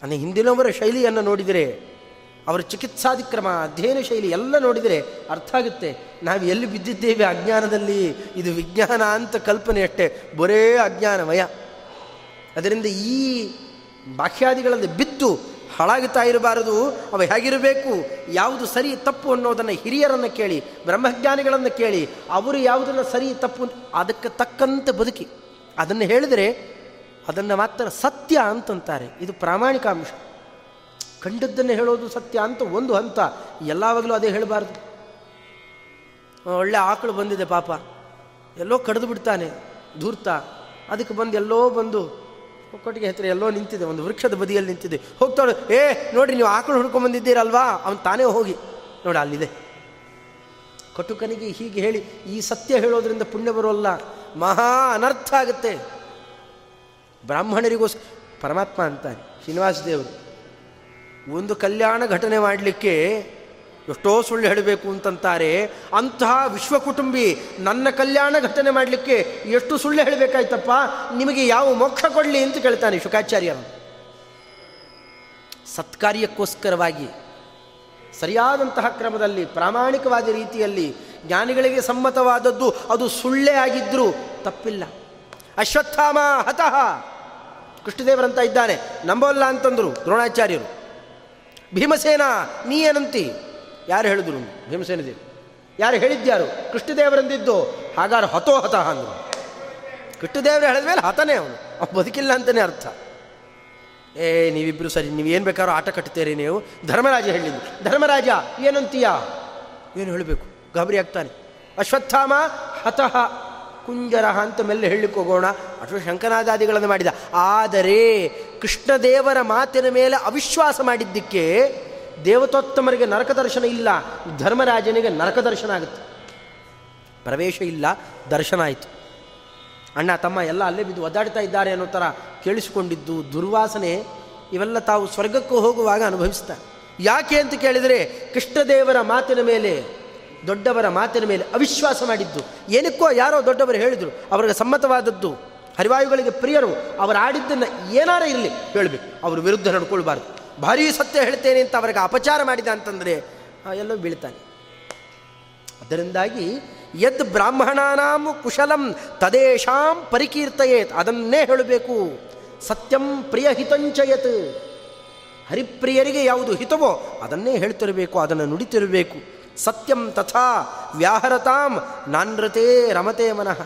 ಅಂದರೆ ಹಿಂದಿನವರ ಶೈಲಿಯನ್ನು ನೋಡಿದರೆ ಅವರ ಚಿಕಿತ್ಸಾದಿಕ್ರಮ ಅಧ್ಯಯನ ಶೈಲಿ ಎಲ್ಲ ನೋಡಿದರೆ ಅರ್ಥ ಆಗುತ್ತೆ. ನಾವು ಎಲ್ಲಿ ಬಿದ್ದಿದ್ದೇವೆ ಅಜ್ಞಾನದಲ್ಲಿ, ಇದು ವಿಜ್ಞಾನ ಅಂತ ಕಲ್ಪನೆ ಅಷ್ಟೇ ಬರೇ ಅಜ್ಞಾನಮಯ. ಅದರಿಂದ ಈ ಬಾಹ್ಯಾದಿಗಳಲ್ಲಿ ಬಿದ್ದು ಹಾಳಾಗುತ್ತಾ ಇರಬಾರದು, ಅವ ಹೇಗಿರಬೇಕು, ಯಾವುದು ಸರಿ ತಪ್ಪು ಅನ್ನೋದನ್ನು ಹಿರಿಯರನ್ನು ಕೇಳಿ, ಬ್ರಹ್ಮಜ್ಞಾನಿಗಳನ್ನು ಕೇಳಿ, ಅವರು ಯಾವುದನ್ನು ಸರಿ ತಪ್ಪು ಅದಕ್ಕೆ ತಕ್ಕಂತೆ ಬದುಕಿ. ಅದನ್ನು ಹೇಳಿದರೆ, ಅದನ್ನು ಮಾತ್ರ ಸತ್ಯ ಅಂತಂತಾರೆ. ಇದು ಪ್ರಾಮಾಣಿಕ ಅಂಶ. ಕಂಡದ್ದನ್ನು ಹೇಳೋದು ಸತ್ಯ ಅಂತ ಒಂದು ಹಂತ. ಎಲ್ಲಾವಾಗಲೂ ಅದೇ ಹೇಳಬಾರ್ದು. ಒಳ್ಳೆ ಆಕಳು ಬಂದಿದೆ ಪಾಪ. ಎಲ್ಲೋ ಕಡಿದು ಬಿಡ್ತಾನೆ, ಧೂರ್ತ. ಅದಕ್ಕೆ ಬಂದು ಎಲ್ಲೋ ಬಂದು ಕೊಟ್ಟಿಗೆ ಹತ್ತಿರ ಎಲ್ಲೋ ನಿಂತಿದೆ, ಒಂದು ವೃಕ್ಷದ ಬದಿಯಲ್ಲಿ ನಿಂತಿದೆ. ಹೋಗ್ತಾಳೆ, ಏ ನೋಡಿ ನೀವು ಆಕಳು ಹುಡ್ಕೊಂಡು ಬಂದಿದ್ದೀರಲ್ವಾ? ಅವನು ತಾನೇ ಹೋಗಿ. ನೋಡಿ, ಅಲ್ಲಿದೆ. ಕಟುಕನಿಗೆ ಹೀಗೆ ಹೇಳಿ, ಈ ಸತ್ಯ ಹೇಳೋದ್ರಿಂದ ಪುಣ್ಯ ಬರೋಲ್ಲ ಮಹಾ ಅನರ್ಥ ಆಗುತ್ತೆ. ಬ್ರಾಹ್ಮಣರಿಗೋಸ್ಕರ ಪರಮಾತ್ಮ ಅಂತಾನೆ, ಶ್ರೀನಿವಾಸ ದೇವರು. ಒಂದು ಕಲ್ಯಾಣ ಘಟನೆ ಮಾಡಲಿಕ್ಕೆ ಎಷ್ಟೋ ಸುಳ್ಳು ಹೇಳಬೇಕು ಅಂತಂತಾರೆ. ಅಂತಹ ವಿಶ್ವ ಕುಟುಂಬಿ ನನ್ನ ಕಲ್ಯಾಣ ಘಟನೆ ಮಾಡಲಿಕ್ಕೆ ಎಷ್ಟು ಸುಳ್ಳು ಹೇಳಬೇಕಾಯ್ತಪ್ಪ? ನಿಮಗೆ ಯಾವ ಮೋಕ್ಷ ಕೊಡಲಿ ಅಂತ ಕೇಳ್ತಾನೆ ಶುಕಾಚಾರ್ಯರು ಸತ್ಕಾರ್ಯಕ್ಕೋಸ್ಕರವಾಗಿ, ಸರಿಯಾದಂತಹ ಕ್ರಮದಲ್ಲಿ, ಪ್ರಾಮಾಣಿಕವಾದ ರೀತಿಯಲ್ಲಿ, ಜ್ಞಾನಿಗಳಿಗೆ ಸಮ್ಮತವಾದದ್ದು ಅದು ಸುಳ್ಳೇ ಆಗಿದ್ದರೂ ತಪ್ಪಿಲ್ಲ. ಅಶ್ವತ್ಥಾಮ ಹತಃ. ಕೃಷ್ಣದೇವರಂತ ಇದ್ದಾನೆ. ನಂಬೋಲ್ಲ ಅಂತಂದರು ದ್ರೋಣಾಚಾರ್ಯರು. ಭೀಮಸೇನ, ನೀ ಏನಂತಿ? ಯಾರು ಹೇಳಿದ್ರು? ಭೀಮಸೇನ ದೇವ್ ಯಾರು ಹೇಳಿದ್ಯಾರು? ಕೃಷ್ಣದೇವರಂದಿದ್ದು. ಹಾಗಾದ್ರೆ ಹತೋ ಹತ ಅಂದರು. ಕೃಷ್ಣದೇವರು ಹೇಳಿದ ಮೇಲೆ ಹತನೇ ಅವನು. ಅವ್ನು ಬದುಕಿಲ್ಲ ಅಂತಲೇ ಅರ್ಥ. ಏ ನೀವಿಬ್ಬರು ಸರಿ, ನೀವು ಏನು ಬೇಕಾದ್ರೂ ಆಟ ಕಟ್ತೀರಿ ನೀವು. ಧರ್ಮರಾಜ ಹೇಳಿದ್ದು. ಧರ್ಮರಾಜ, ಏನಂತೀಯ? ಏನು ಹೇಳಬೇಕು? ಗಾಬರಿ ಆಗ್ತಾನೆ. ಅಶ್ವತ್ಥಾಮ ಹತಃ. ಕುಂಜರ ಅಂತ ಮೆಲ್ಲ ಹೇಳಲಿಕ್ಕೆ ಹೋಗೋಣ. ಅಥವಾ ಶಂಕನಾದಾದಿಗಳನ್ನು ಮಾಡಿದ. ಆದರೆ ಕೃಷ್ಣದೇವರ ಮಾತಿನ ಮೇಲೆ ಅವಿಶ್ವಾಸ ಮಾಡಿದ್ದಕ್ಕೆ ದೇವತೋತ್ತಮರಿಗೆ ನರಕ ದರ್ಶನ ಇಲ್ಲ. ಧರ್ಮರಾಜನಿಗೆ ನರಕ ದರ್ಶನ ಆಗುತ್ತೆ. ಪ್ರವೇಶ ಇಲ್ಲ, ದರ್ಶನ ಆಯಿತು. ಅಣ್ಣ, ತಮ್ಮ ಎಲ್ಲ ಅಲ್ಲೇ ಬಿದ್ದು ಒದ್ದಾಡ್ತಾ ಇದ್ದಾರೆ ಅನ್ನೋ ಥರ ಕೇಳಿಸಿಕೊಂಡಿದ್ದು ದುರ್ವಾಸನೆ ಇವೆಲ್ಲ ತಾವು ಸ್ವರ್ಗಕ್ಕೂ ಹೋಗುವಾಗ ಅನುಭವಿಸ್ತಾರೆ. ಯಾಕೆ ಅಂತ ಕೇಳಿದರೆ ಕೃಷ್ಣದೇವರ ಮಾತಿನ ಮೇಲೆ ದೊಡ್ಡವರ ಮಾತಿನ ಮೇಲೆ ಅವಿಶ್ವಾಸ ಮಾಡಿದ್ದು. ಏನಕ್ಕೋ ಯಾರೋ ದೊಡ್ಡವರು ಹೇಳಿದರು, ಅವರಿಗೆ ಸಮ್ಮತವಾದದ್ದು. ಹರಿವಾಯುಗಳಿಗೆ ಪ್ರಿಯರು, ಅವರು ಆಡಿದ್ದನ್ನು ಏನಾರ ಇರಲಿ ಹೇಳಬೇಕು. ಅವ್ರ ವಿರುದ್ಧ ನಡ್ಕೊಳ್ಬಾರ್ದು. ಭಾರೀ ಸತ್ಯ ಹೇಳ್ತೇನೆ ಅಂತ ಅವರಿಗೆ ಅಪಚಾರ ಮಾಡಿದ ಅಂತಂದರೆ ಎಲ್ಲೋ ಬೀಳ್ತಾನೆ. ಅದರಿಂದಾಗಿ, ಯದ್ ಬ್ರಾಹ್ಮಣಾನಾಂ ಕುಶಲಂ ತದೇಶಾಂ ಪರಿಕೀರ್ತಯೇತ್, ಅದನ್ನೇ ಹೇಳಬೇಕು. ಸತ್ಯಂ ಪ್ರಿಯ ಹಿತಂಚಯತ್ ಹರಿಪ್ರಿಯರಿಗೆ ಯಾವುದು ಹಿತವೋ ಅದನ್ನೇ ಹೇಳ್ತಿರಬೇಕು, ಅದನ್ನು ನುಡಿತಿರಬೇಕು. ಸತ್ಯಂ ತಥಾ ವ್ಯಾಹರತಾಂ ನಾನೃತೇ ರಮತೆ ಮನಃ.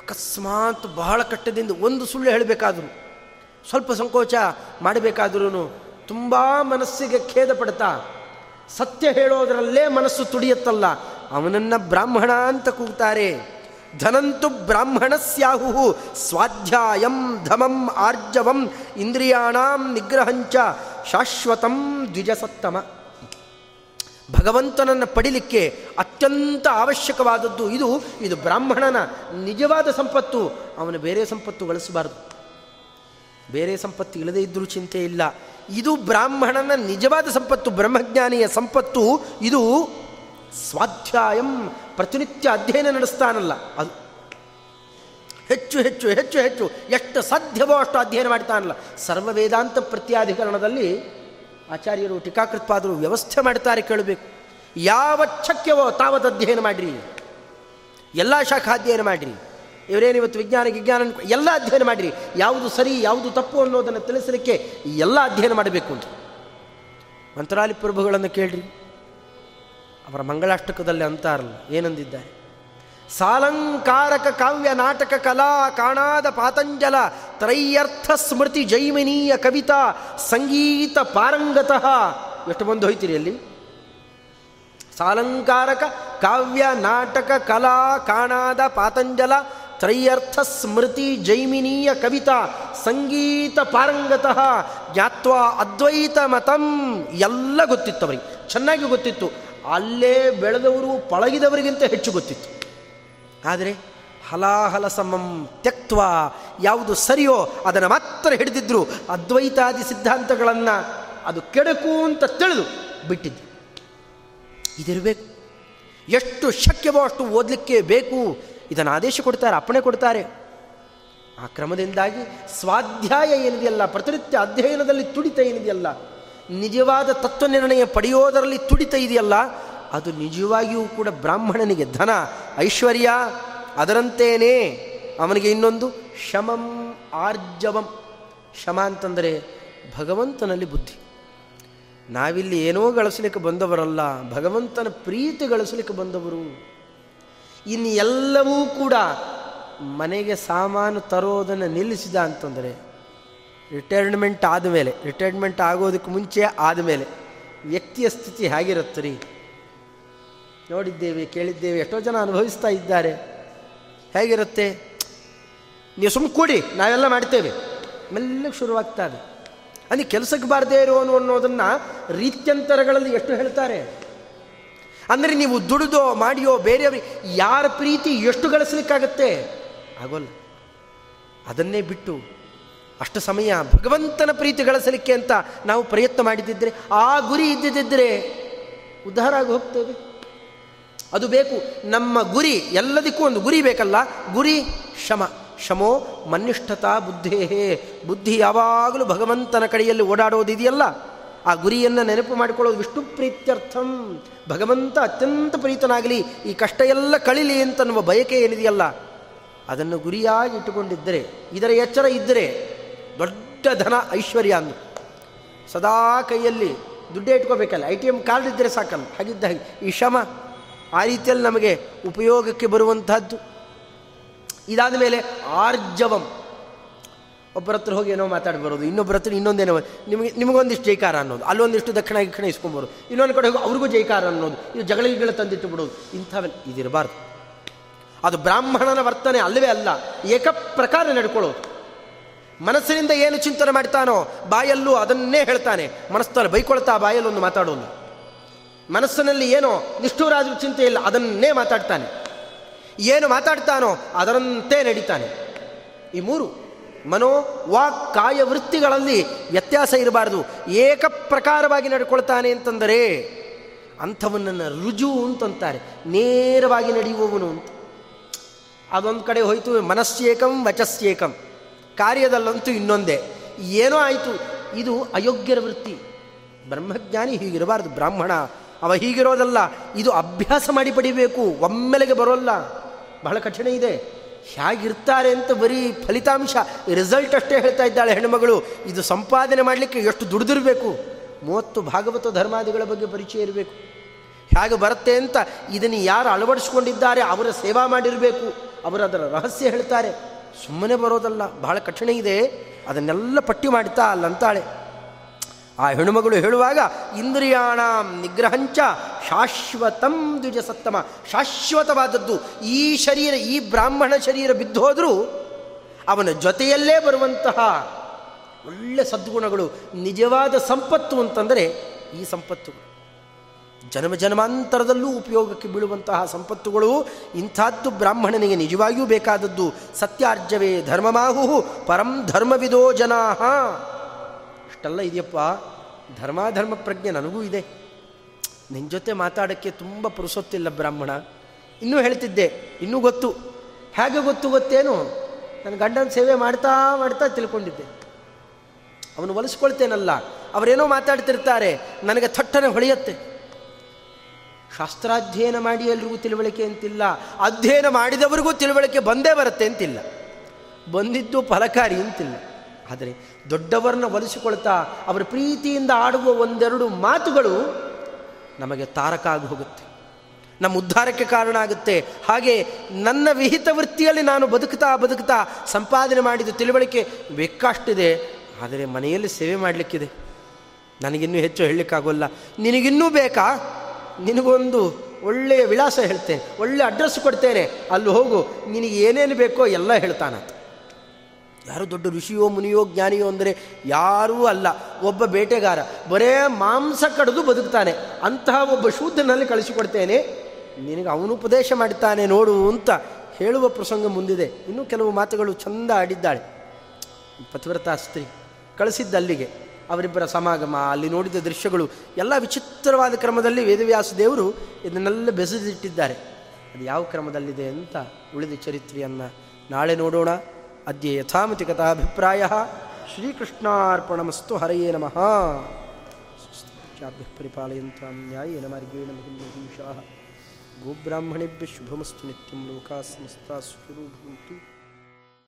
ಅಕಸ್ಮಾತ್ ಬಹಳ ಕಟ್ಟದಿಂದ ಒಂದು ಸುಳ್ಳು ಹೇಳಬೇಕಾದ್ರು, ಸ್ವಲ್ಪ ಸಂಕೋಚ ಮಾಡಬೇಕಾದ್ರೂ ತುಂಬ ಮನಸ್ಸಿಗೆ ಖೇದ ಪಡ್ತಾ, ಸತ್ಯ ಹೇಳೋದರಲ್ಲೇ ಮನಸ್ಸು ತುಡಿಯುತ್ತಲ್ಲ, ಅವನನ್ನ ಬ್ರಾಹ್ಮಣ ಅಂತ ಕೂಗ್ತಾರೆ. ಧನಂತು ಬ್ರಾಹ್ಮಣಸ್ಯಾಹು ಸ್ವಾಧ್ಯಾಯಂ ಧಮಂ ಆರ್ಜವಂ ಇಂದ್ರಿಯಾಣಾಂ ನಿಗ್ರಹಂಚ ಶಾಶ್ವತಂ ದ್ವಿಜಸತ್ತಮ. ಭಗವಂತನನ್ನು ಪಡಿಲಿಕ್ಕೆ ಅತ್ಯಂತ ಅವಶ್ಯಕವಾದದ್ದು ಇದು. ಇದು ಬ್ರಾಹ್ಮಣನ ನಿಜವಾದ ಸಂಪತ್ತು. ಅವನು ಬೇರೆ ಸಂಪತ್ತು ಗಳಿಸಬಾರದು. ಬೇರೆ ಸಂಪತ್ತು ಇಲ್ಲದೇ ಇದ್ದರೂ ಚಿಂತೆ ಇಲ್ಲ. ಇದು ಬ್ರಾಹ್ಮಣನ ನಿಜವಾದ ಸಂಪತ್ತು, ಬ್ರಹ್ಮಜ್ಞಾನಿಯ ಸಂಪತ್ತು. ಇದು ಸ್ವಾಧ್ಯಾಯಂ ಪ್ರತಿನಿತ್ಯ ಅಧ್ಯಯನ ನಡೆಸ್ತಾನಲ್ಲ. ಅದು ಹೆಚ್ಚು ಹೆಚ್ಚು ಹೆಚ್ಚು ಹೆಚ್ಚು, ಎಷ್ಟು ಸಾಧ್ಯವೋ ಅಷ್ಟು ಅಧ್ಯಯನ ಮಾಡ್ತಾನಲ್ಲ. ಸರ್ವ ವೇದಾಂತ ಪ್ರತ್ಯಾಧಿಕರಣದಲ್ಲಿ ಆಚಾರ್ಯರು ಟೀಕಾಕೃತ್ಪಾದರು ವ್ಯವಸ್ಥೆ ಮಾಡ್ತಾರೆ ಕೇಳಬೇಕು. ಯಾವ ಶಕ್ಯವೋ ತಾವತ್ ಅಧ್ಯಯನ ಮಾಡಿರಿ. ಎಲ್ಲ ಶಾಖಾ ಅಧ್ಯಯನ ಮಾಡಿರಿ. ಇವರೇನು ಇವತ್ತು ವಿಜ್ಞಾನ ವಿಜ್ಞಾನ ಎಲ್ಲ ಅಧ್ಯಯನ ಮಾಡಿರಿ. ಯಾವುದು ಸರಿ, ಯಾವುದು ತಪ್ಪು ಅನ್ನೋದನ್ನು ತಿಳಿಸಲಿಕ್ಕೆ ಎಲ್ಲ ಅಧ್ಯಯನ ಮಾಡಬೇಕು ಅಂತ. ಮಂತ್ರಾಲಿ ಪ್ರಭುಗಳನ್ನು ಕೇಳ್ರಿ. ಅವರ ಮಂಗಳಾಷ್ಟಕದಲ್ಲಿ ಅಂತಾರಲ್ಲ, ಏನಂದಿದ್ದಾರೆ? ಸಾಲಂಕಾರಕ ಕಾವ್ಯ ನಾಟಕ ಕಲಾ ಕಾಣಾದ ಪಾತಂಜಲ ತ್ರೈಯರ್ಥ ಸ್ಮೃತಿ ಜೈಮಿನೀಯ ಕವಿತಾ ಸಂಗೀತ ಪಾರಂಗತಃ. ಎಷ್ಟು ಬಂದು ಹೋಯ್ತೀರಿ ಅಲ್ಲಿ? ಸಾಲಂಕಾರಕ ಕಾವ್ಯ ನಾಟಕ ಕಲಾ ಕಾಣಾದ ಪಾತಂಜಲ ತ್ರೈಯರ್ಥ ಸ್ಮೃತಿ ಜೈಮಿನೀಯ ಕವಿತಾ ಸಂಗೀತ ಪಾರಂಗತಃ. ಜ್ಞಾತ್ವಾ ಅದ್ವೈತ ಮತಂ ಎಲ್ಲ ಗೊತ್ತಿತ್ತು ಅವರಿಗೆ ಚೆನ್ನಾಗಿ ಗೊತ್ತಿತ್ತು. ಅಲ್ಲೇ ಬೆಳೆದವರು ಪಳಗಿದವರಿಗಿಂತ ಹೆಚ್ಚು ಗೊತ್ತಿತ್ತು. ಆದರೆ ಹಲಾಹಲ ಸಮಂ ತ್ಯಕ್ತ್ವ, ಯಾವುದು ಸರಿಯೋ ಅದನ್ನು ಮಾತ್ರ ಹಿಡಿದಿದ್ರು. ಅದ್ವೈತಾದಿ ಸಿದ್ಧಾಂತಗಳನ್ನು ಅದು ಕೆಡಕು ಅಂತ ತಿಳಿದು ಬಿಟ್ಟಿದ್ದು. ಇದಿರಬೇಕು. ಎಷ್ಟು ಶಕ್ಯವೋ ಅಷ್ಟು ಓದಲಿಕ್ಕೆ ಬೇಕು. ಇದನ್ನು ಆದೇಶ ಕೊಡ್ತಾರೆ, ಅಪ್ಪಣೆ ಕೊಡ್ತಾರೆ. ಆ ಕ್ರಮದಿಂದಾಗಿ ಸ್ವಾಧ್ಯಾಯ ಏನಿದೆಯಲ್ಲ ಪ್ರತಿನಿತ್ಯ ಅಧ್ಯಯನದಲ್ಲಿ ತುಡಿತ ಏನಿದೆಯಲ್ಲ, ನಿಜವಾದ ತತ್ವ ನಿರ್ಣಯ ಪಡೆಯೋದರಲ್ಲಿ ತುಡಿತ ಇದೆಯಲ್ಲ ಅದು ನಿಜವಾಗಿಯೂ ಕೂಡ ಬ್ರಾಹ್ಮಣನಿಗೆ ಧನ, ಐಶ್ವರ್ಯ, ಅದರಂತೇನೆ. ಅವನಿಗೆ ಇನ್ನೊಂದು ಶಮಂ ಆರ್ಜವಂ. ಶಮ ಅಂತಂದರೆ ಭಗವಂತನಲ್ಲಿ ಬುದ್ಧಿ. ನಾವಿಲ್ಲಿ ಏನೋ ಗಳಿಸಲಿಕ್ಕೆ ಬಂದವರಲ್ಲ, ಭಗವಂತನ ಪ್ರೀತಿ ಗಳಿಸಲಿಕ್ಕೆ ಬಂದವರು. ಇನ್ನು ಎಲ್ಲವೂ ಕೂಡ ಮನೆಗೆ ಸಾಮಾನು ತರೋದನ್ನು ನಿಲ್ಲಿಸಿದ ಅಂತಂದರೆ ರಿಟೈರ್ಮೆಂಟ್ ಆದಮೇಲೆ ರಿಟೈರ್ಮೆಂಟ್ ಆಗೋದಕ್ಕೆ ಮುಂಚೆ ಆದಮೇಲೆ ವ್ಯಕ್ತಿಯ ಸ್ಥಿತಿ ಹೇಗಿರುತ್ತೆ ರೀ ನೋಡಿದ್ದೇವೆ, ಕೇಳಿದ್ದೇವೆ, ಎಷ್ಟೋ ಜನ ಅನುಭವಿಸ್ತಾ ಇದ್ದಾರೆ. ಹೇಗಿರುತ್ತೆ? ನೀವು ಸುಮ್ಮ ಕೂಡಿ, ನಾವೆಲ್ಲ ಮಾಡ್ತೇವೆ. ಮೆಲ್ಲಗೆ ಶುರುವಾಗ್ತಾ ಇದೆ. ಅಂದರೆ ಕೆಲಸಕ್ಕೆ ಬಾರದೇ ಇರೋನು ಅನ್ನೋದನ್ನು ರೀತ್ಯಂತರಗಳಲ್ಲಿ ಎಷ್ಟು ಹೇಳ್ತಾರೆ? ಅಂದರೆ ನೀವು ದುಡಿದೋ, ಮಾಡಿಯೋ ಬೇರೆಯವ್ರಿಗೆ ಯಾರ ಪ್ರೀತಿ ಎಷ್ಟು ಗಳಿಸ್ಲಿಕ್ಕಾಗತ್ತೆ? ಆಗೋಲ್ಲ. ಅದನ್ನೇ ಬಿಟ್ಟು ಅಷ್ಟು ಸಮಯ ಭಗವಂತನ ಪ್ರೀತಿ ಗಳಿಸಲಿಕ್ಕೆ ಅಂತ ನಾವು ಪ್ರಯತ್ನ ಮಾಡಿದ್ದಿದ್ರೆ, ಆ ಗುರಿ ಇದ್ದಿದ್ದರೆ ಉದ್ಧಾರ ಆಗಿ ಹೋಗ್ತೇವೆ ಅದು ಬೇಕು. ನಮ್ಮ ಗುರಿ ಎಲ್ಲದಕ್ಕೂ ಒಂದು ಗುರಿ ಬೇಕಲ್ಲ. ಗುರಿ ಶಮ. ಶಮೋ ಮನ್ನಿಷ್ಠತಾ ಬುದ್ಧೇ. ಬುದ್ಧಿ ಯಾವಾಗಲೂ ಭಗವಂತನ ಕಡೆಯಲ್ಲಿ ಓಡಾಡೋದಿದೆಯಲ್ಲ ಆ ಗುರಿಯನ್ನು ನೆನಪು ಮಾಡಿಕೊಳ್ಳೋದು ವಿಷ್ಣು ಪ್ರೀತ್ಯರ್ಥಂ. ಭಗವಂತ ಅತ್ಯಂತ ಪ್ರೀತನಾಗಲಿ, ಈ ಕಷ್ಟ ಎಲ್ಲ ಕಳಿಲಿ ಅಂತನ್ನುವ ಬಯಕೆ ಏನಿದೆಯಲ್ಲ? ಅದನ್ನು ಗುರಿಯಾಗಿ ಇಟ್ಟುಕೊಂಡಿದ್ದರೆ, ಇದರ ಎಚ್ಚರ ಇದ್ದರೆ ದೊಡ್ಡ ಧನ ಐಶ್ವರ್ಯ ಅಂದು. ಸದಾ ಕೈಯಲ್ಲಿ ದುಡ್ಡೇ ಇಟ್ಕೋಬೇಕಲ್ಲ. ಐ ಟಿ ಎಂ ಕಾರ್ಡ್ ಇದ್ದರೆ ಸಾಕಲ್ಲ. ಹಾಗಿದ್ದ ಹಾಗೆ. ಈ ಶ್ರಮ ಆ ರೀತಿಯಲ್ಲಿ ನಮಗೆ ಉಪಯೋಗಕ್ಕೆ ಬರುವಂತಹದ್ದು. ಇದಾದ ಮೇಲೆ ಆರ್ಜವಂ. ಒಬ್ಬರ ಹತ್ರ ಹೋಗಿ ಏನೋ ಮಾತಾಡಿ ಬರೋದು ಇನ್ನೊಬ್ಬರ ಹತ್ರ ಇನ್ನೊಂದೇನೋ ನಿಮಗೆ, ನಿಮಗೊಂದಿಷ್ಟು ಜೈಕಾರ ಅನ್ನೋದು, ಅಲ್ಲೊಂದಿಷ್ಟು ದಕ್ಷಿಣ ಗಿಕ್ಷಣ ಇಸ್ಕೊಂಬರು ಇನ್ನೊಂದು ಕಡೆ ಹೋಗಿ ಅವ್ರಿಗೂ ಜೈಕಾರ ಅನ್ನೋದು, ಇದು ಜಗಳಿಗಳ ತಂದಿಟ್ಟು ಬಿಡೋದು ಇಂಥವೆಲ್ಲ ಇದಿರಬಾರ್ದು. ಅದು ಬ್ರಾಹ್ಮಣನ ವರ್ತನೆ ಅಲ್ಲವೇ ಅಲ್ಲ ಏಕ ಪ್ರಕಾರ ನಡ್ಕೊಳ್ಳೋದು. ಮನಸ್ಸಿನಿಂದ ಏನು ಚಿಂತನೆ ಮಾಡ್ತಾನೋ, ಬಾಯಲ್ಲೂ ಅದನ್ನೇ ಹೇಳ್ತಾನೆ, ಮನಸ್ಸಲ್ಲಿ ಬೈಕೊಳ್ತಾ ಬಾಯಲ್ಲೊಂದು ಮಾತಾಡೋದು. ಮನಸ್ಸಿನಲ್ಲಿ ಏನೋ ನಿಷ್ಠೂರಾದ್ರೂ ಚಿಂತೆ ಇಲ್ಲ, ಅದನ್ನೇ ಮಾತಾಡ್ತಾನೆ. ಏನು ಮಾತಾಡ್ತಾನೋ ಅದರಂತೆ ನಡೀತಾನೆ. ಈ ಮೂರು ಮನೋ ವಾಕ್ ಕಾಯ ವೃತ್ತಿಗಳಲ್ಲಿ ವ್ಯತ್ಯಾಸ ಇರಬಾರ್ದು. ಏಕ ಪ್ರಕಾರವಾಗಿ ನಡ್ಕೊಳ್ತಾನೆ ಅಂತಂದರೆ ಅಂಥವನನ್ನು ರುಜು ಅಂತಂತಾರೆ, ನೇರವಾಗಿ ನಡೆಯುವವನು ಅಂತ. ಅದೊಂದು ಕಡೆ ಹೋಯಿತು, ಮನಸ್ಸೇಕಂ ವಚಸ್ಸೇಕಂ. ಕಾರ್ಯದಲ್ಲಂತೂ ಇನ್ನೊಂದೇ. ಏನೋ ಆಯಿತು, ಇದು ಅಯೋಗ್ಯರ ವೃತ್ತಿ. ಬ್ರಹ್ಮಜ್ಞಾನಿ ಹೀಗಿರಬಾರ್ದು, ಬ್ರಾಹ್ಮಣ ಅವ ಹೀಗಿರೋದಲ್ಲ, ಇದು ಅಭ್ಯಾಸ ಮಾಡಿ ಪಡಿಬೇಕು, ಒಮ್ಮೆಲೆಗೆ ಬರೋಲ್ಲ. ಬಹಳ ಕಠಿಣ ಇದೆ. ಹೇಗಿರ್ತಾರೆ ಅಂತ ಬರೀ ಫಲಿತಾಂಶ ರಿಸಲ್ಟ್ ಅಷ್ಟೇ ಹೇಳ್ತಾ ಇದ್ದಾಳೆ ಹೆಣ್ಣುಮಗಳು. ಇದು ಸಂಪಾದನೆ ಮಾಡಲಿಕ್ಕೆ ಎಷ್ಟು ದುಡಿದಿರಬೇಕು. ಮೂವತ್ತು ಭಾಗವತ ಧರ್ಮಾದಿಗಳ ಬಗ್ಗೆ ಪರಿಚಯ ಇರಬೇಕು. ಹೇಗೆ ಬರುತ್ತೆ ಅಂತ ಇದನ್ನು ಯಾರು ಅಳವಡಿಸ್ಕೊಂಡಿದ್ದಾರೆ, ಅವರ ಸೇವಾ ಮಾಡಿರಬೇಕು. ಅವರು ಅದರ ರಹಸ್ಯ ಹೇಳ್ತಾರೆ. ಸುಮ್ಮನೆ ಬರೋದಲ್ಲ, ಬಹಳ ಕಠಿಣ ಇದೆ. ಅದನ್ನೆಲ್ಲ ಪಟ್ಟಿ ಮಾಡ್ತಾ ಅಲ್ಲಂತಾಳೆ. ಆ ಹೆಣ್ಣುಮಗಳು ಹೇಳುವಾಗ, ಇಂದ್ರಿಯಾಣ ನಿಗ್ರಹಂಚ ಶಾಶ್ವತಂ ದ್ವಿಜ ಸತ್ತಮ. ಶಾಶ್ವತವಾದದ್ದು, ಈ ಶರೀರ, ಈ ಬ್ರಾಹ್ಮಣ ಶರೀರ ಬಿದ್ದೋದರೂ ಅವನ ಜೊತೆಯಲ್ಲೇ ಬರುವಂತಹ ಒಳ್ಳೆ ಸದ್ಗುಣಗಳು, ನಿಜವಾದ ಸಂಪತ್ತು ಅಂತಂದರೆ ಈ ಸಂಪತ್ತುಗಳು ಜನ್ಮ ಜನ್ಮಾಂತರದಲ್ಲೂ ಉಪಯೋಗಕ್ಕೆ ಬೀಳುವಂತಹ ಸಂಪತ್ತುಗಳು ಇಂಥದ್ದು ಬ್ರಾಹ್ಮಣನಿಗೆ ನಿಜವಾಗಿಯೂ ಬೇಕಾದದ್ದು. ಸತ್ಯಾರ್ಜವೇ ಧರ್ಮಮಾಹು ಪರಂ ಧರ್ಮವಿದೋ ಜನಾ ಇಷ್ಟೆಲ್ಲ ಇದೆಯಪ್ಪ? ಧರ್ಮಾಧರ್ಮ ಪ್ರಜ್ಞೆ ನನಗೂ ಇದೆ. ನಿನ್ನ ಜೊತೆ ಮಾತಾಡೋಕ್ಕೆ ತುಂಬ ಪುರುಸೊತ್ತಿಲ್ಲ ಬ್ರಾಹ್ಮಣ. ಇನ್ನೂ ಹೇಳ್ತಿದ್ದೆ, ಇನ್ನೂ ಗೊತ್ತು. ಹೇಗೆ ಗೊತ್ತು ಗೊತ್ತೇನು? ನನ್ನ ಗಂಡನ ಸೇವೆ ಮಾಡ್ತಾ ಮಾಡ್ತಾ ತಿಳ್ಕೊಂಡಿದ್ದೆ. ಅವನು ಒಲಿಸ್ಕೊಳ್ತೇನಲ್ಲ, ಅವರೇನೋ ಮಾತಾಡ್ತಿರ್ತಾರೆ, ನನಗೆ ಥಟ್ಟನೆ ಹೊಳೆಯತ್ತೆ. ಶಾಸ್ತ್ರಾಧ್ಯಯನ ಮಾಡಿ ಎಲ್ರಿಗೂ ತಿಳುವಳಿಕೆ ಅಂತಿಲ್ಲ, ಅಧ್ಯಯನ ಮಾಡಿದವರಿಗೂ ತಿಳುವಳಿಕೆ ಬಂದೇ ಬರುತ್ತೆ ಅಂತಿಲ್ಲ. ಬಂದಿದ್ದು ಫಲಕಾರಿ ಅಂತಿಲ್ಲ. ಆದರೆ ದೊಡ್ಡವರನ್ನ ಒಲಿಸಿಕೊಳ್ತಾ ಅವರ ಪ್ರೀತಿಯಿಂದ ಆಡುವ ಒಂದೆರಡು ಮಾತುಗಳು ನಮಗೆ ತಾರಕ ಆಗಿ ಹೋಗುತ್ತೆ. ನಮ್ಮ ಉದ್ಧಾರಕ್ಕೆ ಕಾರಣ ಆಗುತ್ತೆ. ಹಾಗೆ ನನ್ನ ವಿಹಿತ ವೃತ್ತಿಯಲ್ಲಿ ನಾನು ಬದುಕ್ತಾ ಬದುಕ್ತಾ ಸಂಪಾದನೆ ಮಾಡಿದ ತಿಳುವಳಿಕೆ ಬೇಕಾಷ್ಟಿದೆ. ಆದರೆ ಮನೆಯಲ್ಲಿ ಸೇವೆ ಮಾಡಲಿಕ್ಕಿದೆ. ನನಗಿನ್ನೂ ಹೆಚ್ಚು ಹೇಳಲಿಕ್ಕಾಗೋಲ್ಲ. ನಿನಗಿನ್ನೂ ಬೇಕಾ? ನಿನಗೊಂದು ಒಳ್ಳೆಯ ವಿಳಾಸ ಹೇಳ್ತೇನೆ. ಒಳ್ಳೆಯ ಅಡ್ರೆಸ್ ಕೊಡ್ತೇನೆ. ಅಲ್ಲಿ ಹೋಗು. ನಿನಗೆ ಏನೇನು ಬೇಕೋ ಎಲ್ಲ ಹೇಳ್ತಾನಂತ. ಯಾರು ದೊಡ್ಡ ಋಷಿಯೋ ಮುನಿಯೋ ಜ್ಞಾನಿಯೋ ಅಂದರೆ ಯಾರೂ ಅಲ್ಲ. ಒಬ್ಬ ಬೇಟೆಗಾರ, ಬರೇ ಮಾಂಸ ಕಡಿದು ಬದುಕ್ತಾನೆ. ಅಂತಹ ಒಬ್ಬ ಶೂದ್ರನಲ್ಲಿ ಕಳಿಸಿಕೊಡ್ತೇನೆ. ನಿನಗೆ ಅವನು ಉಪದೇಶ ಮಾಡ್ತಾನೆ ನೋಡು ಅಂತ ಹೇಳುವ ಪ್ರಸಂಗ ಮುಂದಿದೆ. ಇನ್ನೂ ಕೆಲವು ಮಾತುಗಳು ಚಂದ ಆಡಿದ್ದಾಳೆ. ಪತಿವ್ರತ ಸ್ತ್ರೀ ಕಳಿಸಿದ್ದ ಅಲ್ಲಿಗೆ ಅವರಿಬ್ಬರ ಸಮಾಗಮ, ಅಲ್ಲಿ ನೋಡಿದ ದೃಶ್ಯಗಳು, ಎಲ್ಲ ವಿಚಿತ್ರವಾದ ಕ್ರಮದಲ್ಲಿ ವೇದವ್ಯಾಸ ದೇವರು ಇದನ್ನೆಲ್ಲ ಬೆಸೆದಿಟ್ಟಿದ್ದಾರೆ. ಅದು ಯಾವ ಕ್ರಮದಲ್ಲಿದೆ ಅಂತ ಉಳಿದ ಚರಿತ್ರೆಯನ್ನು ನಾಳೆ ನೋಡೋಣ. ಅದ್ಯ ಯಥಾಮತಿ ಕಥಾಭಿಪ್ರಾಯ ಶ್ರೀಕೃಷ್ಣಾರ್ಪಣಮಸ್ತು ಹರಯೇ ನಮಃ. चाभ्यः ಪರಿಪಾಲಯಂತಾಂ न्यायेन ಮಾರ್ಗೇಣ ಮಹಿಮಹೀಷಾ ಗೋಬ್ರಾಹ್ಮಣೇಭ್ಯ ಶುಭಮಸ್ತು ನಿತ್ಯಂ ಲೋಕಾ ಸಮಸ್ತಾ ಸುಖಿನೋ ಭವಂತು